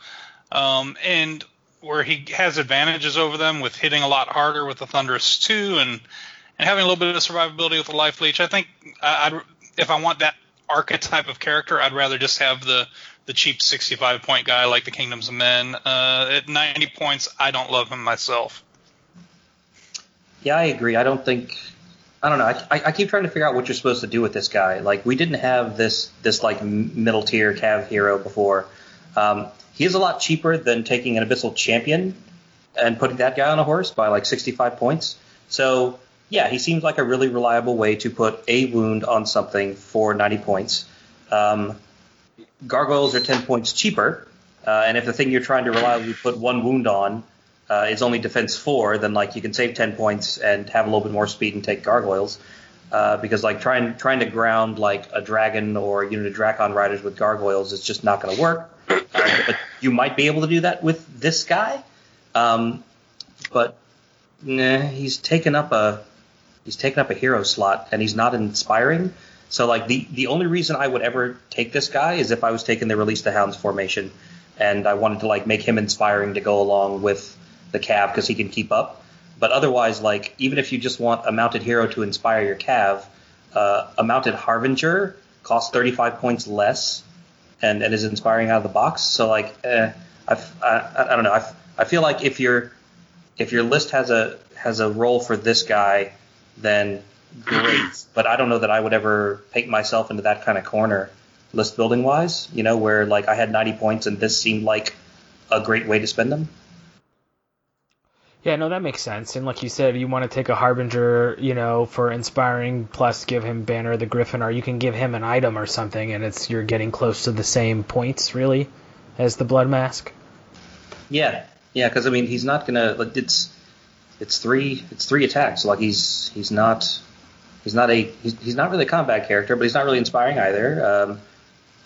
um, and where he has advantages over them with hitting a lot harder with the Thunderous Two and and having a little bit of survivability with a Life Leech. I think I'd if I want that archetype of character, I'd rather just have the the cheap 65 point guy like the Kingdoms of Men. Uh, at 90 points, I don't love him myself. Yeah, I agree. I don't think. I don't know. I, I keep trying to figure out what you're supposed to do with this guy. Like we didn't have this this like middle tier Cav hero before. Um, he is a lot cheaper than taking an Abyssal Champion and putting that guy on a horse by like 65 points. So yeah, he seems like a really reliable way to put a wound on something for 90 points. Um, gargoyles are 10 points cheaper, uh, and if the thing you're trying to reliably put one wound on uh, is only defense four, then like you can save 10 points and have a little bit more speed and take gargoyles. Uh, because like trying trying to ground like a dragon or a unit of Drakon riders with gargoyles is just not going to work. Uh, but you might be able to do that with this guy. Um, but nah, he's taken up a he's taken up a hero slot and he's not inspiring. So like the the only reason I would ever take this guy is if I was taking the release the hounds formation, and I wanted to like make him inspiring to go along with the cav because he can keep up. But otherwise, like even if you just want a mounted hero to inspire your cav, uh, a mounted harbinger costs 35 points less, and, and is inspiring out of the box. So like, eh, I I don't know. I I feel like if your if your list has a has a role for this guy, then great. but I don't know that I would ever paint myself into that kind of corner list building wise, you know, where like I had 90 points and this seemed like a great way to spend them. Yeah, no, that makes sense. And like you said, you want to take a Harbinger, you know, for inspiring, plus give him Banner of the Griffin, or you can give him an item or something, and it's you're getting close to the same points, really, as the Blood Mask. Yeah, yeah, because I mean, he's not gonna. Like, it's it's three it's three attacks. Like he's he's not he's not a he's, he's not really a combat character, but he's not really inspiring either. Um,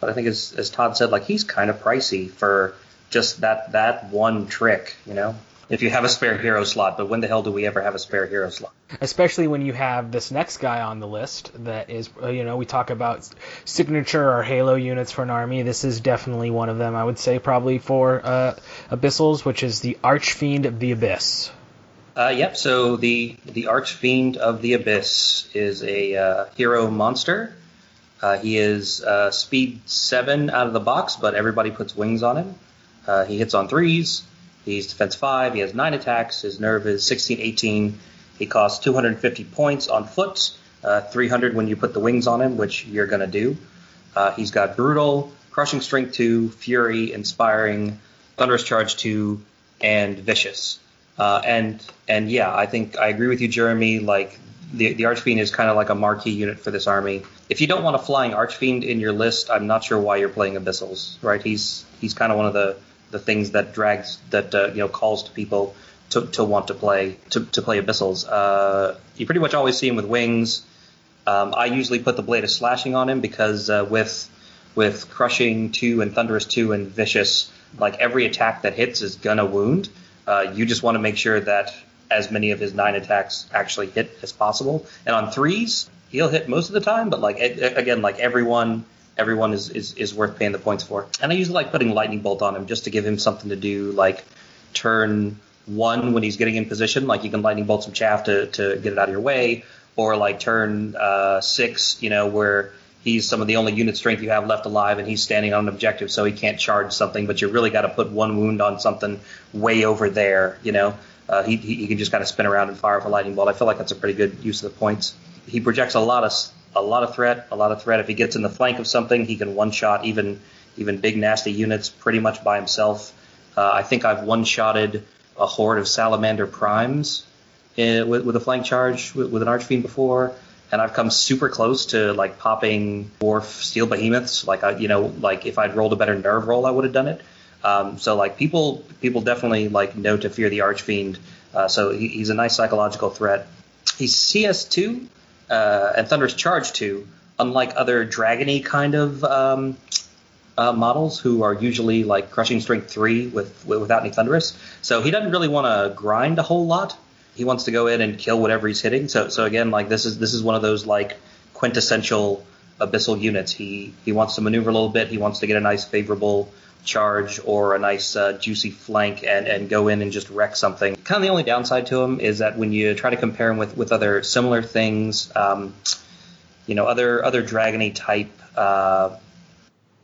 but I think as as Todd said, like he's kind of pricey for just that that one trick, you know. If you have a spare hero slot, but when the hell do we ever have a spare hero slot? Especially when you have this next guy on the list that is, uh, you know, we talk about signature or halo units for an army. This is definitely one of them. I would say probably for uh, Abyssals, which is the Archfiend of the Abyss. Uh, yep. So the the Archfiend of the Abyss is a uh, hero monster. Uh, he is uh, speed seven out of the box, but everybody puts wings on him. Uh, he hits on threes. He's defense five. He has nine attacks. His nerve is 16, 18. He costs 250 points on foot, uh, 300 when you put the wings on him, which you're gonna do. he's got brutal, crushing strength two, fury, inspiring, thunderous charge two, and vicious. Uh, and and yeah, I think I agree with you, Jeremy. Like the the Archfiend is kind of like a marquee unit for this army. If you don't want a flying Archfiend in your list, I'm not sure why you're playing Abyssals, right? He's he's kind of one of the the things that drags that uh, you know calls to people to, to want to play to, to play abyssals. Uh, you pretty much always see him with wings. Um, I usually put the blade of slashing on him because uh, with with crushing two and thunderous two and vicious, like every attack that hits is gonna wound. Uh, you just want to make sure that as many of his nine attacks actually hit as possible. And on threes, he'll hit most of the time, but like again, like everyone, everyone is, is, is worth paying the points for. And I usually like putting lightning bolt on him just to give him something to do, like turn one when he's getting in position, like you can lightning bolt some chaff to, to get it out of your way, or like turn uh, six, you know, where he's some of the only unit strength you have left alive and he's standing on an objective so he can't charge something, but you really got to put one wound on something way over there, you know. Uh, he, he can just kind of spin around and fire a lightning bolt. I feel like that's a pretty good use of the points. He projects a lot of a lot of threat, a lot of threat. If he gets in the flank of something, he can one shot even even big nasty units pretty much by himself. Uh, I think I've one shotted a horde of salamander primes in, with, with a flank charge with, with an archfiend before and I've come super close to like popping dwarf steel behemoths. Like I, you know, like if I'd rolled a better nerve roll, I would have done it. Um, so like people, people definitely like know to fear the archfiend. Uh, so he, he's a nice psychological threat. He's CS2 uh, and Thunderous Charge 2, unlike other dragony kind of um, uh, models who are usually like crushing strength three with without any thunderous. So he doesn't really want to grind a whole lot he wants to go in and kill whatever he's hitting. So so again, like this is this is one of those like quintessential abyssal units. He he wants to maneuver a little bit. He wants to get a nice favorable charge or a nice uh, juicy flank and, and go in and just wreck something. Kind of the only downside to him is that when you try to compare him with, with other similar things, um, you know, other other dragony type uh,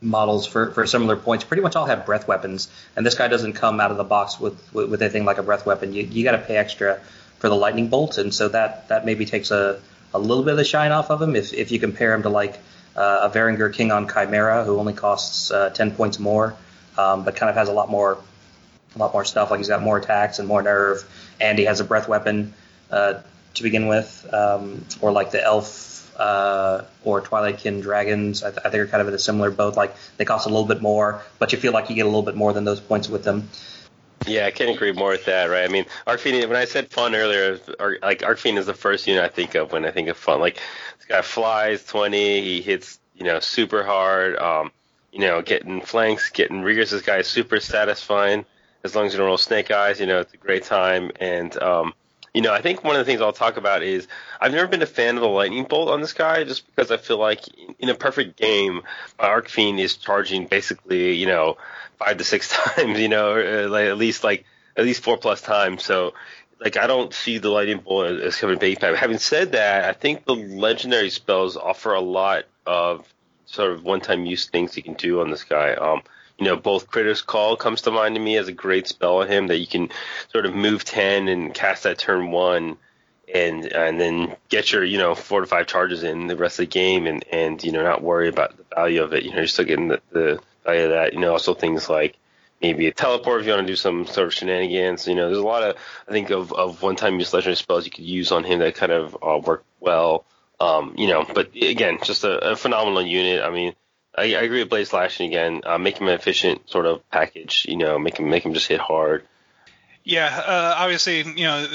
models for, for similar points pretty much all have breath weapons, and this guy doesn't come out of the box with with, with anything like a breath weapon. You you got to pay extra for the lightning bolt, and so that that maybe takes a, a little bit of the shine off of him if if you compare him to like uh, a Varangur King on Chimera who only costs uh, ten points more, um, but kind of has a lot more a lot more stuff. Like he's got more attacks and more nerve, and he has a breath weapon uh, to begin with, um, or like the elf uh, or Twilight Kin dragons. I, th- I, think are kind of in a similar boat. Like they cost a little bit more, but you feel like you get a little bit more than those points with them. Yeah, I can't agree more with that. Right? I mean, Archfiend. When I said fun earlier, like Archfiend is the first unit I think of when I think of fun. Like this guy flies twenty, he hits you know super hard. Um, you know, getting flanks, getting riggers. This guy is super satisfying. As long as you don't roll snake eyes, you know, it's a great time. And um, you know, I think one of the things I'll talk about is I've never been a fan of the lightning bolt on this guy, just because I feel like in a perfect game, my Archfiend is charging basically, you know, five to six times, you know, uh, like at least like at least four plus times. So like I don't see the lightning bolt as coming big time. Having said that, I think the legendary spells offer a lot of sort of one-time use things you can do on this guy. Um, you know, both Critter's Call comes to mind to me as a great spell on him that you can sort of move ten and cast that turn one, and and then get your you know four to five charges in the rest of the game, and and you know not worry about the value of it. You know, you're still getting the, the value of that. You know, also things like maybe a teleport if you want to do some sort of shenanigans. You know, there's a lot of I think of, of one time use legendary spells you could use on him that kind of uh, work well. Um, you know, but again, just a, a phenomenal unit. I mean, I, I agree with Blade Slashing again. Uh, make him an efficient sort of package. You know, make him make him just hit hard. Yeah, uh, obviously, you know,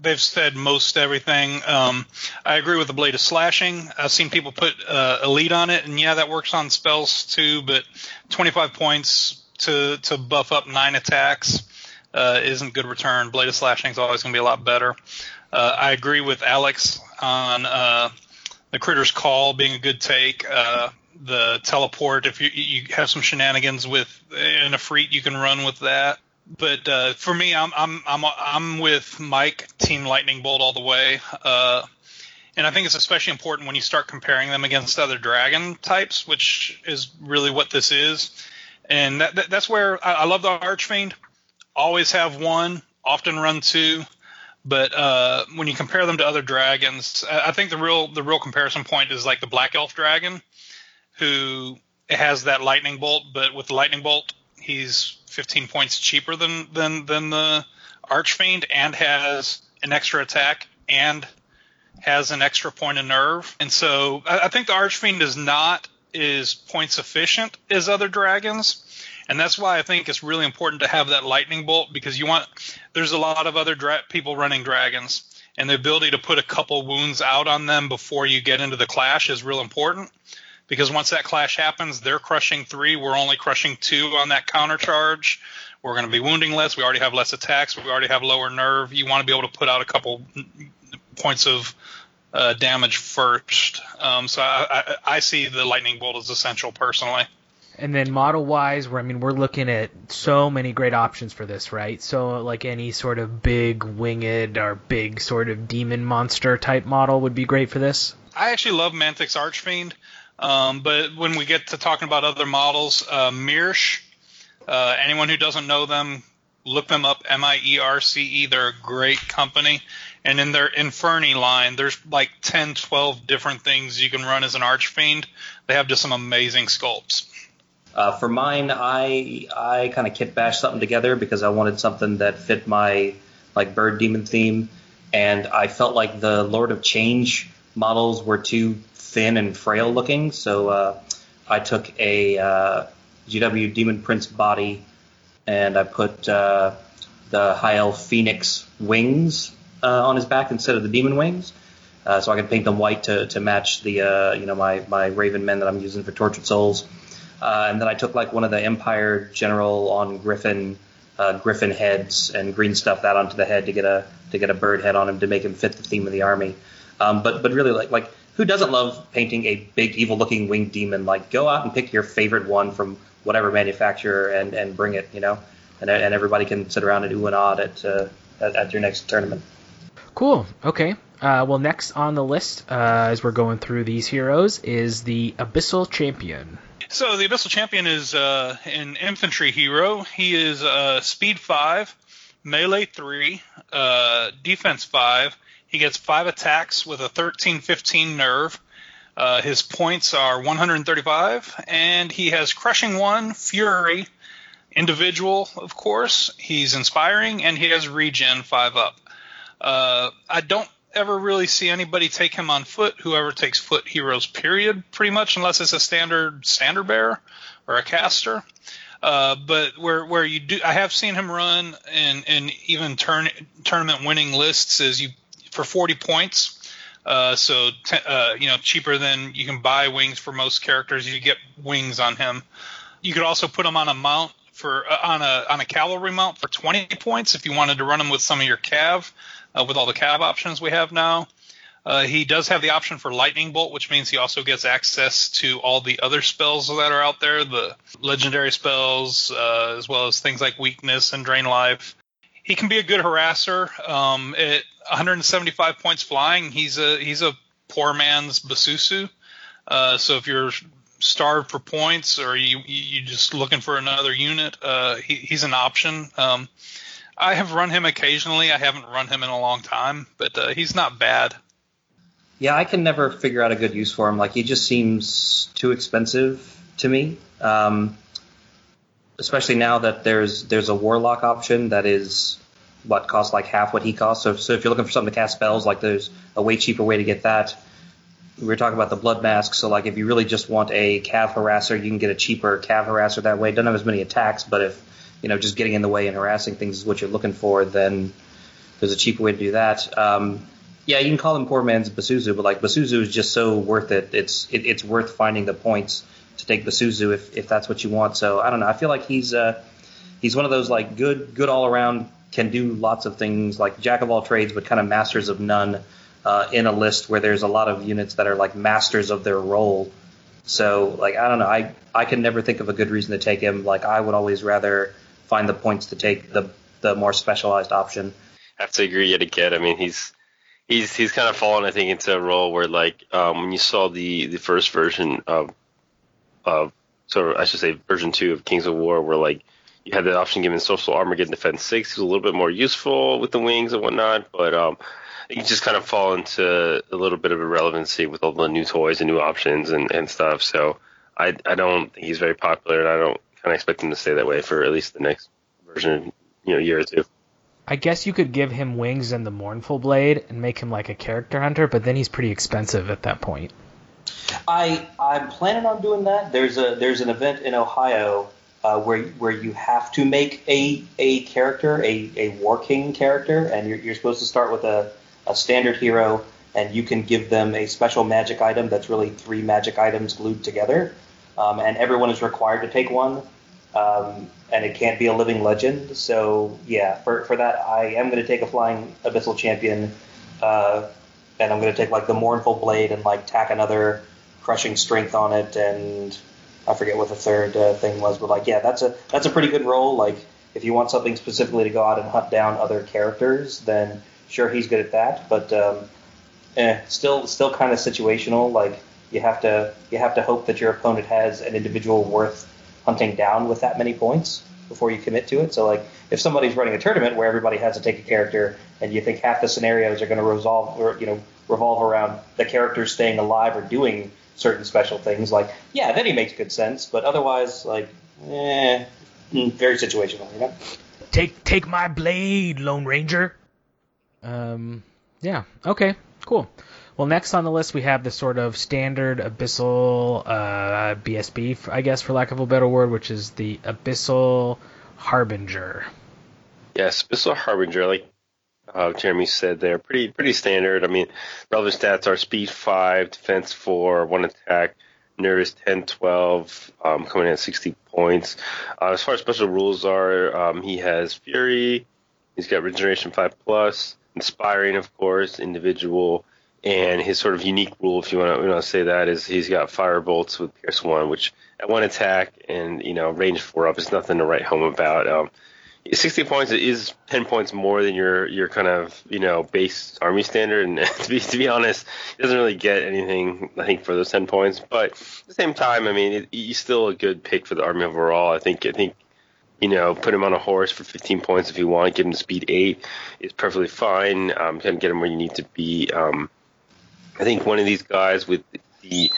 they've said most everything. Um, I agree with the blade of slashing. I've seen people put uh, elite on it, and yeah, that works on spells too. But 25 points to to buff up nine attacks uh, isn't good return. Blade of slashing is always going to be a lot better. Uh, I agree with Alex on uh, the critter's call being a good take. Uh, the teleport, if you you have some shenanigans with in a freet, you can run with that but uh, for me, I'm I'm I'm I'm with Mike Team Lightning Bolt all the way. Uh, and I think it's especially important when you start comparing them against other dragon types, which is really what this is. And that, that, that's where I, I, love the Archfiend. Always have one, often run two. But uh, when you compare them to other dragons, I, I think the real the real comparison point is like the Black Elf dragon, who has that lightning bolt, but with the lightning bolt, he's 15 points cheaper than than than the Archfiend and has an extra attack and has an extra point of nerve. And so I, I think the Archfiend is not as points efficient as other dragons. and that's why I think it's really important to have that lightning bolt because you want. There's a lot of other dra- people running dragons, and the ability to put a couple wounds out on them before you get into the clash is real important. Because once that clash happens, they're crushing three. We're only crushing two on that counter charge. We're going to be wounding less. We already have less attacks. We already have lower nerve. You want to be able to put out a couple points of uh, damage first. Um, so I, I, I, see the lightning bolt as essential personally. And then model wise, where I mean, we're looking at so many great options for this, right? So like any sort of big winged or big sort of demon monster type model would be great for this. I actually love Mantic's Archfiend, um, but when we get to talking about other models, uh, Mierce, uh, anyone who doesn't know them, look them up. M I E R C E. They're a great company. And in their Inferni line, there's like 10, 12 different things you can run as an Archfiend. They have just some amazing sculpts. Uh, for mine, I I kind of kit bashed something together because I wanted something that fit my like bird demon theme, and I felt like the Lord of Change models were too thin and frail looking, so uh, I took a uh, GW Demon Prince body and I put uh, the High Elf Phoenix wings uh, on his back instead of the demon wings. Uh, so I can paint them white to, to match the uh, you know my my Raven men that I'm using for Tortured Souls. And then I took like one of the Empire General on Griffin Griffin heads and green stuff that onto the head to get a to get a bird head on him to make him fit the theme of the army. Um, but but really like like who doesn't love painting a big evil looking winged demon? Like go out and pick your favorite one from whatever manufacturer and and bring it. You know, and and everybody can sit around and ooh and ah at, uh, at at your next tournament. Cool. Okay. Uh, well, next on the list, uh, as we're going through these heroes, is the Abyssal Champion. So the Abyssal Champion is uh, an infantry hero. He is uh, speed five, melee three, uh, defense five. He gets five attacks with a 13-15 nerve. Uh, his points are 135, and he has crushing one, fury, individual, of course. He's inspiring, and he has regen five up. Uh, I don't ever really see anybody take him on foot. Whoever takes foot heroes, period, pretty much, unless it's a standard standard bearer or a caster. Uh, but where where you do, I have seen him run in in even turn tournament winning lists is you for 40 points. Uh, so uh, you know cheaper than you can buy wings for most characters. You get wings on him. You could also put him on a mount for uh, on a on a cavalry mount for 20 points if you wanted to run him with some of your cav uh, with all the cav options we have now. Uh, he does have the option for lightning bolt, which means he also gets access to all the other spells that are out there, the legendary spells, uh, as well as things like weakness and drain life. He can be a good harasser. Um, at 175 points flying, he's a he's a poor man's Basusu. Uh, so if you're starved for points or you you just looking for another unit, uh, he, he's an option. Um, I have run him occasionally. I haven't run him in a long time, but uh, he's not bad. Yeah, I can never figure out a good use for him. Like he just seems too expensive to me. Um, especially now that there's there's a warlock option that is what costs like half what he costs. So, so if you're looking for something to cast spells, like there's a way cheaper way to get that. We were talking about the blood mask, so like if you really just want a cav harasser, you can get a cheaper cav harasser that way. It Doesn't have as many attacks, but if you know, just getting in the way and harassing things is what you're looking for, then there's a cheaper way to do that. Um, yeah, you can call him poor man's Basusu, but like Basusu is just so worth it. It's it, it's worth finding the points to take Basusu if if that's what you want. So I don't know. I feel like he's uh he's one of those like good good all around can do lots of things like jack of all trades but kind of masters of none uh, in a list where there's a lot of units that are like masters of their role. So like I don't know. I I can never think of a good reason to take him. Like I would always rather find the points to take the the more specialized option. I have to agree yet again. I mean, he's he's he's kind of fallen, I think, into a role where like um, when you saw the the first version of of so I should say version two of Kings of War, where like you had the option given social armor, getting defense six, was a little bit more useful with the wings and whatnot, but um, you just kind of fall into a little bit of irrelevancy with all the new toys and new options and, and stuff. So I I don't think he's very popular, and I don't kind of expect him to stay that way for at least the next version, you know, year or two. I guess you could give him wings and the mournful blade and make him like a character hunter, but then he's pretty expensive at that point. I I'm planning on doing that. There's a there's an event in Ohio uh, where where you have to make a a character, a, a war king character, and you're, you're supposed to start with a, a standard hero, and you can give them a special magic item that's really three magic items glued together, um, and everyone is required to take one, um, and it can't be a living legend. So yeah, for for that, I am going to take a flying abyssal champion, uh, and I'm going to take like the mournful blade and like tack another crushing strength on it and I forget what the third uh, thing was, but like, yeah, that's a that's a pretty good role. Like, if you want something specifically to go out and hunt down other characters, then sure he's good at that. But um, eh, still, still kind of situational. Like, you have to you have to hope that your opponent has an individual worth hunting down with that many points before you commit to it. So, like, if somebody's running a tournament where everybody has to take a character, and you think half the scenarios are going to resolve or you know revolve around the characters staying alive or doing certain special things. Like, yeah, then he makes good sense, but otherwise, like, eh, mm, very situational, you know. Take take my blade, Lone Ranger. Um, yeah, okay, cool. Well, next on the list we have the sort of standard abyssal uh, BSB, I guess, for lack of a better word, which is the abyssal harbinger. Yes, abyssal harbinger. Like uh, Jeremy said there. Pretty pretty standard. I mean, relevant stats are speed five, defense four, one attack, nerve is 10, 12, um, coming in at 60 points. Uh, as far as special rules are, um, he has fury. He's got regeneration five plus, inspiring, of course, individual. And his sort of unique rule, if you want to, say that, is he's got fire bolts with Pierce one, which at one attack and you know range four up is nothing to write home about. Um, 60 points is 10 points more than your your kind of you know base army standard. And to be to be honest he doesn't really get anything i think for those 10 points. But at the same time i mean he's still a good pick for the army overall. I think i think you know put him on a horse for 15 points if you want give him speed 8 is perfectly fine. Um, kind of get him where you need to be. Um, i think one of these guys with the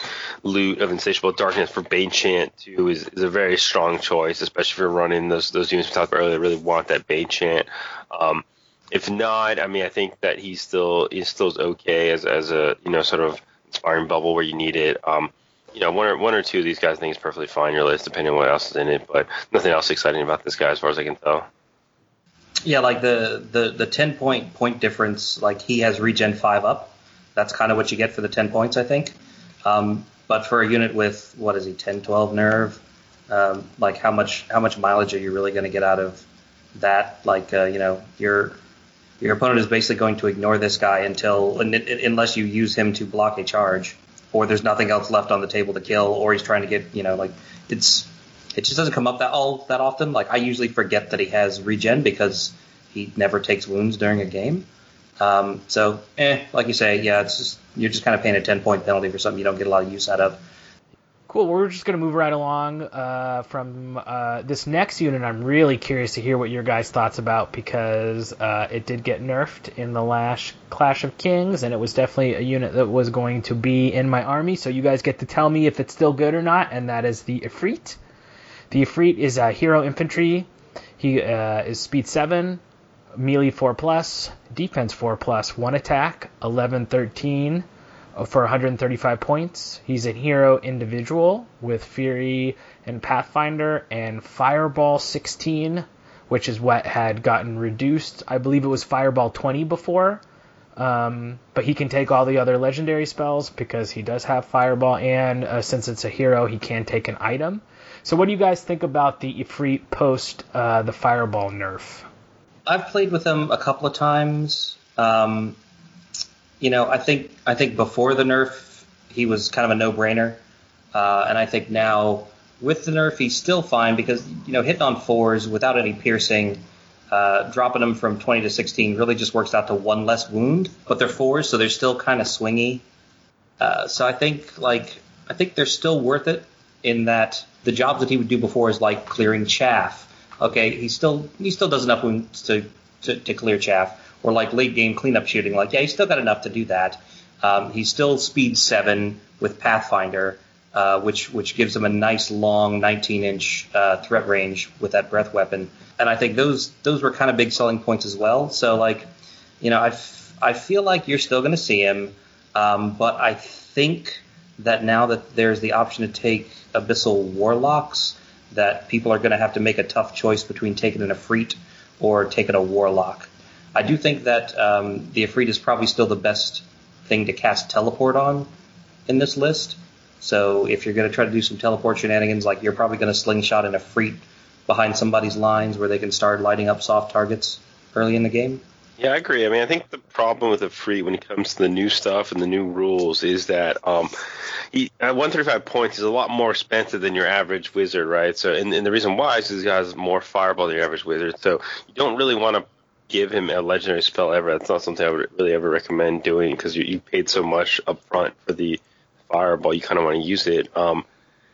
Lute of Insatiable Darkness for Bane Chant too is, is a very strong choice, especially if you're running those those units we talked about earlier. Really want that Bane Chant. Um, if not, I mean, I think that he's still he's still okay as as a you know sort of inspiring bubble where you need it. Um, you know, one or one or two of these guys I think is perfectly fine your list, depending on what else is in it. But nothing else exciting about this guy as far as I can tell. Yeah, like the the the ten point point difference. Like he has regen five up. That's kind of what you get for the ten points, I think. Um, but for a unit with what is he 10, 12 nerve, um, like how much how much mileage are you really going to get out of that? Like uh, you know your your opponent is basically going to ignore this guy until unless you use him to block a charge, or there's nothing else left on the table to kill, or he's trying to get you know like it's it just doesn't come up that all that often. Like I usually forget that he has regen because he never takes wounds during a game. Um, so, eh, like you say, yeah, it's just you're just kind of paying a 10 point penalty for something you don't get a lot of use out of. Cool. We're just going to move right along uh, from uh, this next unit. I'm really curious to hear what your guys' thoughts about because uh, it did get nerfed in the last Clash of Kings, and it was definitely a unit that was going to be in my army. So you guys get to tell me if it's still good or not, and that is the Efreet. The Efreet is a hero infantry. He uh, is speed seven, melee 4 plus, defense 4 plus, 1 attack, 11 13 for 135 points. He's a hero individual with Fury and Pathfinder and Fireball 16, which is what had gotten reduced. I believe it was Fireball 20 before. Um, but he can take all the other legendary spells because he does have Fireball, and uh, since it's a hero, he can take an item. So, what do you guys think about the Efreet post uh, the Fireball nerf? I've played with him a couple of times. Um, you know, I think I think before the nerf, he was kind of a no-brainer, uh, and I think now with the nerf, he's still fine because you know hitting on fours without any piercing, uh, dropping them from 20 to 16 really just works out to one less wound. But they're fours, so they're still kind of swingy. Uh, so I think like I think they're still worth it in that the jobs that he would do before is like clearing chaff Okay, he still he still does enough wounds to, to, to clear chaff, or like late game cleanup shooting. Like yeah, he's still got enough to do that. Um, he's still speed seven with Pathfinder, uh, which which gives him a nice long 19 inch uh, threat range with that breath weapon. And I think those those were kind of big selling points as well. So like, you know, I, f- I feel like you're still going to see him, um, but I think that now that there's the option to take Abyssal Warlocks, that people are going to have to make a tough choice between taking an Efreet or taking a Warlock. I do think that um, the Efreet is probably still the best thing to cast teleport on in this list. So if you're going to try to do some teleport shenanigans, like you're probably going to slingshot an Efreet behind somebody's lines where they can start lighting up soft targets early in the game. Yeah, I agree. I mean, I think the problem with the free when it comes to the new stuff and the new rules is that um, at 135 points, is a lot more expensive than your average wizard, right? So, and, and the reason why is he has more fireball than your average wizard. So, you don't really want to give him a legendary spell ever. That's not something I would really ever recommend doing because you, you paid so much up front for the fireball. You kind of want to use it. Um,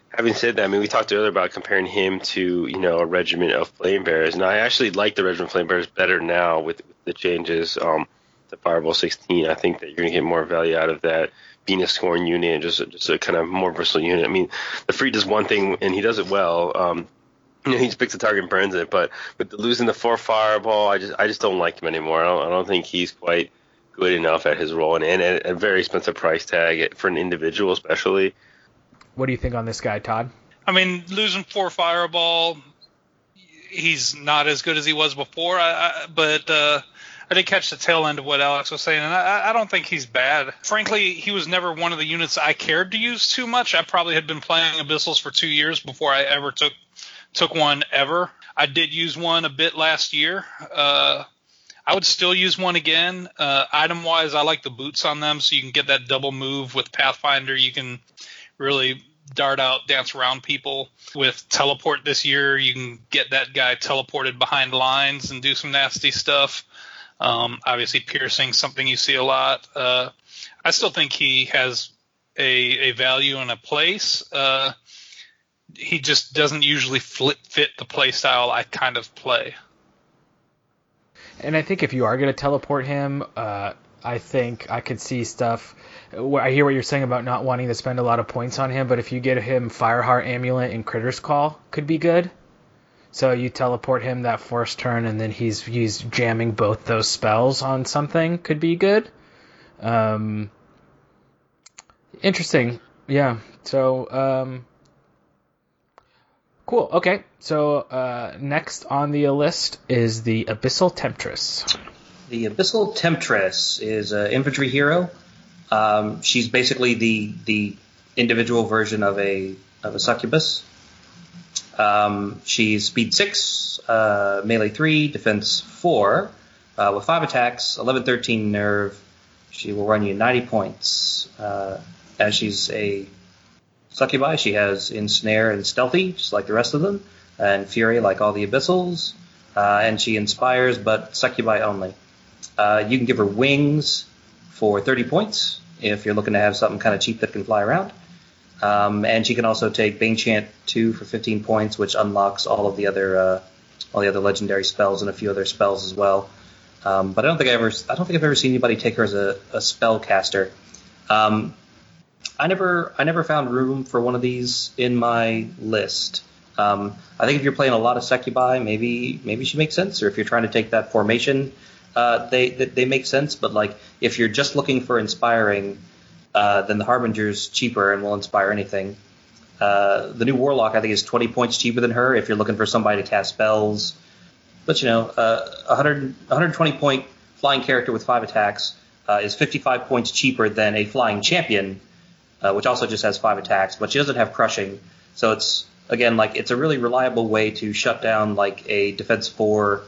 having said that, I mean, we talked earlier about comparing him to, you know, a regiment of flame bearers, and I actually like the regiment of flame bearers better now with, with the changes um, to Fireball 16. I think that you're going to get more value out of that being a scoring unit and just, just a kind of more versatile unit. I mean, the free does one thing, and he does it well. Um, you know, he just picks a target and burns it, but with losing the four fireball, I just I just don't like him anymore. I don't, I don't think he's quite good enough at his role, and, and at a very expensive price tag for an individual, especially. What do you think on this guy, Todd? I mean, losing four fireball, he's not as good as he was before. I, I, but uh, I did catch the tail end of what Alex was saying, and I, I don't think he's bad. Frankly, he was never one of the units I cared to use too much. I probably had been playing Abyssals for two years before I ever took took one ever. I did use one a bit last year. Uh, I would still use one again. Uh, item wise, I like the boots on them, so you can get that double move with Pathfinder. You can really dart out, dance around people. With teleport this year, you can get that guy teleported behind lines and do some nasty stuff. Um, obviously, piercing something you see a lot. Uh, I still think he has a, a value and a place. Uh, he just doesn't usually flip, fit the play style I kind of play. And I think if you are going to teleport him, uh, I think I could see stuff. I hear what you're saying about not wanting to spend a lot of points on him, but if you get him Fireheart Amulet and Critter's Call, could be good. So you teleport him that first turn, and then he's he's jamming both those spells on something, could be good. Um, interesting, yeah. So um, Cool. Okay. So uh, next on the list is the Abyssal Temptress. The Abyssal Temptress is an infantry hero. Um, she's basically the the individual version of a of a succubus. Um, she's speed six, uh, melee three, defense four, uh, with five attacks, 11, 13 nerve. She will run you 90 points. Uh, as she's a Succubi, she has Ensnare and Stealthy, just like the rest of them, and Fury, like all the Abyssals, uh, and she inspires, but Succubi only. Uh, you can give her Wings for 30 points if you're looking to have something kind of cheap that can fly around. Um, and she can also take Bane Chant 2 for 15 points, which unlocks all of the other uh, all the other legendary spells and a few other spells as well. Um, but I don't think I ever I don't think I've ever seen anybody take her as a, a spell caster. Um, I never I never found room for one of these in my list. Um, I think if you're playing a lot of Succubi, maybe maybe she makes sense. Or if you're trying to take that formation, uh, they, they, they make sense. But like if you're just looking for inspiring, uh, then the Harbinger's cheaper and will inspire anything. Uh, the new Warlock I think is 20 points cheaper than her if you're looking for somebody to cast spells. But you know, uh, 100 120 point flying character with five attacks uh, is 55 points cheaper than a flying champion uh, which also just has five attacks, but she doesn't have crushing. So it's again like it's a really reliable way to shut down like a defense four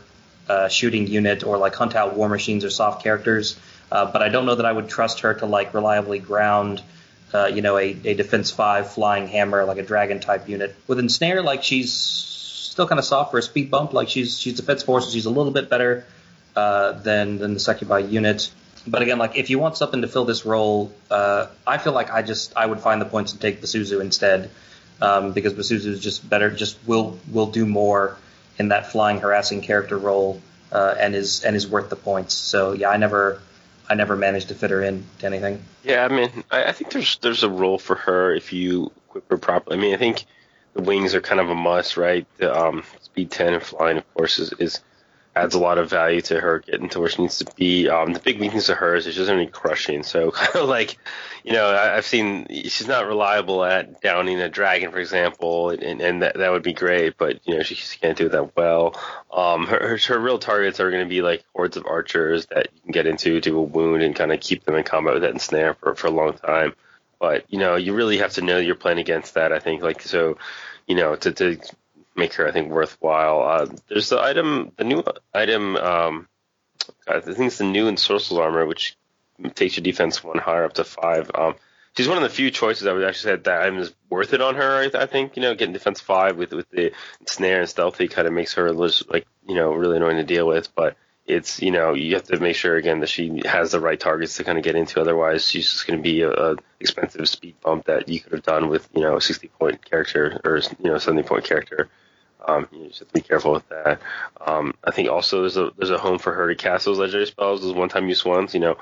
uh, shooting unit or like hunt out war machines or soft characters. Uh, but I don't know that I would trust her to like reliably ground. Uh, you know, a, a defense five flying hammer like a dragon type unit. With ensnare, like she's still kind of soft for a speed bump. Like she's she's defense four, so she's a little bit better uh, than than the succubi unit. But again, like if you want something to fill this role, uh, I feel like I just I would find the points and take Basusu instead, um, because Basusu is just better, just will will do more in that flying harassing character role, uh, and is and is worth the points. So yeah, I never I never managed to fit her in to anything. Yeah, I mean, I, I think there's there's a role for her if you equip her properly. I mean, I think the wings are kind of a must, right? The um, speed ten and flying, of course, is, is adds a lot of value to her getting to where she needs to be. Um, the big weakness of hers is she doesn't need crushing. So kind of like, you know, I, have seen she's not reliable at downing a dragon, for example, and, and that, that would be great, but you know she, she can't do that well. Um, her, her, her real targets are going to be like hordes of archers that you can get into, do a wound, and kind of keep them in combat with that ensnare for for a long time. But you know, you really have to know you're playing against that. I think like so, you know, to to make her I think worthwhile. Uh, there's the item, the new item. Um, I think it's the new ensorceled armor, which takes your defense one higher up to five. Um, she's one of the few choices I would actually say that item is worth it on her. I, I think you know getting defense five with with the snare and stealthy kind of makes her like you know really annoying to deal with, but. It's you know you have to make sure again that she has the right targets to kind of get into. Otherwise, she's just going to be a, a expensive speed bump that you could have done with you know a 60 point character or you know 70 point character. Um, you just have to be careful with that. Um, I think also there's a there's a home for her to cast those legendary spells, those one time use ones. You know,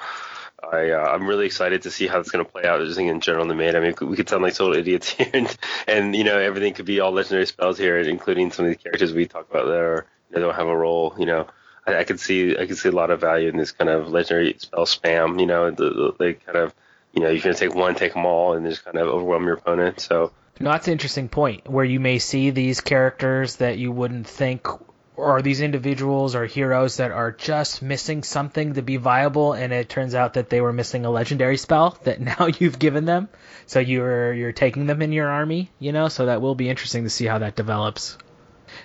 I uh, I'm really excited to see how it's going to play out. Just in general in the main. I mean, we could sound like total idiots here, and, and you know everything could be all legendary spells here, including some of the characters we talk about there know, don't have a role. You know, I, I could see I could see a lot of value in this kind of legendary spell spam. You know, the, the, they kind of you know you're going to take one, take them all, and just kind of overwhelm your opponent. So no, that's an interesting point where you may see these characters that you wouldn't think or these individuals or heroes that are just missing something to be viable and it turns out that they were missing a legendary spell that now you've given them. So you're you're taking them in your army you know? So that will be interesting to see how that develops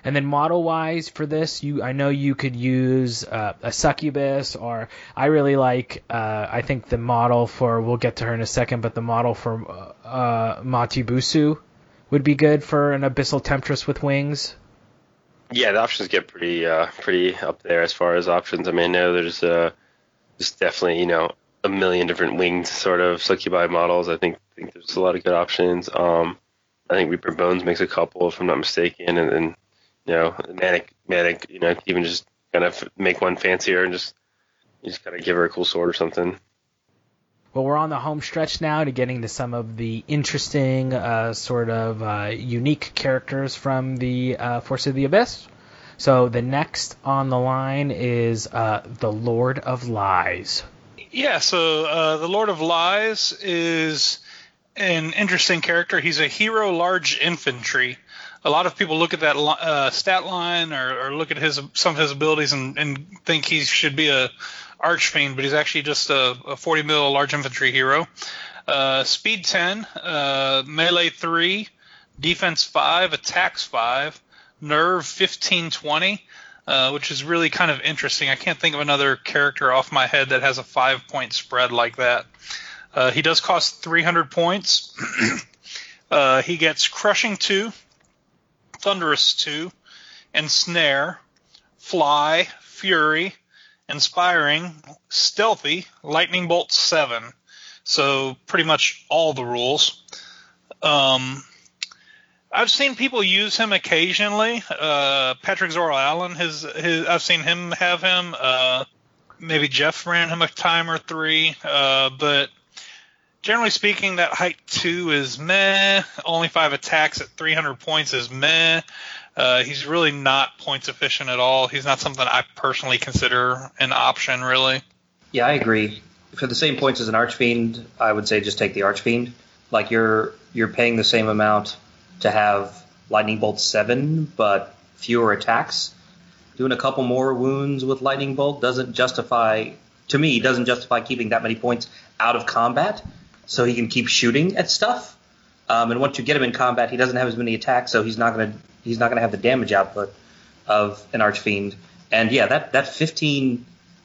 and then model wise for this, you I know you could use uh, a succubus, or I really like uh, I think the model for we'll get to her in a second, but the model for uh, uh Matibusu would be good for an abyssal temptress with wings. Yeah, the options get pretty uh, pretty up there as far as options. I mean, I know there's uh, there's definitely you know a million different winged sort of succubi models. I think think there's a lot of good options. Um, I think Reaper Bones makes a couple, if I'm not mistaken, and then you know, Mantic, Mantic, you know, even just kind of make one fancier and just, just kind of give her a cool sword or something. Well, we're on the home stretch now to getting to some of the interesting, uh, sort of uh, unique characters from the uh, Force of the Abyss. So the next on the line is uh, the Lord of Lies. Yeah, so uh, the Lord of Lies is an interesting character. He's a hero large infantry a lot of people look at that uh, stat line or, or, look at his some of his abilities and, and, think he should be a archfiend, but he's actually just a, a 40 mil large infantry hero. Uh, speed 10, uh, melee 3, defense 5, attacks 5, nerve 15 20. Uh, which is really kind of interesting. I can't think of another character off my head that has a five point spread like that. Uh, he does cost 300 points. Uh, he gets crushing 2, Thunderous 2, Ensnare, Fly, Fury, Inspiring, Stealthy, Lightning Bolt 7. So pretty much all the rules. Um, I've seen people use him occasionally. Uh, Patrick Zoro Allen has, his, I've seen him have him. Uh, maybe Jeff ran him a time or three. Uh, but generally speaking, that height two is meh. Only five attacks at 300 points is meh. Uh, he's really not points efficient at all. He's not something I personally consider an option, really. Yeah, I agree. For the same points as an Archfiend, I would say just take the Archfiend. Like you're you're paying the same amount to have Lightning Bolt seven, but fewer attacks. Doing a couple more wounds with Lightning Bolt doesn't justify, to me, doesn't justify keeping that many points out of combat so he can keep shooting at stuff. Um, and once you get him in combat, he doesn't have as many attacks, so he's not gonna he's not gonna have the damage output of an archfiend. And yeah, that that 15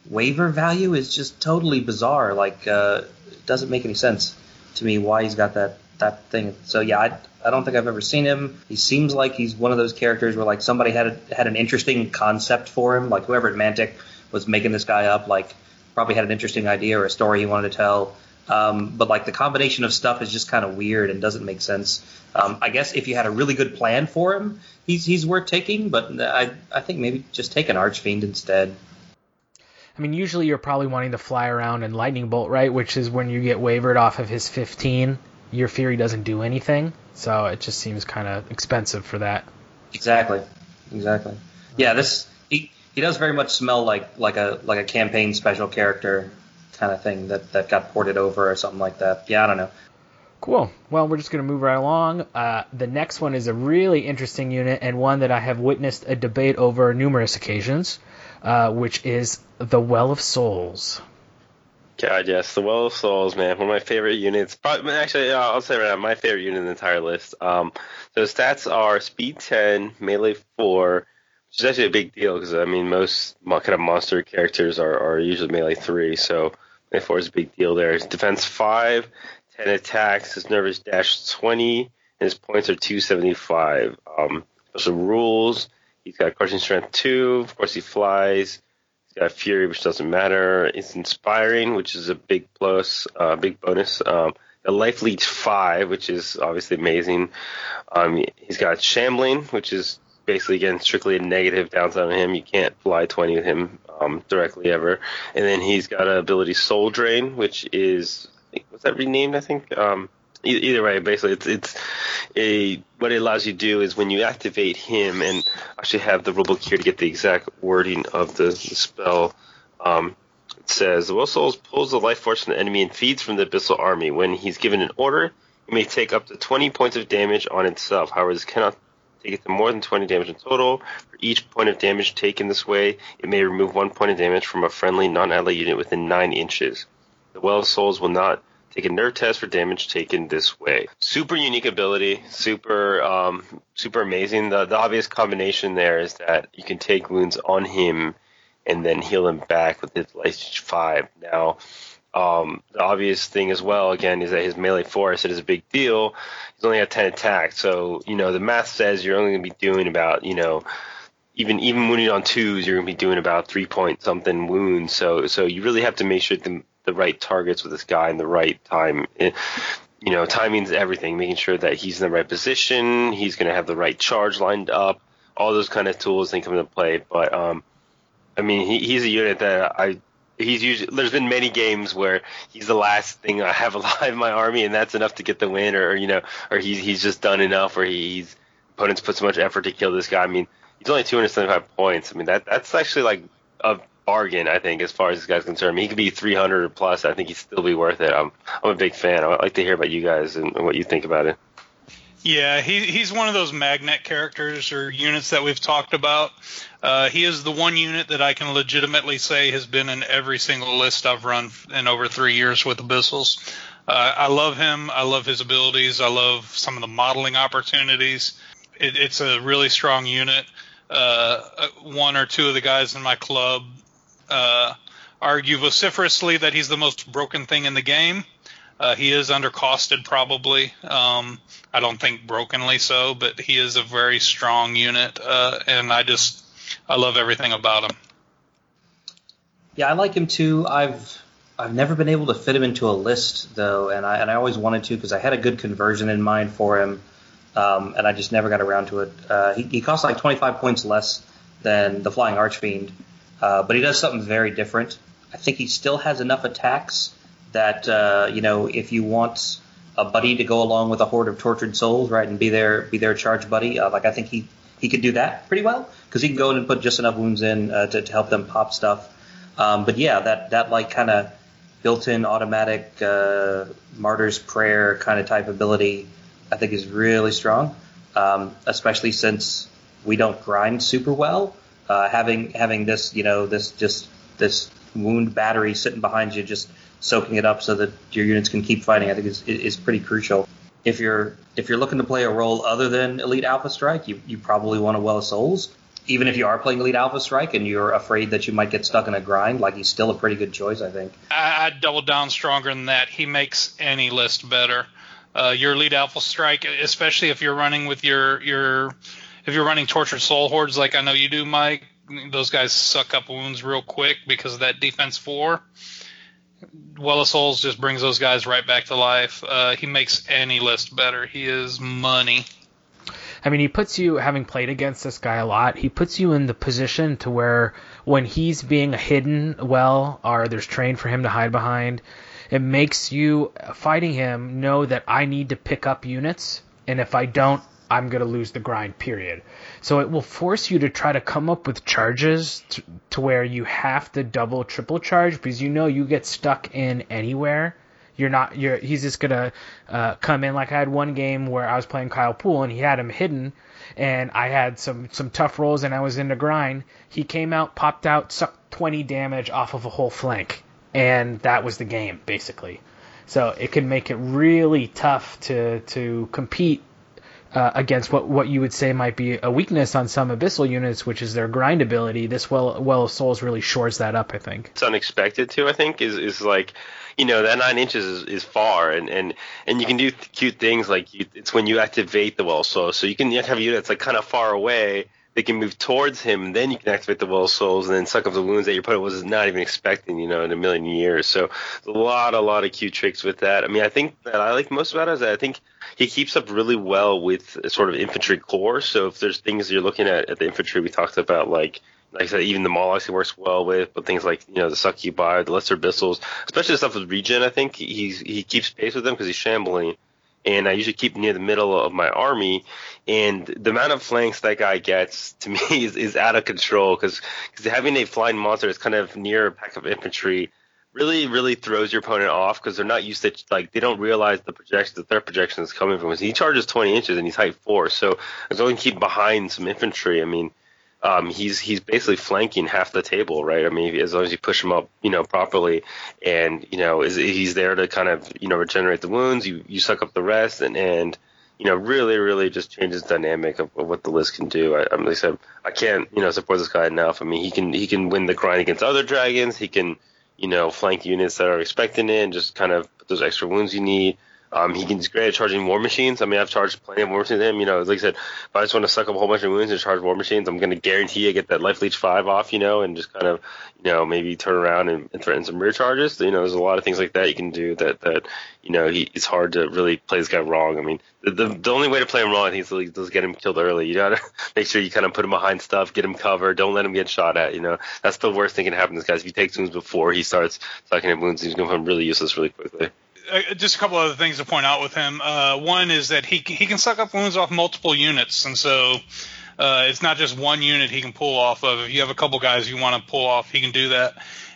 waver value is just totally bizarre. Like, uh, it doesn't make any sense to me why he's got that that thing. So yeah, I, I don't think I've ever seen him. He seems like he's one of those characters where like somebody had a, had an interesting concept for him. Like whoever at Mantic was making this guy up, like probably had an interesting idea or a story he wanted to tell um, but like the combination of stuff is just kind of weird and doesn't make sense. Um, I guess if you had a really good plan for him, he's he's worth taking. But I I think maybe just take an Archfiend instead. I mean, usually you're probably wanting to fly around and lightning bolt, right? Which is when you get wavered off of his 15. Your Fury doesn't do anything, so it just seems kind of expensive for that. Exactly, exactly. Yeah, this he he does very much smell like like a like a campaign special character kind of thing that that got ported over or something like that. Yeah, I don't know. Cool. Well, we're just going to move right along. Uh, the next one is a really interesting unit and one that I have witnessed a debate over numerous occasions, uh, which is the Well of Souls. God, yes, the Well of Souls, man, one of my favorite units. Probably, actually, I'll say right now, my favorite unit in the entire list. Um, so stats are Speed 10, Melee 4, which is actually a big deal because I mean most kind of monster characters are, are usually Melee 3, so 4 is a big deal there. His defense 5, 10 attacks, his nervous dash 20, and his points are 275. Um, special rules, he's got crushing strength 2, of course he flies. He's got Fury, which doesn't matter. It's inspiring, which is a big plus, uh, big bonus. Um, a life leech five, which is obviously amazing. Um, he's got shambling, which is basically again strictly a negative downside on him. You can't fly twenty with him um, directly ever. And then he's got an ability soul drain, which is was that renamed? I think. Um, either way, basically, it's it's a what it allows you to do is when you activate him and actually have the rulebook here to get the exact wording of the, the spell. Um, it says the Well Souls pulls the life force from the enemy and feeds from the Abyssal Army. When he's given an order, it may take up to 20 points of damage on itself. However, this cannot take it to more than 20 damage in total. For each point of damage taken this way, it may remove one point of damage from a friendly non-ally unit within 9 inches. The Well of Souls will not Take a nerve test for damage taken this way. Super unique ability, super um, super amazing. The, the obvious combination there is that you can take wounds on him and then heal him back with his life five. Now, um, the obvious thing as well, again, is that his melee force it is a big deal. He's only got ten attacks, so you know the math says you're only going to be doing about you know even even wounding on twos, you're going to be doing about three point something wounds. So so you really have to make sure the the right targets with this guy in the right time. It, you know, timing's everything. Making sure that he's in the right position, he's going to have the right charge lined up. All those kind of tools they come into play. But um, I mean, he, he's a unit that I he's usually there's been many games where he's the last thing I have alive in my army, and that's enough to get the win, or, you know, or he's he's just done enough, or he's opponents put so much effort to kill this guy. I mean, he's only 275 points. I mean, that that's actually like a bargain, I think, as far as this guy's concerned. I mean, he could be 300 plus. I think he'd still be worth it. I'm, I'm a big fan. I'd like to hear about you guys and what you think about it. Yeah, he, he's one of those magnet characters or units that we've talked about. Uh, he is the one unit that I can legitimately say has been in every single list I've run in over three years with Abyssals. Uh, I love him. I love his abilities. I love some of the modeling opportunities. It, it's a really strong unit. Uh, one or two of the guys in my club uh, argue vociferously that he's the most broken thing in the game. Uh, he is undercosted, probably. Um, I don't think brokenly so, but he is a very strong unit, uh, and I just I love everything about him. Yeah, I like him too. I've I've never been able to fit him into a list though, and I and I always wanted to because I had a good conversion in mind for him, um, and I just never got around to it. Uh, he, he costs like 25 points less than the Flying Archfiend, uh, but he does something very different. I think he still has enough attacks that uh, you know if you want a buddy to go along with a horde of tortured souls, right, and be their be their charge buddy, uh, like I think he he could do that pretty well because he can go in and put just enough wounds in uh, to, to help them pop stuff. Um, but yeah, that that like kind of built-in automatic uh, martyr's prayer kind of type ability, I think is really strong, um, especially since we don't grind super well uh, having having this you know this just this wound battery sitting behind you just soaking it up so that your units can keep fighting I think is is pretty crucial. If you're if you're looking to play a role other than Elite Alpha Strike, you, you probably want a Well of Souls. Even if you are playing Elite Alpha Strike and you're afraid that you might get stuck in a grind, like he's still a pretty good choice, I think. I, I'd double down stronger than that. He makes any list better. Uh, your Elite Alpha Strike, especially if you're running with your your if you're running tortured soul hordes like I know you do, Mike, those guys suck up wounds real quick because of that defense four. Well of Souls just brings those guys right back to life. Uh, he makes any list better. He is money. I mean, he puts you, having played against this guy a lot, he puts you in the position to where when he's being hidden well, or there's train for him to hide behind, it makes you fighting him know that I need to pick up units, and if I don't I'm going to lose the grind, period. So it will force you to try to come up with charges to, to where you have to double, triple charge because you know you get stuck in anywhere. You're not, you're, he's just to uh, come in. Like I had one game where I was playing Kyle Poole and he had him hidden and I had some, some tough rolls and I was in the grind. He came out, popped out, sucked 20 damage off of a whole flank. And that was the game, basically. So it can make it really tough to, to compete uh, against what, what you would say might be a weakness on some abyssal units, which is their grind ability. This well well of souls really shores that up. I think it's unexpected too. I think is is like you know that nine inches is, is far, and, and and you can do cute things like you, it's when you activate the well soul. So you can have a unit that's like kind of far away. They can move towards him, then you can activate the well souls, and then suck up the wounds that your opponent was not even expecting, you know, in a million years. So a lot, a lot of cute tricks with that. I mean, I think that I like most about it is that I think he keeps up really well with sort of infantry core. So if there's things you're looking at at the infantry, we talked about like like I said, even the Molochs he works well with, but things like you know the Succubi, the Lesser Abyssals, especially the stuff with Regen, I think he's he keeps pace with them because he's shambling, and I usually keep near the middle of my army, and the amount of flanks that guy gets to me is, is out of control because having a flying monster that's kind of near a pack of infantry really really throws your opponent off because they're not used to like they don't realize the projection the threat projection is coming from. He charges 20 inches and he's height four, so as long as keep behind some infantry, I mean, um, he's he's basically flanking half the table, right? I mean, as long as you push him up, you know, properly, and you know, is he's there to kind of you know regenerate the wounds. You you suck up the rest, and and you know, really, really just changes the dynamic of, of what the list can do. I, I'm like I said, I can't you know support this guy enough. I mean, he can he can win the grind against other dragons. He can you know, flank units that are expecting it and just kind of put those extra wounds you need. Um, he can, great at charging war machines. I mean, I've charged plenty of war machines him. You know, like I said, if I just want to suck up a whole bunch of wounds and charge war machines, I'm going to guarantee I get that life leech five off, you know, and just kind of, you know, maybe turn around and, and threaten some rear charges. You know, there's a lot of things like that you can do that, that, you know, he, it's hard to really play this guy wrong. I mean, the, the, the only way to play him wrong, I think, is to get him killed early. You got to make sure you kind of put him behind stuff, get him covered, don't let him get shot at. You know, that's the worst thing that can happen to this guy. If he takes wounds before he starts sucking at wounds, he's going to become really useless really quickly. Uh, just a couple other things to point out with him. Uh, one is that he he can suck up wounds off multiple units, and so uh, it's not just one unit he can pull off of. If you have a couple guys you want to pull off, he can do that.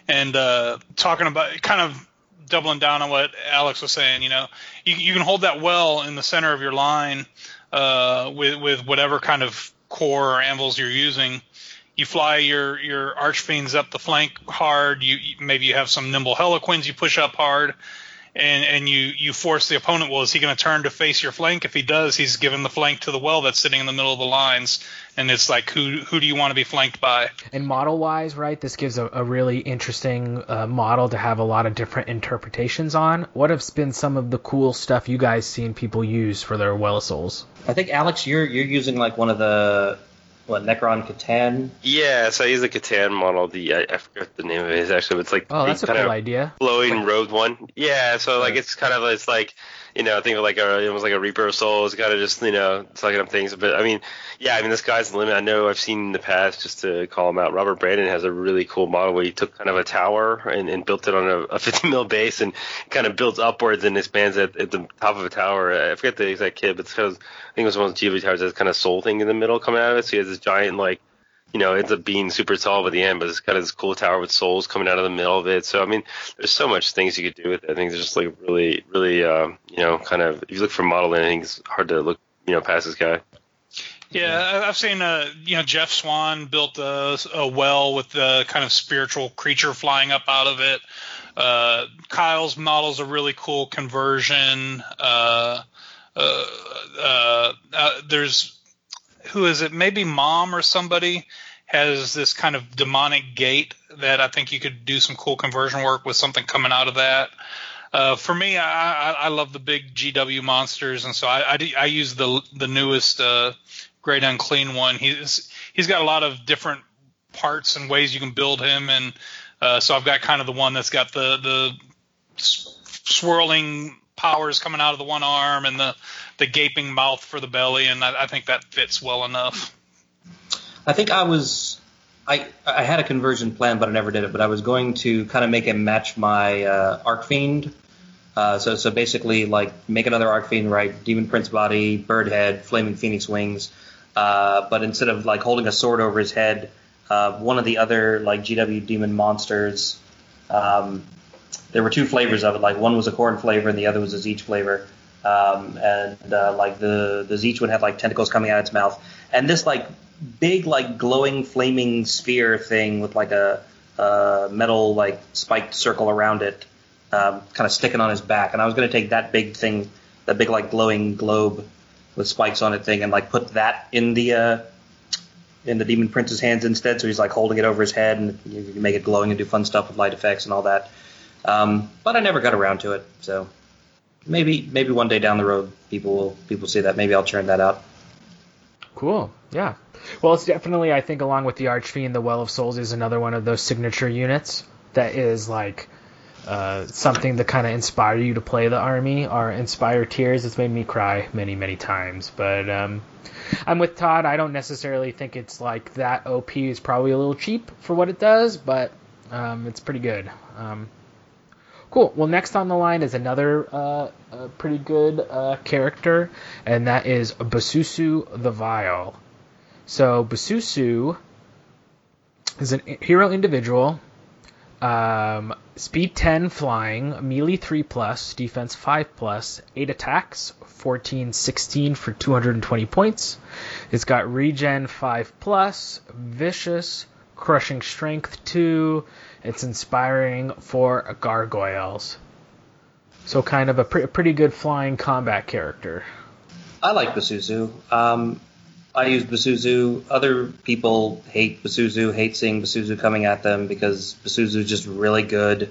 And uh, talking about kind of doubling down on what Alex was saying, you know, you, you can hold that well in the center of your line uh, with with whatever kind of core or anvils you're using. You fly your your archfiends up the flank hard. You maybe you have some nimble Hellequins you push up hard and and you you force the opponent. Well, is he going to turn to face your flank? If he does, he's given the flank to the well that's sitting in the middle of the lines, and it's like who who do you want to be flanked by? And model wise, right? This gives a, a really interesting uh, model to have a lot of different interpretations on. What have been some of the cool stuff you guys seen people use for their well souls? I think Alex, you're you're using like one of the what Necron C'tan. Yeah, so he's a C'tan model. The I, I forget the name of it is actually. But it's like oh, that's a cool idea. Flowing road one. Yeah, so like it's kind of it's like you know, I think of like a it was like a Reaper of Souls, kind of just you know sucking up things. But I mean, yeah, I mean this guy's the limit. I know I've seen in the past just to call him out. Robert Brandon has a really cool model where he took kind of a tower and, and built it on a, a 50 mil base and kind of builds upwards and expands at, at the top of a tower. I forget the exact kit, but it's kind of, I think it was one of the GW towers that has kind of soul thing in the middle coming out of it. So he has this giant like you know, ends up being super tall by the end, but it's of this cool tower with souls coming out of the middle of it. So I mean, there's so much things you could do with it. I think there's just like really, really, uh, you know, kind of if you look for modeling, I think it's hard to look, you know, past this guy. Yeah, I've seen, uh, you know, Jeff Swan built a, a well with the kind of spiritual creature flying up out of it. Uh, Kyle's model's a really cool conversion. Uh, uh, uh there's who is it? Maybe mom or somebody has this kind of demonic gate that I think you could do some cool conversion work with something coming out of that. Uh, for me, I, I, I, love the big GW monsters, and so I, I, use the the newest uh, Great Unclean one. He's he's got a lot of different parts and ways you can build him, and uh, so I've got kind of the one that's got the the swirling powers coming out of the one arm and the the gaping mouth for the belly, and I, I think that fits well enough. I think I was I I had a conversion plan, but I never did it. But I was going to kind of make it match my uh, Archfiend Uh, so so basically, like make another Archfiend, right? Demon Prince body, bird head, flaming phoenix wings. Uh, but instead of like holding a sword over his head, uh, one of the other like GW demon monsters. Um, there were two flavors of it. Like one was a Khorne flavor and the other was a Tzeentch flavor. Um, and uh, like the the Tzeentch one had like tentacles coming out of its mouth, and this like big like glowing flaming sphere thing with like a, a metal like spiked circle around it, um, kind of sticking on his back. And I was going to take that big thing, that big like glowing globe with spikes on it thing, and like put that in the uh, in the Demon Prince's hands instead. So he's like holding it over his head, and you can make it glowing and do fun stuff with light effects and all that. Um, but I never got around to it, so maybe maybe one day down the road people will people see that. Maybe I'll churn that out. Cool. Yeah. Well, it's definitely I think along with the Archfiend, the Well of Souls is another one of those signature units that is like uh, something to kind of inspire you to play the army or inspire tears. It's made me cry many many times, but um, I'm with Todd. I don't necessarily think it's like that OP is probably a little cheap for what it does, but um, it's pretty good. Um, Cool. Well, next on the line is another uh, pretty good uh, character, and that is Basusu the Vile. So Basusu is a hero individual, um, speed 10 flying, melee 3 plus, defense 5 plus, 8 attacks, 14, 16 for 220 points. It's got regen 5 plus, vicious, crushing strength 2, it's inspiring for gargoyles. So kind of a pre- pretty good flying combat character. I like Basusu. Um, I use Basusu. Other people hate Basusu, hate seeing Basusu coming at them because Basusu is just really good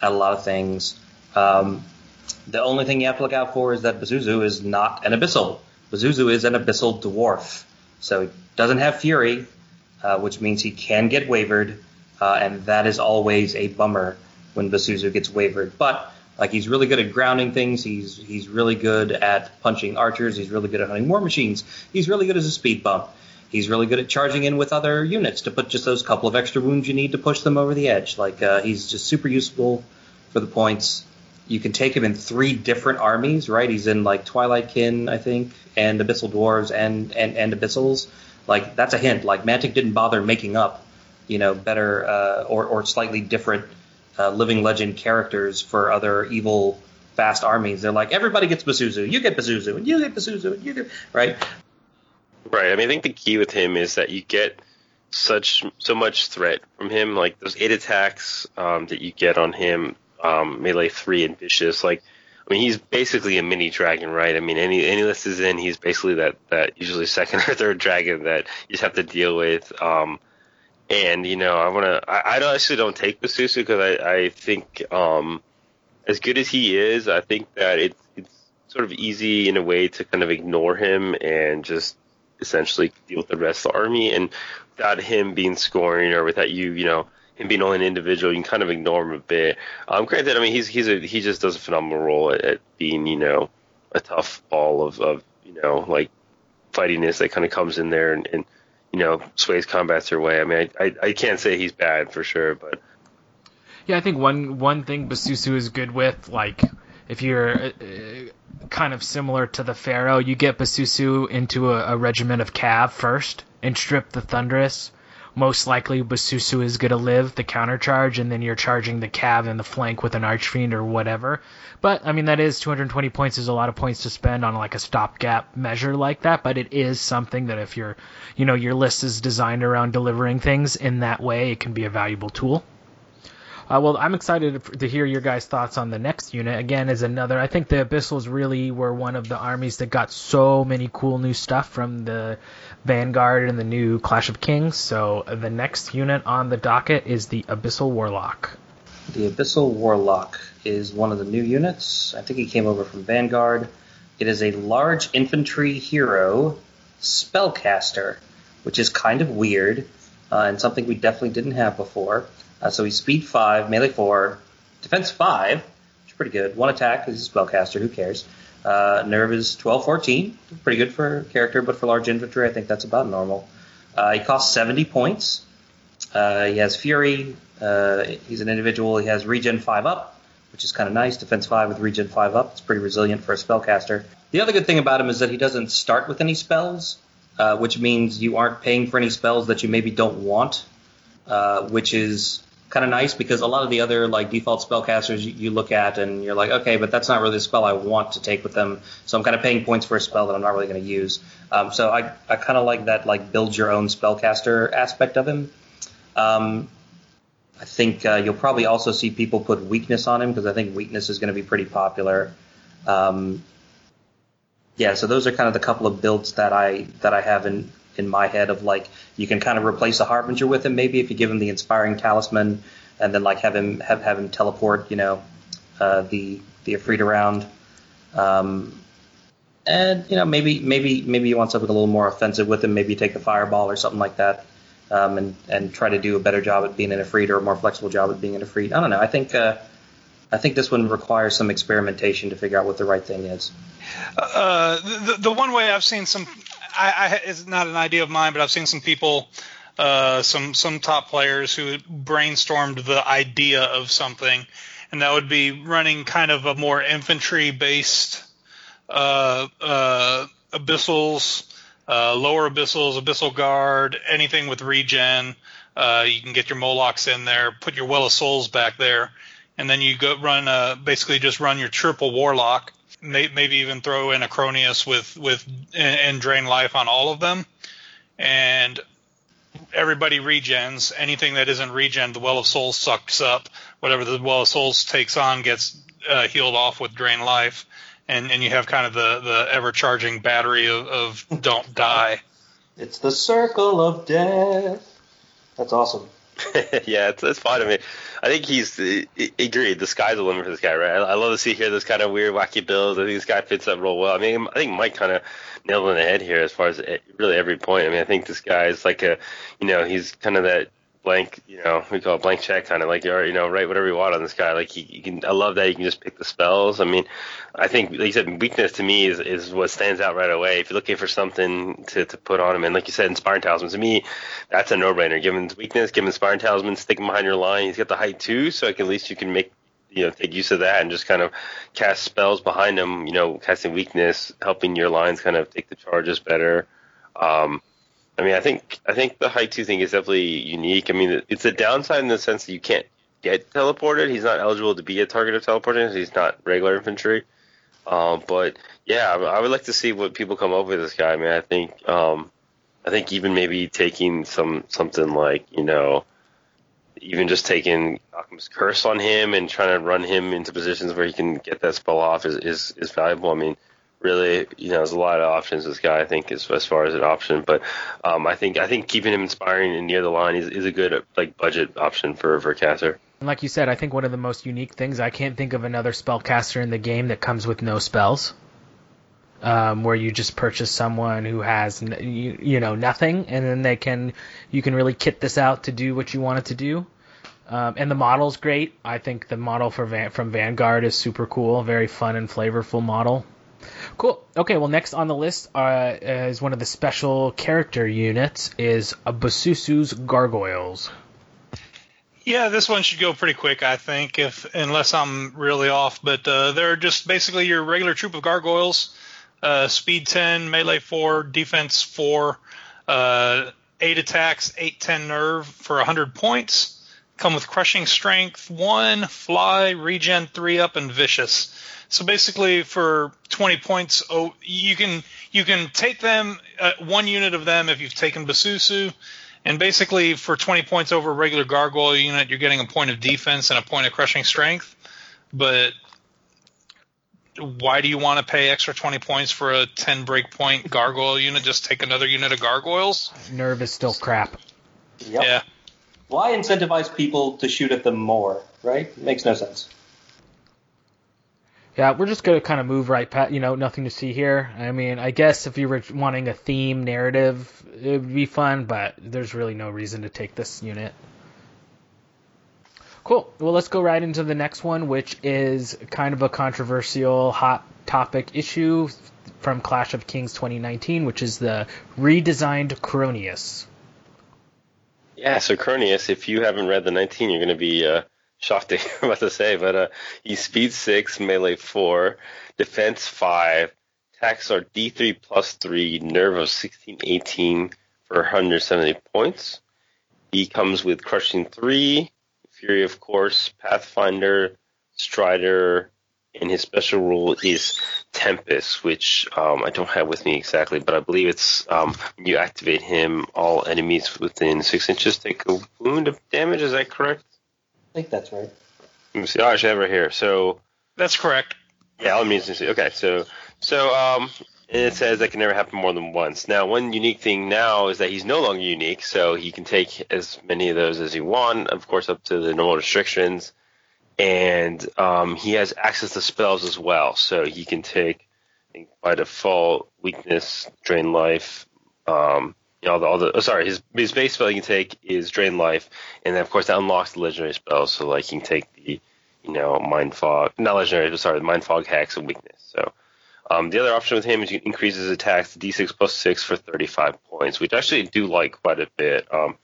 at a lot of things. Um, the only thing you have to look out for is that Basusu is not an abyssal. Basusu is an abyssal dwarf. So he doesn't have fury, uh, which means he can get wavered, uh, and that is always a bummer when Basusu gets wavered. But like he's really good at grounding things. He's he's really good at punching archers. He's really good at hunting war machines. He's really good as a speed bump. He's really good at charging in with other units to put just those couple of extra wounds you need to push them over the edge. Like uh, he's just super useful for the points. You can take him in three different armies, right? He's in like Twilight Kin, I think, and Abyssal Dwarves and and and Abyssals. Like that's a hint. Like Mantic didn't bother making up you know, better uh, or, or slightly different uh, living legend characters for other evil fast armies. They're like, everybody gets Basusu, you get Basusu, and you get Basusu, and you get right. Right. I mean, I think the key with him is that you get such so much threat from him, like those eight attacks um, that you get on him, um, melee three and vicious. Like, I mean, he's basically a mini dragon, right? I mean, any any list is in, he's basically that that usually second or third dragon that you just have to deal with. Um, and you know, I want to. I, I actually don't take Basusu because I, I think, um, as good as he is, I think that it's it's sort of easy in a way to kind of ignore him and just essentially deal with the rest of the army. And without him being scoring or without you, you know, him being only an individual, you can kind of ignore him a bit. Um, granted, I mean, he's he's a he just does a phenomenal role at, at being, you know, a tough ball of of you know like fightiness that kind of comes in there and, and you know sways combats your way. I mean, I, I, I can't say he's bad for sure, but yeah, I think one one thing Basusu is good with, like if you're uh, kind of similar to the Pharaoh, you get Basusu into a, a regiment of Cav first and strip the Thunderous most likely Basusu is going to live the countercharge, and then you're charging the Cav in the flank with an Archfiend or whatever. But I mean, that is 220 points is a lot of points to spend on like a stopgap measure like that. But it is something that if you're, you know, your list is designed around delivering things in that way, it can be a valuable tool. Uh, well, I'm excited to hear your guys' thoughts on the next unit. Again, is another. I think the Abyssals really were one of the armies that got so many cool new stuff from the Vanguard and the new Clash of Kings. So the next unit on the docket is the Abyssal Warlock. The Abyssal Warlock is one of the new units. I think he came over from Vanguard. It is a large infantry hero spellcaster, which is kind of weird uh, and something we definitely didn't have before. Uh, so he's speed 5, melee 4, defense 5, which is pretty good. One attack, he's a spellcaster, who cares? Uh, nerve is 12, 14, pretty good for character, but for large infantry, I think that's about normal. Uh, he costs 70 points. Uh, he has Fury. Uh, he's an individual. He has Regen 5 up, which is kind of nice. Defense 5 with regen 5 up. It's pretty resilient for a spellcaster. The other good thing about him is that he doesn't start with any spells, uh, which means you aren't paying for any spells that you maybe don't want, uh, which is kind of nice because a lot of the other like default spellcasters you, you, look at and you're like, okay, but that's not really the spell I want to take with them. So I'm kind of paying points for a spell that I'm not really going to use. Um, so I, I kind of like that like build your own spellcaster aspect of him. Um, I think uh, you'll probably also see people put weakness on him because I think weakness is going to be pretty popular. Um, yeah, so those are kind of the couple of builds that I that I have in in my head of like you can kind of replace a harbinger with him maybe if you give him the inspiring talisman and then like have him have have him teleport you know uh, the the Efreet around. Um, and you know maybe maybe maybe you want something a little more offensive with him. Maybe take the fireball or something like that, um, and and try to do a better job at being an Efreet or a more flexible job at being an Efreet. I don't know. I think uh, I think this one requires some experimentation to figure out what the right thing is. Uh, the, the one way I've seen some, I, I, it's not an idea of mine, but I've seen some people, uh, some some top players who brainstormed the idea of something, and that would be running kind of a more infantry based uh, uh, abyssals, uh, lower abyssals, abyssal guard, anything with regen. Uh, you can get your Molochs in there, put your Well of Souls back there, and then you go run uh, basically just run your triple warlock. May, maybe even throw in a Chroneas with with and, and drain life on all of them, and everybody regens. Anything that isn't regen, the Well of Souls sucks up. Whatever the Well of Souls takes on gets uh, healed off with drain life, and and you have kind of the the ever charging battery of, of don't die. It's the circle of death. That's awesome. yeah, it's, it's fine. I mean, I think he's he, agreed. The sky's the limit for this guy, right? I, I love to see here this kind of weird, wacky builds. I think this guy fits that role well. I mean, I think Mike kind of nailed it on the head here as far as eh, really every point. I mean, I think this guy is like a, you know, he's kind of that blank, you know, we call it blank check kind of like you are, you know, write whatever you want on this guy. Like he, you can, I love that you can just pick the spells. I mean, I think, like you said, weakness to me is, is what stands out right away. If you're looking for something to, to put on him, and like you said, inspiring talisman to me, that's a no-brainer. Given him weakness, given inspiring talisman, stick him behind your line. He's got the height too, so at least you can make you know take use of that and just kind of cast spells behind him. You know, casting weakness, helping your lines kind of take the charges better. Um, I mean, I think I think the two thing is definitely unique. I mean, it's a downside in the sense that you can't get teleported. He's not eligible to be a target of teleporting. He's not regular infantry. Um, but yeah, I, would like to see what people come up with this guy. I mean, I think um, I think even maybe taking some something like you know, even just taking Alchemist's Curse on him and trying to run him into positions where he can get that spell off is is, is valuable. I mean really, you know, there's a lot of options. This guy, I think, as, as far as an option, but um, I think I think keeping him inspiring and near the line is, is a good like budget option for for caster. Like you said, I think one of the most unique things I can't think of another spellcaster in the game that comes with no spells. Um, where you just purchase someone who has you, you know nothing, and then they can you can really kit this out to do what you want it to do. Um, and the model's great. I think the model for Van- from Vanguard is super cool, very fun and flavorful model. Cool. Okay, well, next on the list uh, is one of the special character units is Basusu's Gargoyles. Yeah, this one should go pretty quick, I think, if unless I'm really off. But uh, they're just basically your regular troop of gargoyles. Uh, speed 10, melee 4, defense 4, uh, 8 attacks, eight ten nerve for 100 points. Come with crushing strength 1, fly, regen 3 up, and vicious. So basically, for 20 points, oh, you can you can take them uh, one unit of them if you've taken Basusu, and basically for 20 points over a regular gargoyle unit, you're getting a point of defense and a point of crushing strength. But why do you want to pay extra 20 points for a 10 break point gargoyle unit? Just take another unit of gargoyles. Nerve is still crap. Yep. Yeah. Why incentivize people to shoot at them more? Right? Makes no sense. Yeah, we're just gonna kind of move right past. You know, nothing to see here. I mean, I guess if you were wanting a theme narrative, it would be fun, but there's really no reason to take this unit. Cool. Well, let's go right into the next one, which is kind of a controversial, hot topic issue from Clash of Kings 2019, which is the redesigned Chroneas. Yeah, so Chroneas, if you haven't read the 19, you're going to be uh, shocked I'm about to say, but uh, he's speed six, melee four, defense five, attacks are D3 plus three, nerve of 16, 18 for 170 points. He comes with crushing three, fury of course, pathfinder, strider, and his special rule is Tempest, which um, I don't have with me exactly, but I believe it's um, you activate him, all enemies within six inches take a wound of damage. Is that correct? I think that's right. Let me see. Oh, I actually have it right here. So That's correct. yeah, all enemies. Okay, so so um, it says that can never happen more than once. Now, one unique thing now is that he's no longer unique, so he can take as many of those as he want, of course, up to the normal restrictions and um, he has access to spells as well. So he can take I think, by default weakness, drain life. Um, you know, all the, all the oh, sorry, his his base spell he can take is drain life, and then of course that unlocks the legendary spells. So like he can take the you know mind fog, not legendary, but sorry, the mind fog hex and weakness. So. Um, the other option with him is you increase his attacks to d6 plus 6 for 35 points, which I actually do like quite a bit. Um,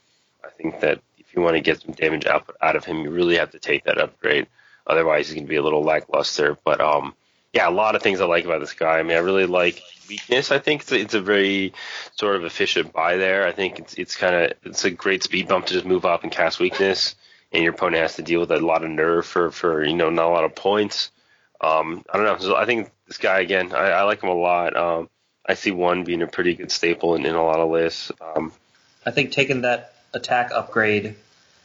I think that if you want to get some damage output out of him, you really have to take that upgrade. Otherwise, he's going to be a little lackluster. But um, yeah, a lot of things I like about this guy. I mean, I really like weakness. I think it's a, it's a very sort of efficient buy there. I think it's it's kind of it's a great speed bump to just move up and cast weakness, and your opponent has to deal with a lot of nerve for for you know not a lot of points. Um, I don't know. So I think this guy again, I, I like him a lot. Um, I see one being a pretty good staple in, in a lot of lists. Um, I think taking that attack upgrade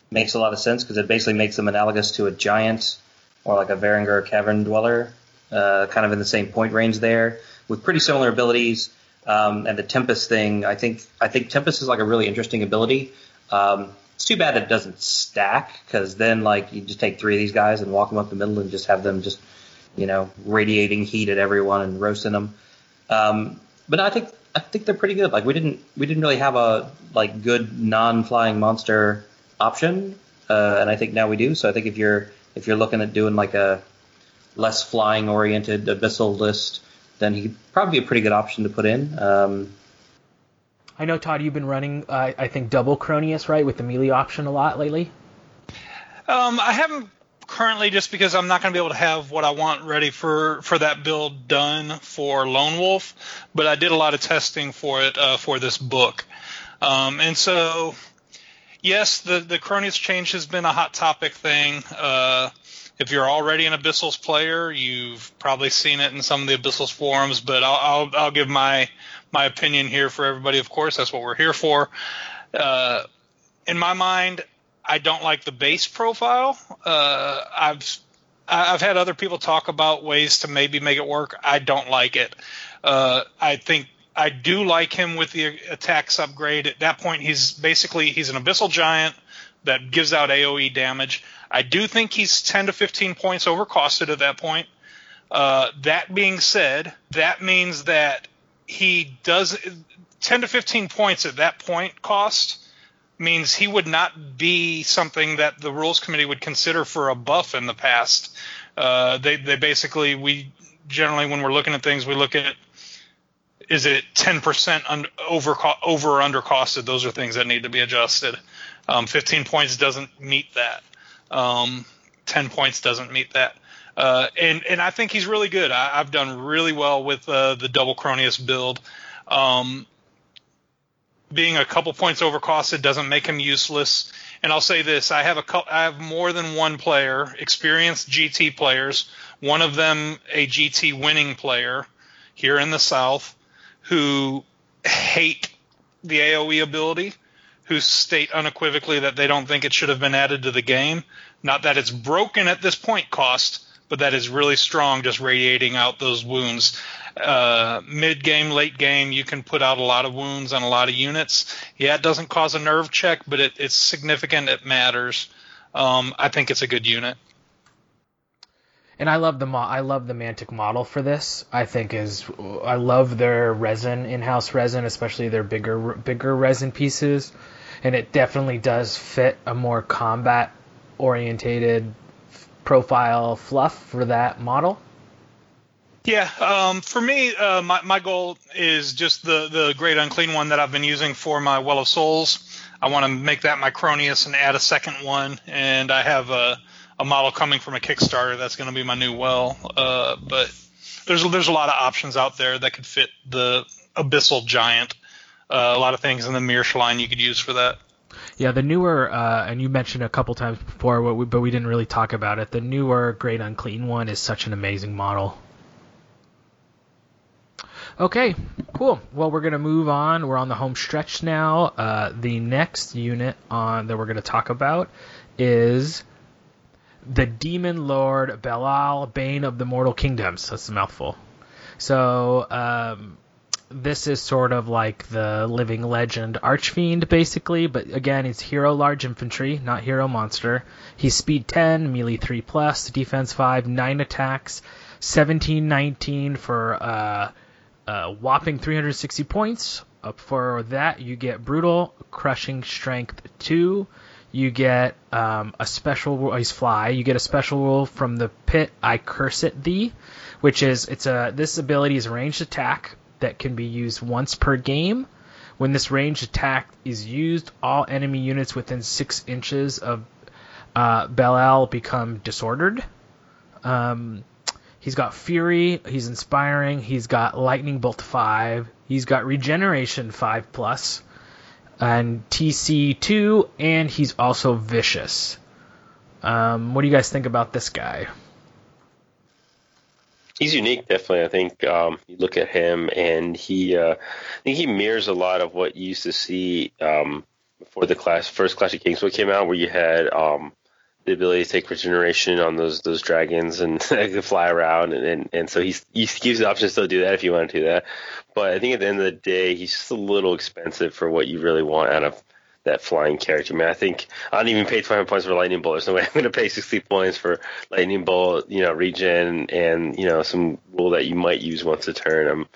makes a lot of sense because it basically makes them analogous to a giant or like a Varangur Cavern Dweller, uh, kind of in the same point range there, with pretty similar abilities. Um, and the Tempest thing, I think I think Tempest is like a really interesting ability. Um, it's too bad it doesn't stack because then like you just take three of these guys and walk them up the middle and just have them just you know radiating heat at everyone and roasting them. Um, but I think I think they're pretty good. Like we didn't we didn't really have a like good non-flying monster option, uh, and I think now we do. So I think if you're if you're looking at doing like a less flying oriented abyssal list, then he'd probably be a pretty good option to put in. Um, I know Todd, you've been running uh, I think double Chroneas right with the melee option a lot lately. Um, I haven't currently just because I'm not going to be able to have what I want ready for for that build done for Lone Wolf, but I did a lot of testing for it uh, for this book, um, and so yes, the the Chroneas change has been a hot topic thing. Uh, if you're already an Abyssals player, you've probably seen it in some of the Abyssals forums. But I'll I'll, I'll give my my opinion here for everybody. Of course, that's what we're here for. Uh, in my mind, I don't like the base profile. Uh, I've I've had other people talk about ways to maybe make it work. I don't like it. Uh, I think I do like him with the attacks upgrade. At that point, he's basically he's an abyssal giant that gives out AOE damage. I do think he's 10 to 15 points overcosted at that point. Uh, that being said, that means that he does 10 to 15 points at that point cost means he would not be something that the rules committee would consider for a buff in the past. Uh, they they basically we generally when we're looking at things we look at is it 10% un- over over or under costed? Those are things that need to be adjusted. Um, 15 points doesn't meet that. Um, 10 points doesn't meet that. Uh, and and I think he's really good. I, have done really well with uh, the double Chroneas build. Um, being a couple points over costed doesn't make him useless. And I'll say this: I have a I have more than one player, experienced GT players. One of them a GT winning player here in the South who hate the AoE ability, who state unequivocally that they don't think it should have been added to the game. Not that it's broken at this point cost, but that is really strong, just radiating out those wounds. Uh, Mid game, late game, you can put out a lot of wounds on a lot of units. Yeah, it doesn't cause a nerve check, but it, it's significant. It matters. Um, I think it's a good unit and I love the mo- I love the Mantic model for this. I think is I love their resin in-house resin, especially their bigger bigger resin pieces, and it definitely does fit a more combat orientated profile fluff for that model. Yeah, um, for me, uh, my, my goal is just the, the great unclean one that I've been using for my Well of Souls. I want to make that my Chroneas and add a second one, and I have a a model coming from a Kickstarter. That's going to be my new well. Uh, but there's there's a lot of options out there that could fit the abyssal giant. Uh, a lot of things in the Mierce line you could use for that. Yeah, the newer, uh, and you mentioned a couple times before, we, but we didn't really talk about it. The newer Great Unclean one is such an amazing model. Okay, cool. Well, we're gonna move on. We're on the home stretch now. Uh, the next unit on that we're gonna talk about is the Demon Lord Belial, Bane of the Mortal Kingdoms. That's a mouthful. So um, this is sort of like the living legend Archfiend, basically. But again, it's hero large infantry, not hero monster. He's speed 10, melee 3 plus, defense 5, 9 attacks, 17, 19 for. Uh, uh, whopping 360 points. Up for that, you get brutal, crushing strength two. You get um, a special. He's fly. You get a special rule from the pit. I curse it thee, which is it's a this ability is a ranged attack that can be used once per game. When this ranged attack is used, all enemy units within six inches of uh, Belial become disordered. Um, He's got Fury. He's inspiring. He's got Lightning Bolt five. He's got Regeneration five plus, and TC two, and he's also vicious. Um, what do you guys think about this guy? He's unique, definitely. I think um, you look at him, and he, uh, I think he mirrors a lot of what you used to see um, before the class first Clash of Kings what came out, where you had um, the ability to take regeneration on those those dragons and fly around and, and, and so he's he gives the option to still do that if you want to do that. But I think at the end of the day he's just a little expensive for what you really want out of that flying character. I mean, I think I don't even pay 500 points for lightning bolt. There's no way I'm going to pay 60 points for lightning bolt, you know, regen and you know some rule that you might use once a turn. I'm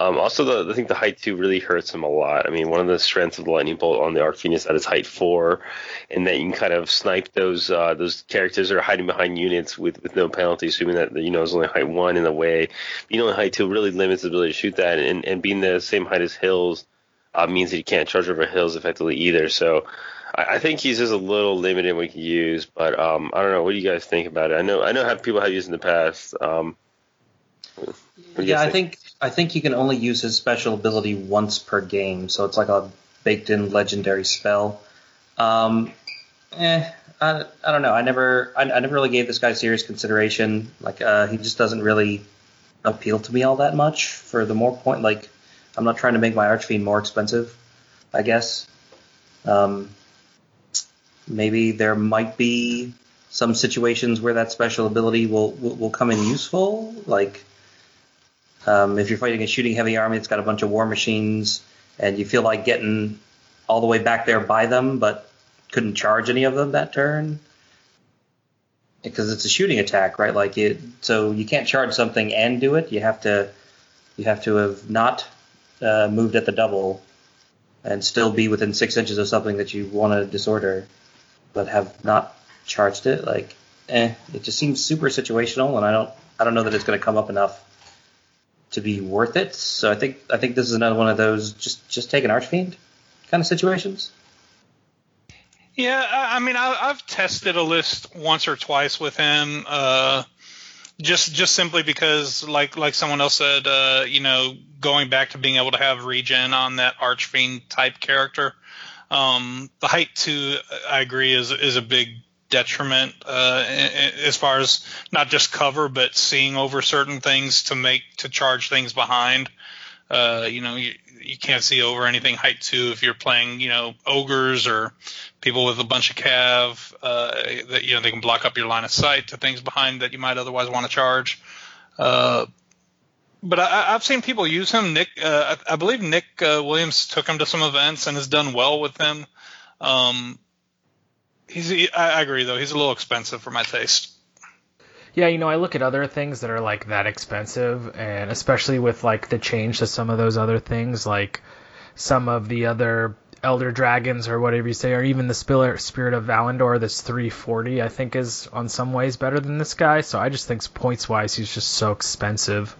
um, also, the, I think the height two really hurts him a lot. I mean, one of the strengths of the lightning bolt on the Archfiend is that it's height four, and that you can kind of snipe those uh, those characters that are hiding behind units with, with no penalty, assuming that you know it's only height one in the way. Being only height two really limits the ability to shoot that, and, and being the same height as hills uh, means that you can't charge over hills effectively either. So. I think he's just a little limited in what he can use, but um, I don't know. What do you guys think about it? I know I know how people have used in the past. Um, yeah, I think I think you can only use his special ability once per game, so it's like a baked-in legendary spell. Um, eh, I, I don't know. I never I, I never really gave this guy serious consideration. Like, uh, he just doesn't really appeal to me all that much. For the more point, like, I'm not trying to make my Archfiend more expensive. I guess. Um, maybe there might be some situations where that special ability will will, will come in useful, like um, if you're fighting a shooting heavy army that's got a bunch of war machines and you feel like getting all the way back there by them, but couldn't charge any of them that turn because it's a shooting attack, right? Like it, so you can't charge something and do it. You have to, you have to have not uh, moved at the double and still be within six inches of something that you want to disorder, but have not charged it. Like, eh, it just seems super situational, and I don't, I don't know that it's going to come up enough to be worth it. So I think I think this is another one of those just just take an Archfiend kind of situations. Yeah, I mean, I, have tested a list once or twice with him, uh, just just simply because, like like someone else said, uh, you know, going back to being able to have regen on that Archfiend type character. Um, the height two, I agree, is is a big detriment uh, as far as not just cover, but seeing over certain things to make to charge things behind. Uh, you know, you, you can't see over anything height two if you're playing, you know, ogres or people with a bunch of cav. Uh, that you know they can block up your line of sight to things behind that you might otherwise want to charge. Uh, but I, have seen people use him. Nick, uh, I, I, believe Nick uh, Williams took him to some events and has done well with him. Um, He's. I agree though. He's a little expensive for my taste. Yeah, you know, I look at other things that are like that expensive, and especially with like the change to some of those other things, like some of the other Elder Dragons or whatever you say, or even the Spirit of Valandor that's 340, I think is on some ways better than this guy. So I just think points wise, he's just so expensive.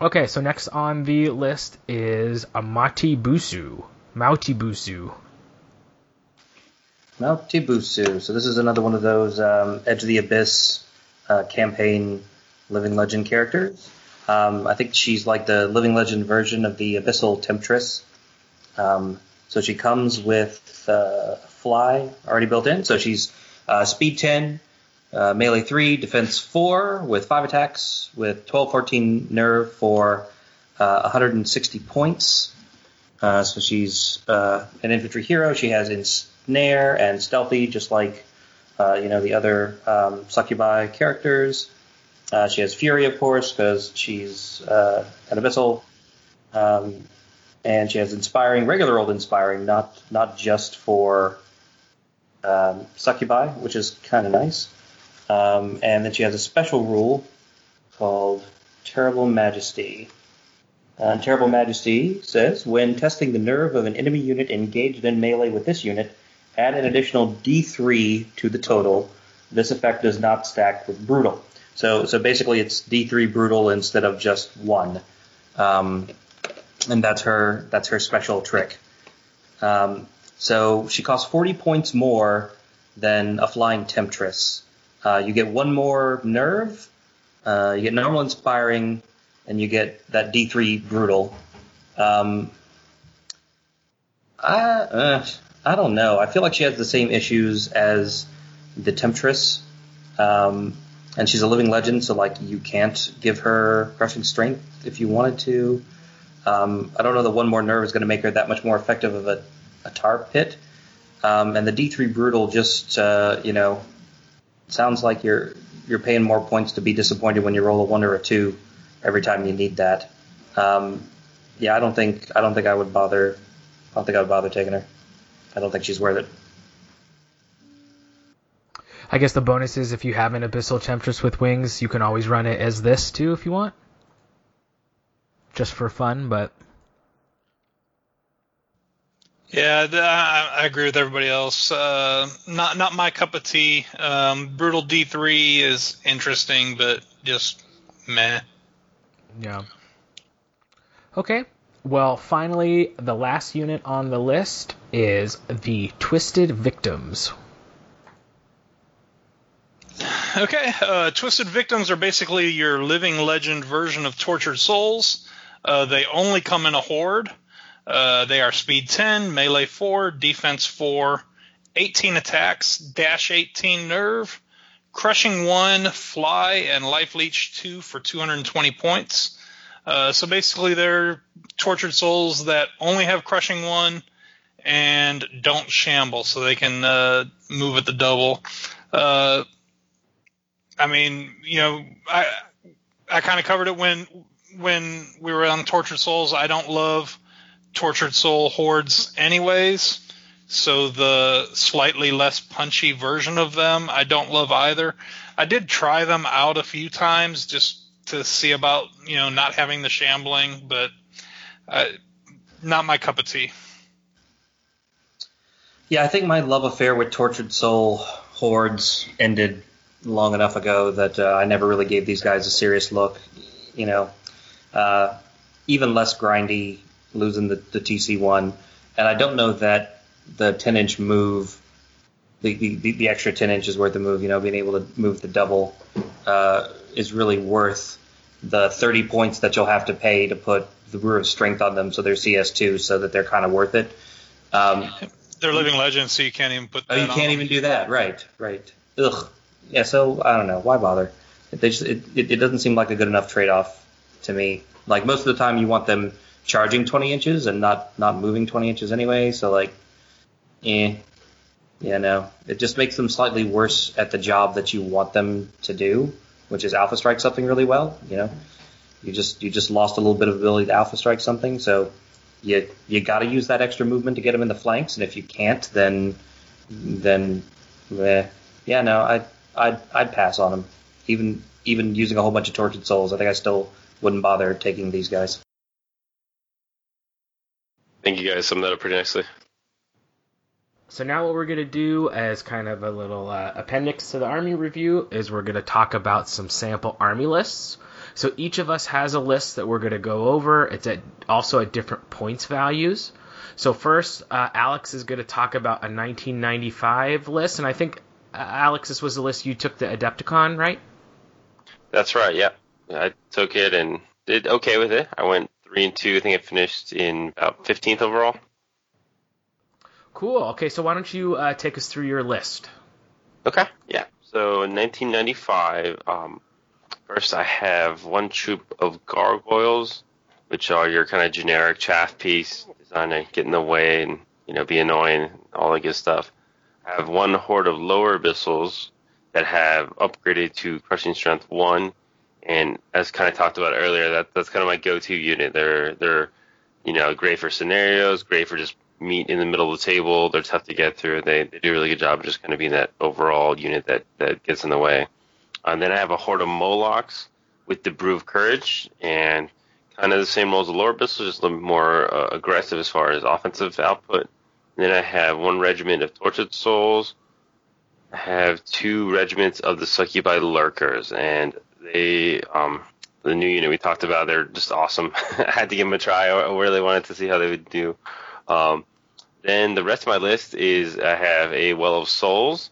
Okay, so next on the list is Amati Busu. Mauti Busu. Maltibusu. So this is another one of those um, Edge of the Abyss uh, campaign living legend characters. Um, I think she's like the living legend version of the Abyssal Temptress. Um, so she comes with uh, fly already built in. So she's uh, speed 10, uh, melee 3, defense 4 with 5 attacks with 12, 14 nerve for uh, 160 points. Uh, so she's uh, an infantry hero. She has ensnare and stealthy, just like uh, you know the other um, succubi characters. Uh, she has fury, of course, because she's uh, an abyssal, um, and she has inspiring, regular old inspiring, not not just for um, succubi, which is kind of nice. Um, and then she has a special rule called Terrible Majesty. Uh, Terrible Majesty says, when testing the nerve of an enemy unit engaged in melee with this unit, add an additional D3 to the total. This effect does not stack with Brutal. So, so basically, it's D3 Brutal instead of just one, um, and that's her that's her special trick. Um, so she costs 40 points more than a Flying Temptress. Uh, you get one more nerve, uh, you get normal inspiring, and you get that D3 brutal. Um, I uh, I don't know. I feel like she has the same issues as the Temptress, um, and she's a living legend, so like you can't give her crushing strength if you wanted to. Um, I don't know that one more nerve is going to make her that much more effective of a, a tar pit. Um, and the D3 brutal just uh, you know sounds like you're you're paying more points to be disappointed when you roll a one or a two every time you need that. Um, yeah, I don't think I don't think I would bother. I don't think I would bother taking her. I don't think she's worth it. I guess the bonus is if you have an Abyssal Temptress with wings, you can always run it as this too if you want. Just for fun, but. Yeah, I, I agree with everybody else. Uh, not not my cup of tea. Um, Brutal D3 is interesting, but just meh. Yeah. Okay. Well, finally, the last unit on the list is the Twisted Victims. Okay, uh, Twisted Victims are basically your living legend version of Tortured Souls. Uh, they only come in a horde. Uh, they are speed 10, melee 4, defense 4, 18 attacks, dash 18 nerve, crushing 1, fly, and life leech 2 for 220 points. Uh, so basically, they're tortured souls that only have crushing 1 and don't shamble, so they can uh, move at the double. Uh, I mean, you know, I I kind of covered it when when we were on Tortured Souls. I don't love Tortured Soul hordes, anyways. So the slightly less punchy version of them, I don't love either. I did try them out a few times just to see about you know not having the shambling, but uh, not my cup of tea. Yeah, I think my love affair with Tortured Soul hordes ended long enough ago that uh, I never really gave these guys a serious look. You know, uh, even less grindy, losing the, the TC1, and I don't know that the 10 inch move, the, the, the extra 10 inches worth of move, you know, being able to move the double, uh, is really worth the 30 points that you'll have to pay to put the Brew of Strength on them so they're CS2 so that they're kind of worth it. Um, they're living legends, so you can't even put. Oh, you can't even do that. Right, right. Ugh. Yeah. So I don't know. Why bother? It, just, it, it, it doesn't seem like a good enough trade-off to me. Like most of the time, you want them charging 20 inches and not not moving 20 inches anyway. So like, eh. Yeah, no. It just makes them slightly worse at the job that you want them to do, which is alpha strike something really well. You know, you just you just lost a little bit of ability to alpha strike something, so you you got to use that extra movement to get them in the flanks, and if you can't, then then eh, yeah, no, I I'd I'd pass on them. Even even using a whole bunch of tortured souls, I think I still wouldn't bother taking these guys. Thank you guys summed that up pretty nicely. So now what we're going to do as kind of a little uh, appendix to the army review is we're going to talk about some sample army lists. So each of us has a list that we're going to go over. It's at also at different points values. So first, uh, Alex is going to talk about a 1995 list, and I think uh, Alex, this was the list you took the Adepticon, right? That's right. Yeah, I took it and did okay with it. I went three and two. I think I finished in about 15th overall. Cool. Okay, so why don't you uh, take us through your list? Okay. Yeah. So in 1995, um, first I have one troop of gargoyles, which are your kind of generic chaff piece designed to get in the way and you know be annoying, all that good stuff. I have one horde of lower abyssals that have upgraded to crushing strength one, and as kind of talked about earlier, that that's kind of my go-to unit. They're they're you know great for scenarios, great for just meet in the middle of the table. They're tough to get through. They, they do a really good job of just kind of being that overall unit that, that gets in the way. And then I have a horde of Molochs with the Brew of Courage and kind of the same role as the Lower Abyssal, just a little more uh, aggressive as far as offensive output. And then I have one regiment of Tortured Souls. I have two regiments of the Succubi Lurkers, and they, um, the new unit we talked about, they're just awesome. I had to give them a try. I really wanted to see how they would do. Um, then the rest of my list is I have a Well of Souls,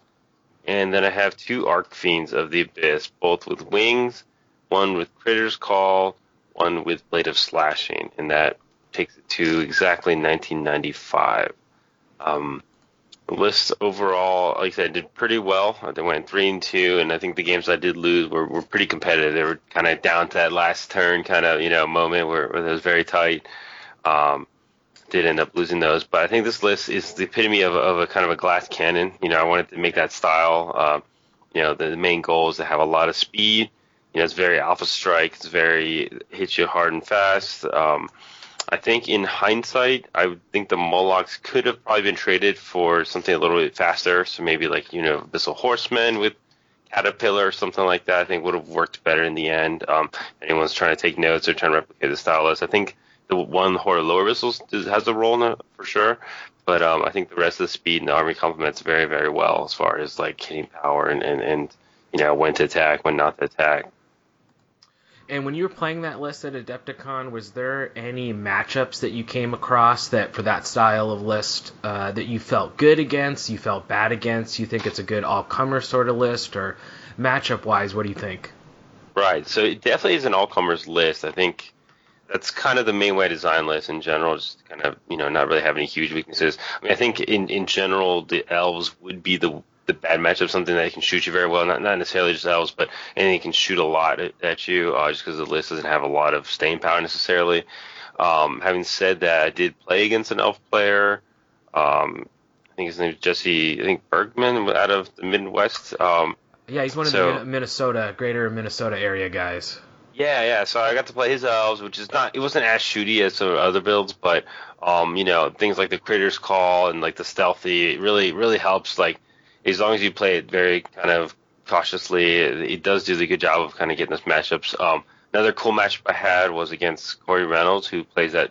and then I have two Archfiends of the Abyss, both with wings, one with Critter's Call, one with Blade of Slashing, and that takes it to exactly 1995. Um, overall, like I said, did pretty well. They went three and two, and I think the games I did lose were, were pretty competitive. They were kind of down to that last turn kind of you know moment where, where it was very tight. Um, did end up losing those. But I think this list is the epitome of, of a kind of a glass cannon. You know, I wanted to make that style. Uh, you know, the, main goal is to have a lot of speed. You know, it's very alpha strike. It's very hits you hard and fast. Um, I think in hindsight, I would think the Molochs could have probably been traded for something a little bit faster. So maybe like you know, Abyssal Horseman with Caterpillar or something like that. I think would have worked better in the end. Um, anyone's trying to take notes or trying to replicate the style list, I think the one horde of lower abyssals has a role in it for sure. But um, I think the rest of the speed and the army complements very, very well as far as like hitting power and, and, and you know when to attack, when not to attack. And when you were playing that list at Adepticon, was there any matchups that you came across that for that style of list uh, that you felt good against, you felt bad against? You think it's a good all-comer sort of list, or matchup-wise, what do you think? Right. So it definitely is an all-comers list. I think that's kind of the main way to design lists in general. Just kind of you know not really have any huge weaknesses. I mean, I think in in general the elves would be the the bad matchup, something that can shoot you very well. Not not necessarily just elves, but anything can shoot a lot at, at you, uh, just because the list doesn't have a lot of staying power necessarily. Um, having said that, I did play against an elf player. Um, I think his name is Jesse. I think Bergman out of the Midwest. Um, yeah, he's one of so, the Minnesota, greater Minnesota area guys. Yeah, yeah. So I got to play his elves, which is not it wasn't as shooty as some other builds, but um, you know, things like the Critter's Call and like the stealthy it really really helps. Like as long as you play it very kind of cautiously, it, does do the good job of kind of getting those matchups. Um, another cool matchup I had was against Corey Reynolds, who plays that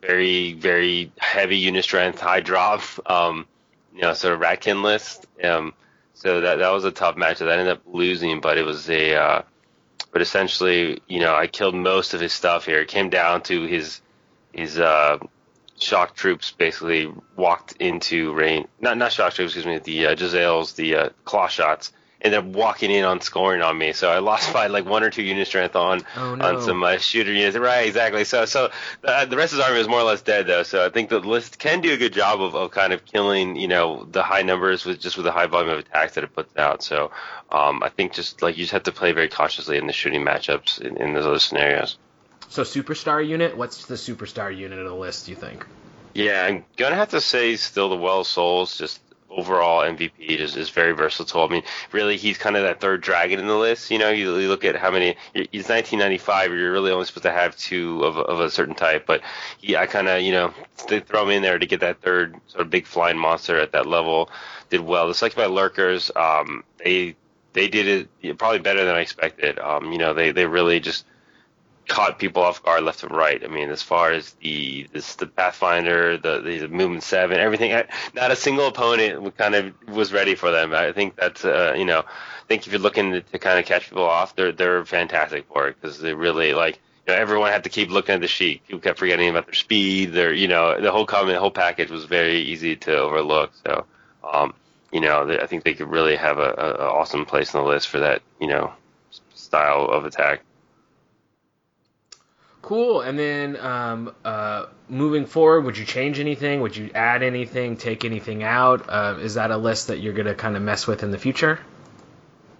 very very heavy unit strength, high drop, um, you know, sort of Ratkin list. Um, so that that was a tough matchup. I ended up losing, but it was a uh, but essentially, you know, I killed most of his stuff here. It came down to his his uh, shock troops basically walked into rain. Not not shock troops, excuse me. The uh, Jezzail's, the uh, claw shots, ended up walking in on scoring on me. So I lost by like one or two unit strength on oh, no. on some uh, shooter units. Right, exactly. So so uh, the rest of his army was more or less dead though. So I think the list can do a good job of, of kind of killing you know the high numbers with just with the high volume of attacks that it puts out. So um, I think just like you just have to play very cautiously in the shooting matchups in, in those other scenarios. So superstar unit, what's the superstar unit of the list? Do you think? Yeah, I'm gonna have to say still the Well Souls. Just overall MVP is, is very versatile. I mean, really, he's kind of that third dragon in the list. You know, you, you look at how many. He's 1995. You're really only supposed to have two of, of a certain type, but he, I kind of, you know, they throw him in there to get that third sort of big flying monster at that level. Did well. The Succubi Lurkers, um, they they did it probably better than I expected. Um, you know, they they really just caught people off guard left and right. I mean, as far as the this, the Pathfinder, the, the movement seven, everything, not a single opponent kind of was ready for them. I think that's uh, you know, I think if you're looking to, to kind of catch people off, they're they're fantastic for it because they really like you know, everyone had to keep looking at the sheet. People kept forgetting about their speed. Their, you know, the whole comment, the whole package was very easy to overlook. So, um, you know, I think they could really have a, a awesome place on the list for that, you know, style of attack. Cool. And then um, uh, moving forward, would you change anything? Would you add anything? Take anything out? Uh, is that a list that you're gonna kind of mess with in the future?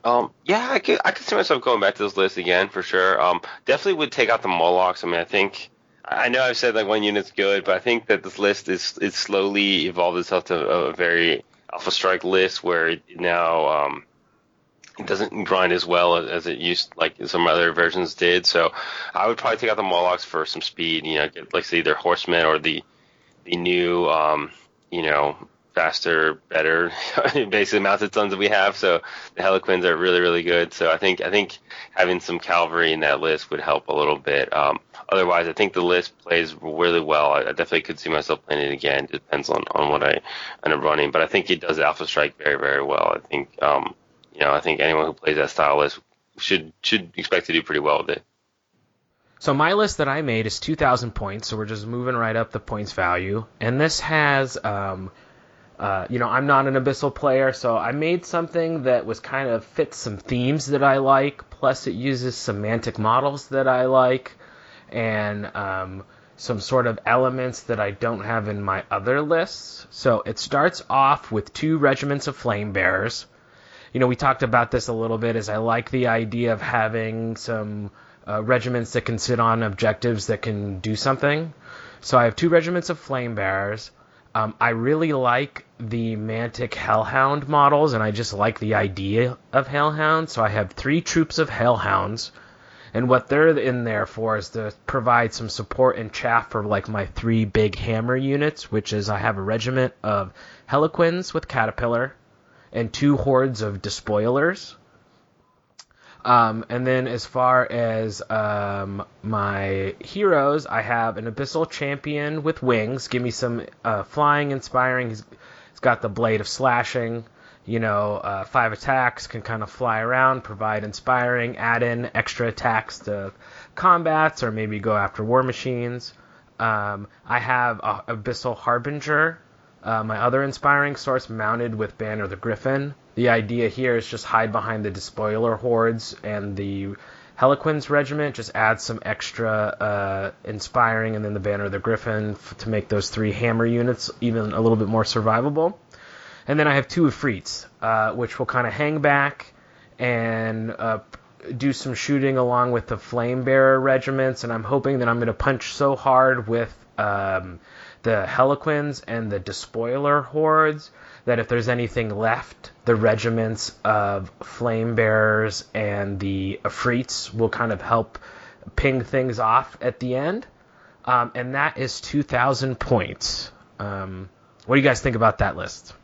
Um, yeah, I could I could see myself going back to this list again for sure. Um, definitely would take out the Molochs. I mean, I think I know I've said like one unit's good, but I think that this list is is slowly evolved itself to a very Alpha Strike list where now um, it doesn't grind as well as it used like some other versions did. So I would probably take out the Molochs for some speed. You know, get like say either Horsemen or the the new um, you know faster, better, basically mounted sons that we have. So the Hellequins are really, really good. So I think I think having some cavalry in that list would help a little bit. Um, otherwise, I think the list plays really well. I, I definitely could see myself playing it again. It depends on, on what I end up running, but I think it does Alpha Strike very, very well. I think um, you know I think anyone who plays that style list should should expect to do pretty well with it. So my list that I made is 2,000 points, so we're just moving right up the points value, and this has um, uh, you know, I'm not an Abyssal player, so I made something that was kind of fits some themes that I like. Plus, it uses some Mantic models that I like, and um, some sort of elements that I don't have in my other lists. So it starts off with two regiments of flame bearers. You know, we talked about this a little bit. Is I like the idea of having some uh, regiments that can sit on objectives that can do something. So I have two regiments of flame bearers. Um, I really like the Mantic Hellhound models, and I just like the idea of Hellhound. So I have three troops of Hellhounds, and what they're in there for is to provide some support and chaff for like my three big hammer units, which is I have a regiment of Hellequins with Caterpillar, and two hordes of Despoilers. Um, and then as far as um, my heroes, I have an Abyssal Champion with wings. Give me some uh, flying, inspiring. He's, he's got the Blade of Slashing. You know, uh, five attacks, can kind of fly around, provide inspiring, add in extra attacks to combats, or maybe go after war machines. Um, I have a Abyssal Harbinger, uh, my other inspiring source, mounted with Banner of the Griffin. The idea here is just hide behind the despoiler hordes and the Hellequins regiment. Just add some extra uh, inspiring, and then the Banner of the Griffin f- to make those three hammer units even a little bit more survivable. And then I have two Efreets, uh, which will kind of hang back and uh, do some shooting along with the Flame Bearer regiments. And I'm hoping that I'm going to punch so hard with um, the Hellequins and the Despoiler hordes that if there's anything left, the regiments of flame bearers and the Efreets will kind of help ping things off at the end. Um, and that is 2,000 points. Um, what do you guys think about that list?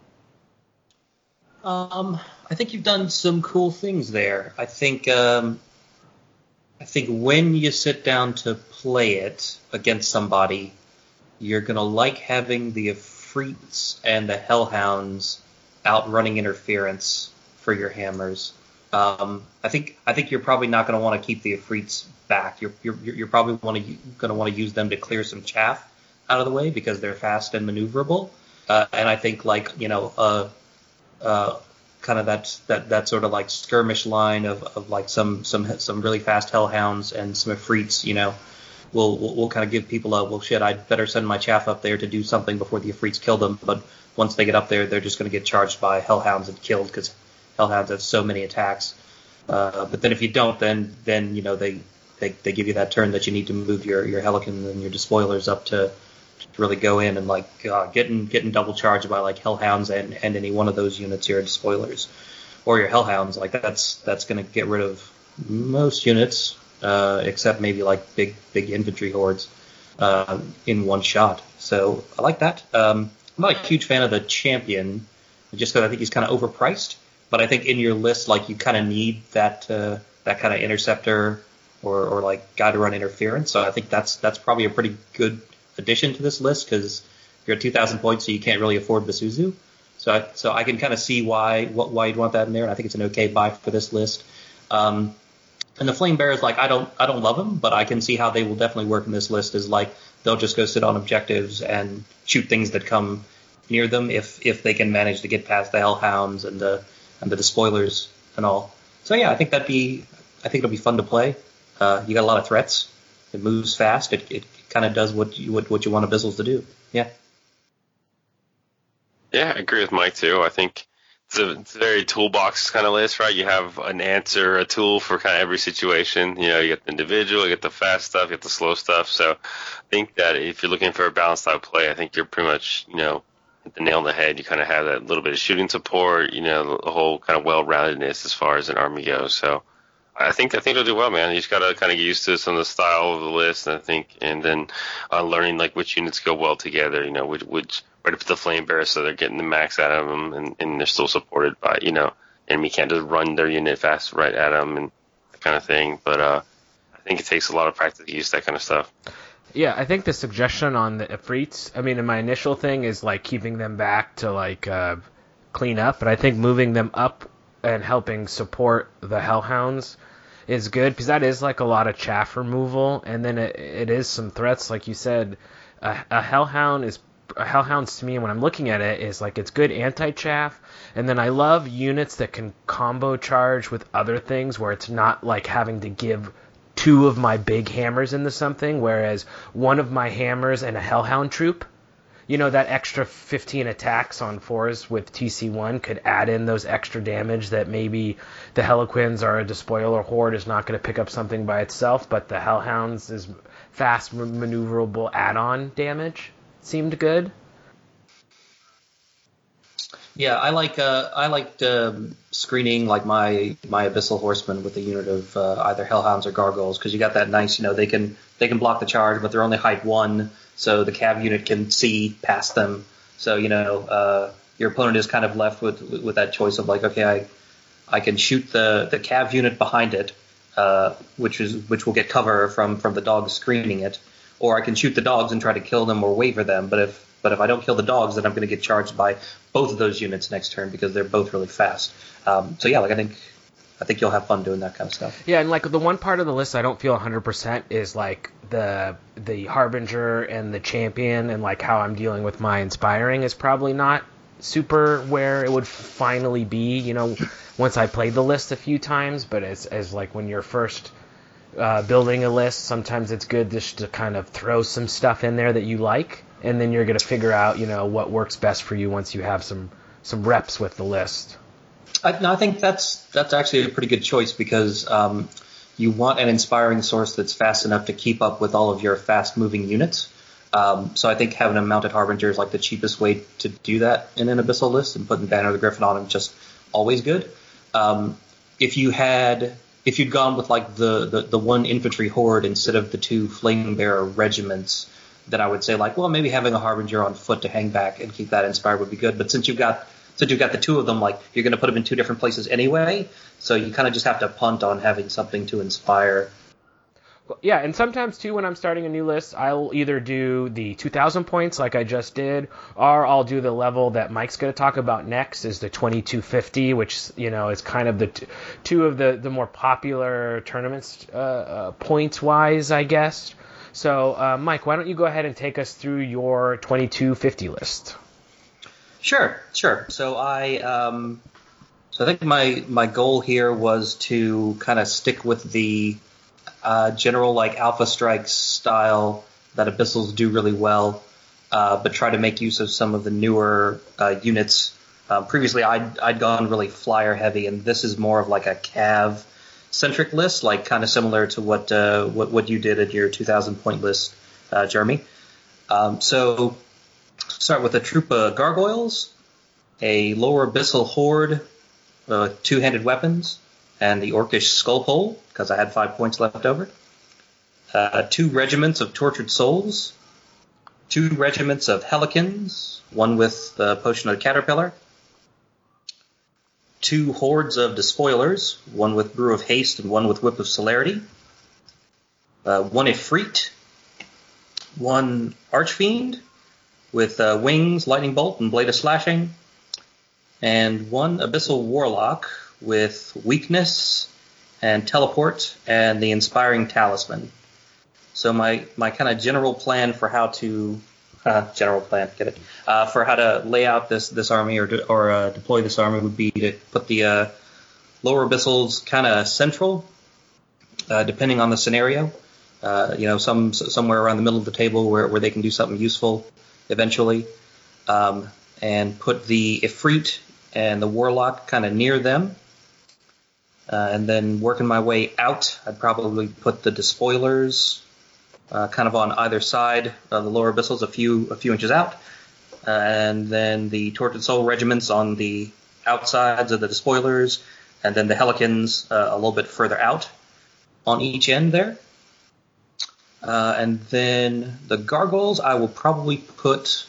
Um, I think you've done some cool things there. I think um, I think when you sit down to play it against somebody, you're gonna like having the Efreets and the Hellhounds outrunning interference for your hammers. Um, I think I think you're probably not going to want to keep the Efreets back. You're you're, you're probably to going to want to use them to clear some chaff out of the way because they're fast and maneuverable. Uh, and I think like you know uh, uh, kind of that that that sort of like skirmish line of, of like some some some really fast hellhounds and some Ifrits, you know, will will, will kind of give people a well shit. I'd better send my chaff up there to do something before the Efreets kill them, but once they get up there, they're just going to get charged by hellhounds and killed because hellhounds have so many attacks. Uh, but then if you don't, then then you know they, they they give you that turn that you need to move your your Hellequins and your despoilers up to, to really go in and like uh, getting getting double charged by like hellhounds and and any one of those units your despoilers or your hellhounds like that's that's going to get rid of most units uh, except maybe like big big infantry hordes uh, in one shot. So I like that. Um, I'm not a huge fan of the champion, just because I think he's kind of overpriced. But I think in your list, like you kind of need that uh, that kind of interceptor or, or like guy to run interference. So I think that's that's probably a pretty good addition to this list because you're at 2,000 points, so you can't really afford Basusu. So I, so I can kind of see why what, why you'd want that in there, and I think it's an okay buy for this list. Um, And the flame bearers, like I don't I don't love them, but I can see how they will definitely work in this list. Is like they'll just go sit on objectives and shoot things that come near them if if they can manage to get past the hellhounds and the and the despoilers and all. So yeah, I think that'd be I think it'll be fun to play. Uh, you got a lot of threats. It moves fast. It, it kind of does what you what, what you want Abyssals to do. Yeah. Yeah, I agree with Mike too. I think it's a, it's a very toolbox kind of list, right? You have an answer, a tool for kind of every situation. You know, you get the individual, you get the fast stuff, you get the slow stuff. So I think that if you're looking for a balanced out play, I think you're pretty much, you know, the nail on the head. You kind of have that little bit of shooting support, you know, the whole kind of well-roundedness as far as an army goes. So I think I think they'll do well, man. You just gotta kind of get used to some of the style of the list, and I think, and then uh, learning like which units go well together. You know, which which right up the flame bearer, so they're getting the max out of them, and, and they're still supported by you know, enemy can't just run their unit fast right at them and that kind of thing. But uh, I think it takes a lot of practice to use that kind of stuff. Yeah, I think the suggestion on the Efreets, I mean, in my initial thing is like keeping them back to like uh, clean up, but I think moving them up and helping support the Hellhounds is good because that is like a lot of chaff removal, and then it, it is some threats, like you said. A, a Hellhound is a Hellhounds to me when I'm looking at it is like it's good anti chaff, and then I love units that can combo charge with other things where it's not like having to give two of my big hammers into something, whereas one of my hammers and a Hellhound troop you know that extra 15 attacks on fours with TC1 could add in those extra damage that maybe the Hellequins or a Despoiler Horde is not going to pick up something by itself, but the Hellhounds is fast maneuverable add-on damage. Seemed good. Yeah, I like uh, I liked um, screening like my my abyssal horsemen with a unit of uh, either hellhounds or gargoyles because you got that nice you know they can they can block the charge but they're only height one so the cav unit can see past them. So you know uh, your opponent is kind of left with with that choice of like, okay, I I can shoot the the cav unit behind it, uh, which is which will get cover from from the dogs screening it, or I can shoot the dogs and try to kill them or waver them. But if but if I don't kill the dogs, then I'm going to get charged by both of those units next turn because they're both really fast. Um, so yeah, like I think I think you'll have fun doing that kind of stuff. Yeah, and like the one part of the list I don't feel 100% is like the the harbinger and the champion and like how I'm dealing with my inspiring is probably not super where it would finally be, you know, once I played the list a few times, but as as like when you're first uh, building a list, sometimes it's good just to kind of throw some stuff in there that you like, and then you're going to figure out, you know, what works best for you once you have some some reps with the list. I, no, I think that's that's actually a pretty good choice because um, you want an inspiring source that's fast enough to keep up with all of your fast-moving units. Um, so I think having a mounted harbinger is like the cheapest way to do that in an abyssal list, and putting Banner of the Griffin on him just always good. Um, if you had if you'd gone with like the, the, the one infantry horde instead of the two flame bearer regiments, then I would say like, well, maybe having a harbinger on foot to hang back and keep that inspired would be good. But since you've got since you've got the two of them, like you're going to put them in two different places anyway, so you kind of just have to punt on having something to inspire. Yeah, and sometimes too, when I'm starting a new list, I'll either do the 2,000 points like I just did, or I'll do the level that Mike's going to talk about next, is the 2250, which you know is kind of the t- two of the the more popular tournaments uh, uh, points wise, I guess. So, uh, Mike, why don't you go ahead and take us through your 2250 list? Sure, sure. So I, um, so I think my my goal here was to kind of stick with the uh, general like Alpha Strikes style that Abyssals do really well, uh, but try to make use of some of the newer uh, units. Um, previously, I'd I'd gone really flyer heavy, and this is more of like a cav centric list, like kind of similar to what uh, what what you did at your 2,000 point list, uh, Jeremy. Um, so start with a troop of gargoyles, a lower abyssal horde, uh, two-handed weapons, and the orcish skull pole because I had five points left over. Uh, two regiments of tortured souls, two regiments of Hellequins, one with the potion of the caterpillar, two hordes of despoilers, one with brew of haste and one with whip of celerity, uh, one efreet, one archfiend, with uh, wings, lightning bolt, and blade of slashing, and one abyssal warlock with weakness and teleport, and the inspiring talisman. So my my kind of general plan for how to uh, general plan, get it, uh, for how to lay out this this army or to, or uh, deploy this army would be to put the uh, lower abyssals kind of central, uh, depending on the scenario. Uh, you know, some somewhere around the middle of the table where, where they can do something useful eventually, um, and put the Efreet and the Warlock kind of near them. Uh, and then working my way out, I'd probably put the Despoilers uh, kind of on either side of the lower abyssals, a few a few inches out, uh, and then the Tortured Soul regiments on the outsides of the Despoilers, and then the Hellions uh, a little bit further out on each end there. Uh, and then the Gargoyles, I will probably put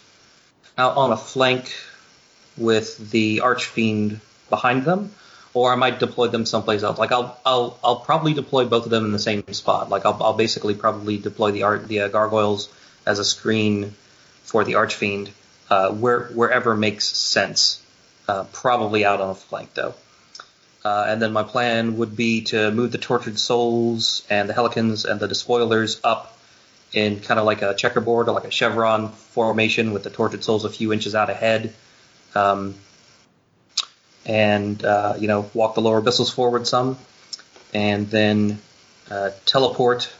out on a flank with the Archfiend behind them or I might deploy them someplace else. Like I'll I'll I'll probably deploy both of them in the same spot. Like I'll I'll basically probably deploy the art the uh, gargoyles as a screen for the archfiend uh, where wherever makes sense. Uh, probably out on a flank though. Uh, and then my plan would be to move the tortured souls and the Hellions and the despoilers up in kind of like a checkerboard or like a chevron formation with the tortured souls a few inches out ahead. Um, and uh, you know walk the lower abyssals forward some, and then uh, teleport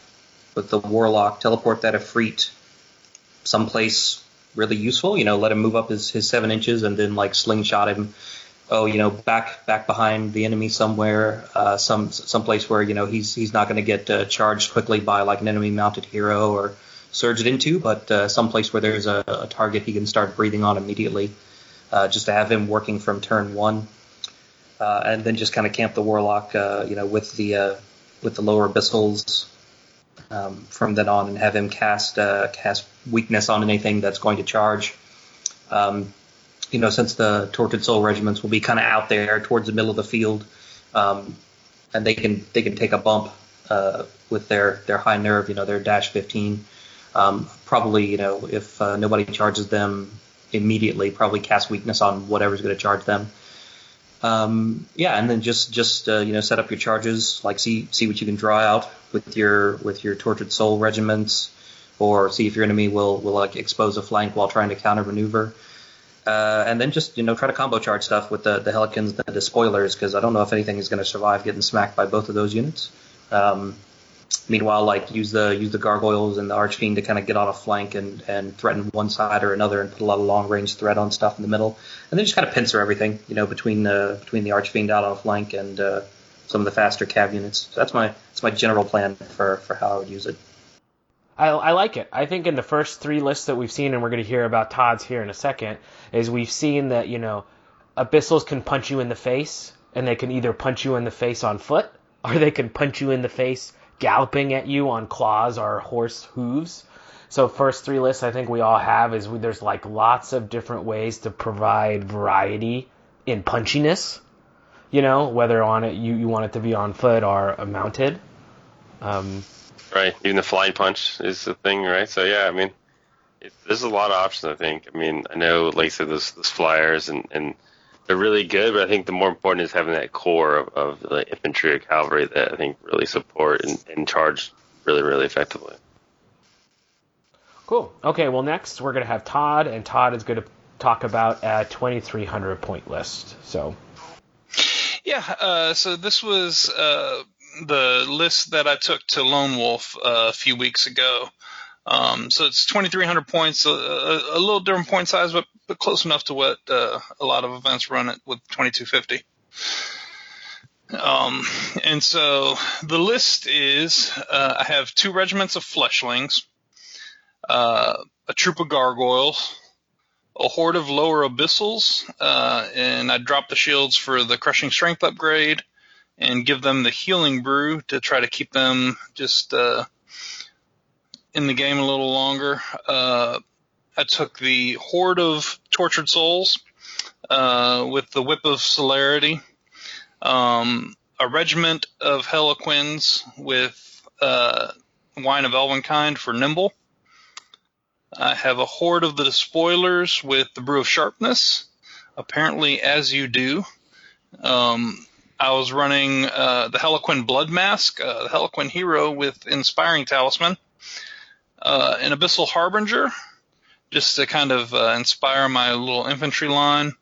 with the warlock, teleport that Efreet someplace really useful. You know, let him move up his, his seven inches, and then like slingshot him. Oh, you know, back back behind the enemy somewhere, uh, some someplace where you know he's he's not going to get uh, charged quickly by like an enemy mounted hero or surged into, but uh, someplace where there's a, a target he can start breathing on immediately. Uh, just to have him working from turn one uh, and then just kind of camp the warlock, uh, you know, with the with the lower abyssals um, from then on, and have him cast cast weakness on anything that's going to charge. Um, you know, since the tortured soul regiments will be kind of out there towards the middle of the field, um, and they can they can take a bump uh, with their their high nerve, you know, their dash 15. Um, probably, you know, if uh, nobody charges them immediately, probably cast weakness on whatever's going to charge them. Um, yeah, and then just just uh, you know set up your charges, like see see what you can draw out with your with your tortured soul regiments, or see if your enemy will will like expose a flank while trying to counter maneuver. Uh, and then just you know try to combo charge stuff with the the Hellions, the spoilers because I don't know if anything is going to survive getting smacked by both of those units. Um, Meanwhile, like use the use the gargoyles and the archfiend to kind of get on a flank and and threaten one side or another and put a lot of long range threat on stuff in the middle, and then just kind of pincer everything, you know, between the between the archfiend out on a flank and uh, some of the faster cav units. So that's my that's my general plan for for how I would use it. I, I like it. I think in the first three lists that we've seen, and we're going to hear about Todd's here in a second, is we've seen that you know abyssals can punch you in the face, and they can either punch you in the face on foot, or they can punch you in the face galloping at you on claws or horse hooves. So first three lists I think we all have is we, there's like lots of different ways to provide variety in punchiness. You know, whether on it you, you want it to be on foot or mounted. Um, right. Even the flying punch is the thing, right? So yeah, I mean, it, there's a lot of options. I think. I mean, I know, like I said, those, those flyers and and they're really good, but I think the more important is having that core of, of the infantry or cavalry that I think really support and, and charge really, really effectively. Cool. Okay, well, next we're going to have Todd, and Todd is going to talk about a 2,300 point list. So. Yeah, uh, so this was uh, the list that I took to Lone Wolf uh, a few weeks ago. Um, so it's 2,300 points, a, a, little different point size, but, but close enough to what uh, a lot of events run it with 2250. Um, and so the list is uh, I have two regiments of fleshlings, uh, a troop of gargoyles, a horde of lower abyssals, uh, and I dropped the shields for the crushing strength upgrade and give them the healing brew to try to keep them just uh, in the game a little longer. Uh, I took the Horde of Tortured Souls uh, with the Whip of Celerity, um, a regiment of Hellequins with uh, Wine of Elvenkind for Nimble. I have a Horde of the Despoilers with the Brew of Sharpness, apparently as you do. Um, I was running uh, the Hellequin Blood Mask, uh, the Hellequin hero with Inspiring Talisman, uh, an Abyssal Harbinger, just to kind of uh, inspire my little infantry line,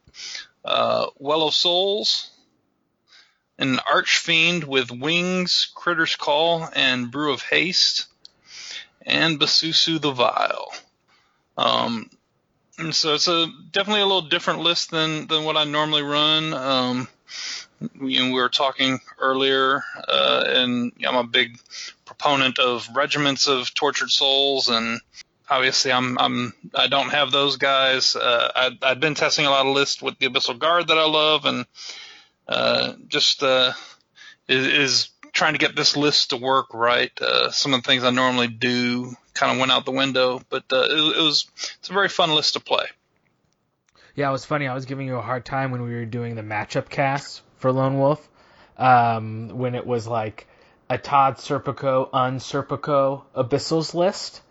uh, Well of Souls, an Archfiend with Wings, Critter's Call, and Brew of Haste, and Basusu the Vile. Um, so it's a definitely a little different list than than what I normally run. Um, we, we were talking earlier, uh, and I'm a big proponent of regiments of tortured souls, and obviously I'm I'm I don't have those guys. Uh, I, I've been testing a lot of lists with the Abyssal Guard that I love, and uh, just uh, is, is trying to get this list to work right. Uh, some of the things I normally do kind of went out the window, but uh, it, it was it's a very fun list to play. Yeah, it was funny. I was giving you a hard time when we were doing the matchup casts for Lone Wolf, um, when it was like a Todd Serpico, un Serpico Abyssals list,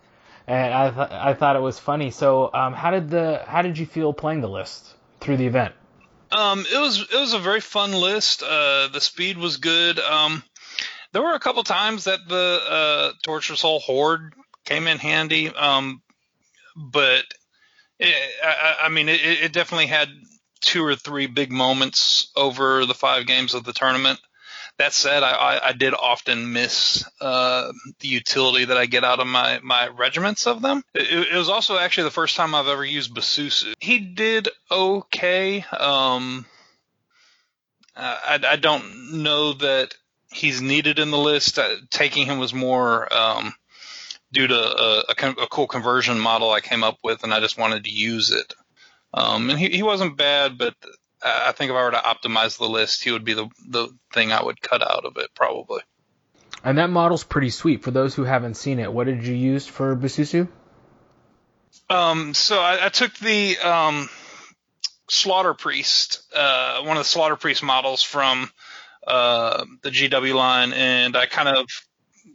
and I th- I thought it was funny. So, um, how did the how did you feel playing the list through the event? Um, it was it was a very fun list. Uh, the speed was good. Um, there were a couple times that the uh, Torture Soul Horde came in handy, um, but it, I, I, mean, it, it, definitely had two or three big moments over the five games of the tournament. That said, I, I did often miss uh, the utility that I get out of my, my regiments of them. It, it, was also actually the first time I've ever used Basusu. He did okay. Um, I, I don't know that he's needed in the list. Uh, taking him was more um, due to a, a, a, cool conversion model I came up with, and I just wanted to use it. Um, and he, he wasn't bad, but I think if I were to optimize the list, he would be the the thing I would cut out of it probably. And that model's pretty sweet. For those who haven't seen it, what did you use for Basusu? Um, so I, I took the um, Slaughter Priest, uh, one of the Slaughter Priest models from uh, the GW line, and I kind of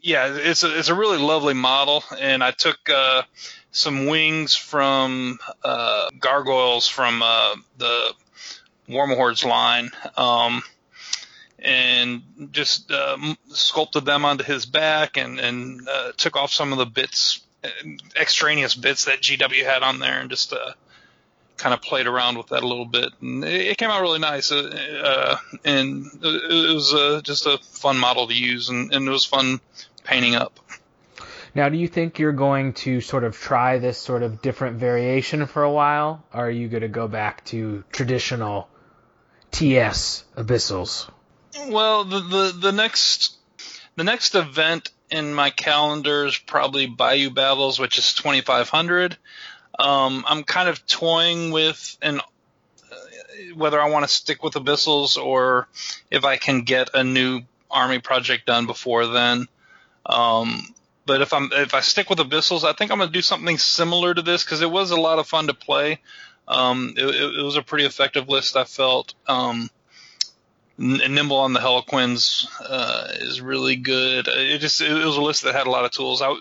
yeah, it's a it's a really lovely model, and I took uh, some wings from uh, gargoyles from uh, the Warmahordes line, um, and just uh, sculpted them onto his back, and and uh, took off some of the bits, extraneous bits that GW had on there, and just uh, kind of played around with that a little bit, and it, came out really nice. Uh, uh, and it, was uh, just a fun model to use, and, and, it was fun painting up. Now, do you think you're going to sort of try this sort of different variation for a while, or are you going to go back to traditional TS abyssals? Well, the, the the next the next event in my calendar is probably Bayou Battles, which is 2500. Um, I'm kind of toying with an uh, whether I want to stick with Abyssals or if I can get a new army project done before then. Um, but if I'm if I stick with Abyssals, I think I'm going to do something similar to this because it was a lot of fun to play. Um, it, it, was a pretty effective list, I felt. Um, Nimble on the Hellequins uh, is really good. It just it was a list that had a lot of tools. I,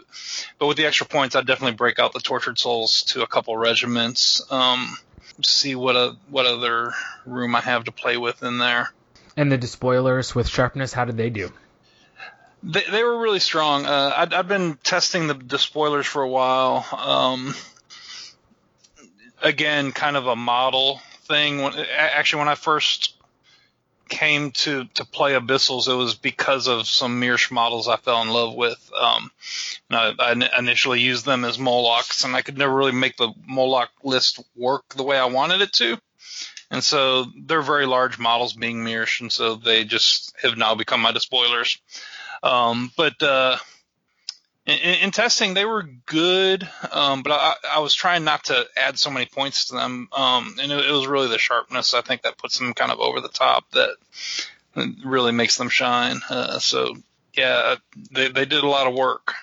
but with the extra points, I'd definitely break out the Tortured Souls to a couple regiments. Um, see what a what other room I have to play with in there. And the despoilers with sharpness, how did they do? They, they were really strong. Uh, I'd, I'd been testing the despoilers for a while. Um, again, kind of a model thing. When, actually, when I first came to to play Abyssals, it was because of some Mierce models I fell in love with. Um, I, I, initially used them as Molochs, and I could never really make the Moloch list work the way I wanted it to. And so they're very large models being Mierce, and so they just have now become my despoilers. Um, but uh, in, in, testing, they were good, um, but I, I, was trying not to add so many points to them. Um, and it, it, was really the sharpness, I think, that puts them kind of over the top that really makes them shine. Uh, so, yeah, they, they did a lot of work.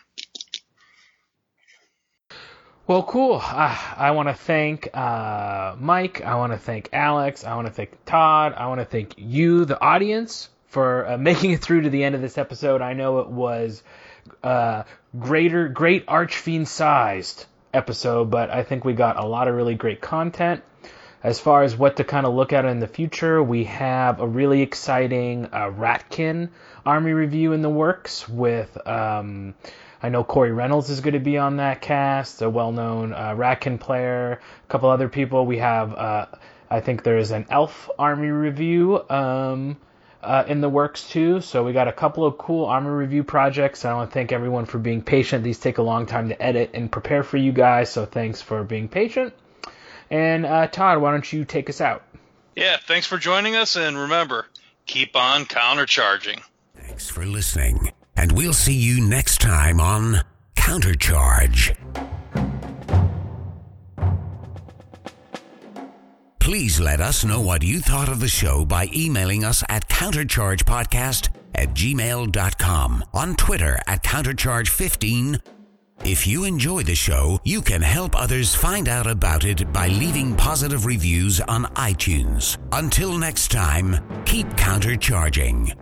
Well, cool. Uh, I want to thank uh, Mike. I want to thank Alex. I want to thank Todd. I want to thank you, the audience, for uh, making it through to the end of this episode. I know it was uh, greater, great archfiend sized episode, but I think we got a lot of really great content. as far as what to kind of look at in the future, we have a really exciting uh, Ratkin Army review in the works with. Um, I know Corey Reynolds is going to be on that cast, a well-known uh, Ratkin player. A couple other people. We have, uh, I think there's an Elf Army review um, uh, in the works too. So we got a couple of cool armor review projects. I want to thank everyone for being patient. These take a long time to edit and prepare for you guys, so thanks for being patient. And uh, Todd, why don't you take us out? Yeah, thanks for joining us, and remember, keep on countercharging. Thanks for listening, and we'll see you next time on Countercharge. Please let us know what you thought of the show by emailing us at counterchargepodcast at gmail.com, on Twitter at countercharge15, if you enjoy the show, you can help others find out about it by leaving positive reviews on iTunes. Until next time, keep countercharging.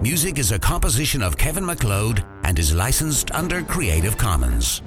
Music is a composition of Kevin MacLeod and is licensed under Creative Commons.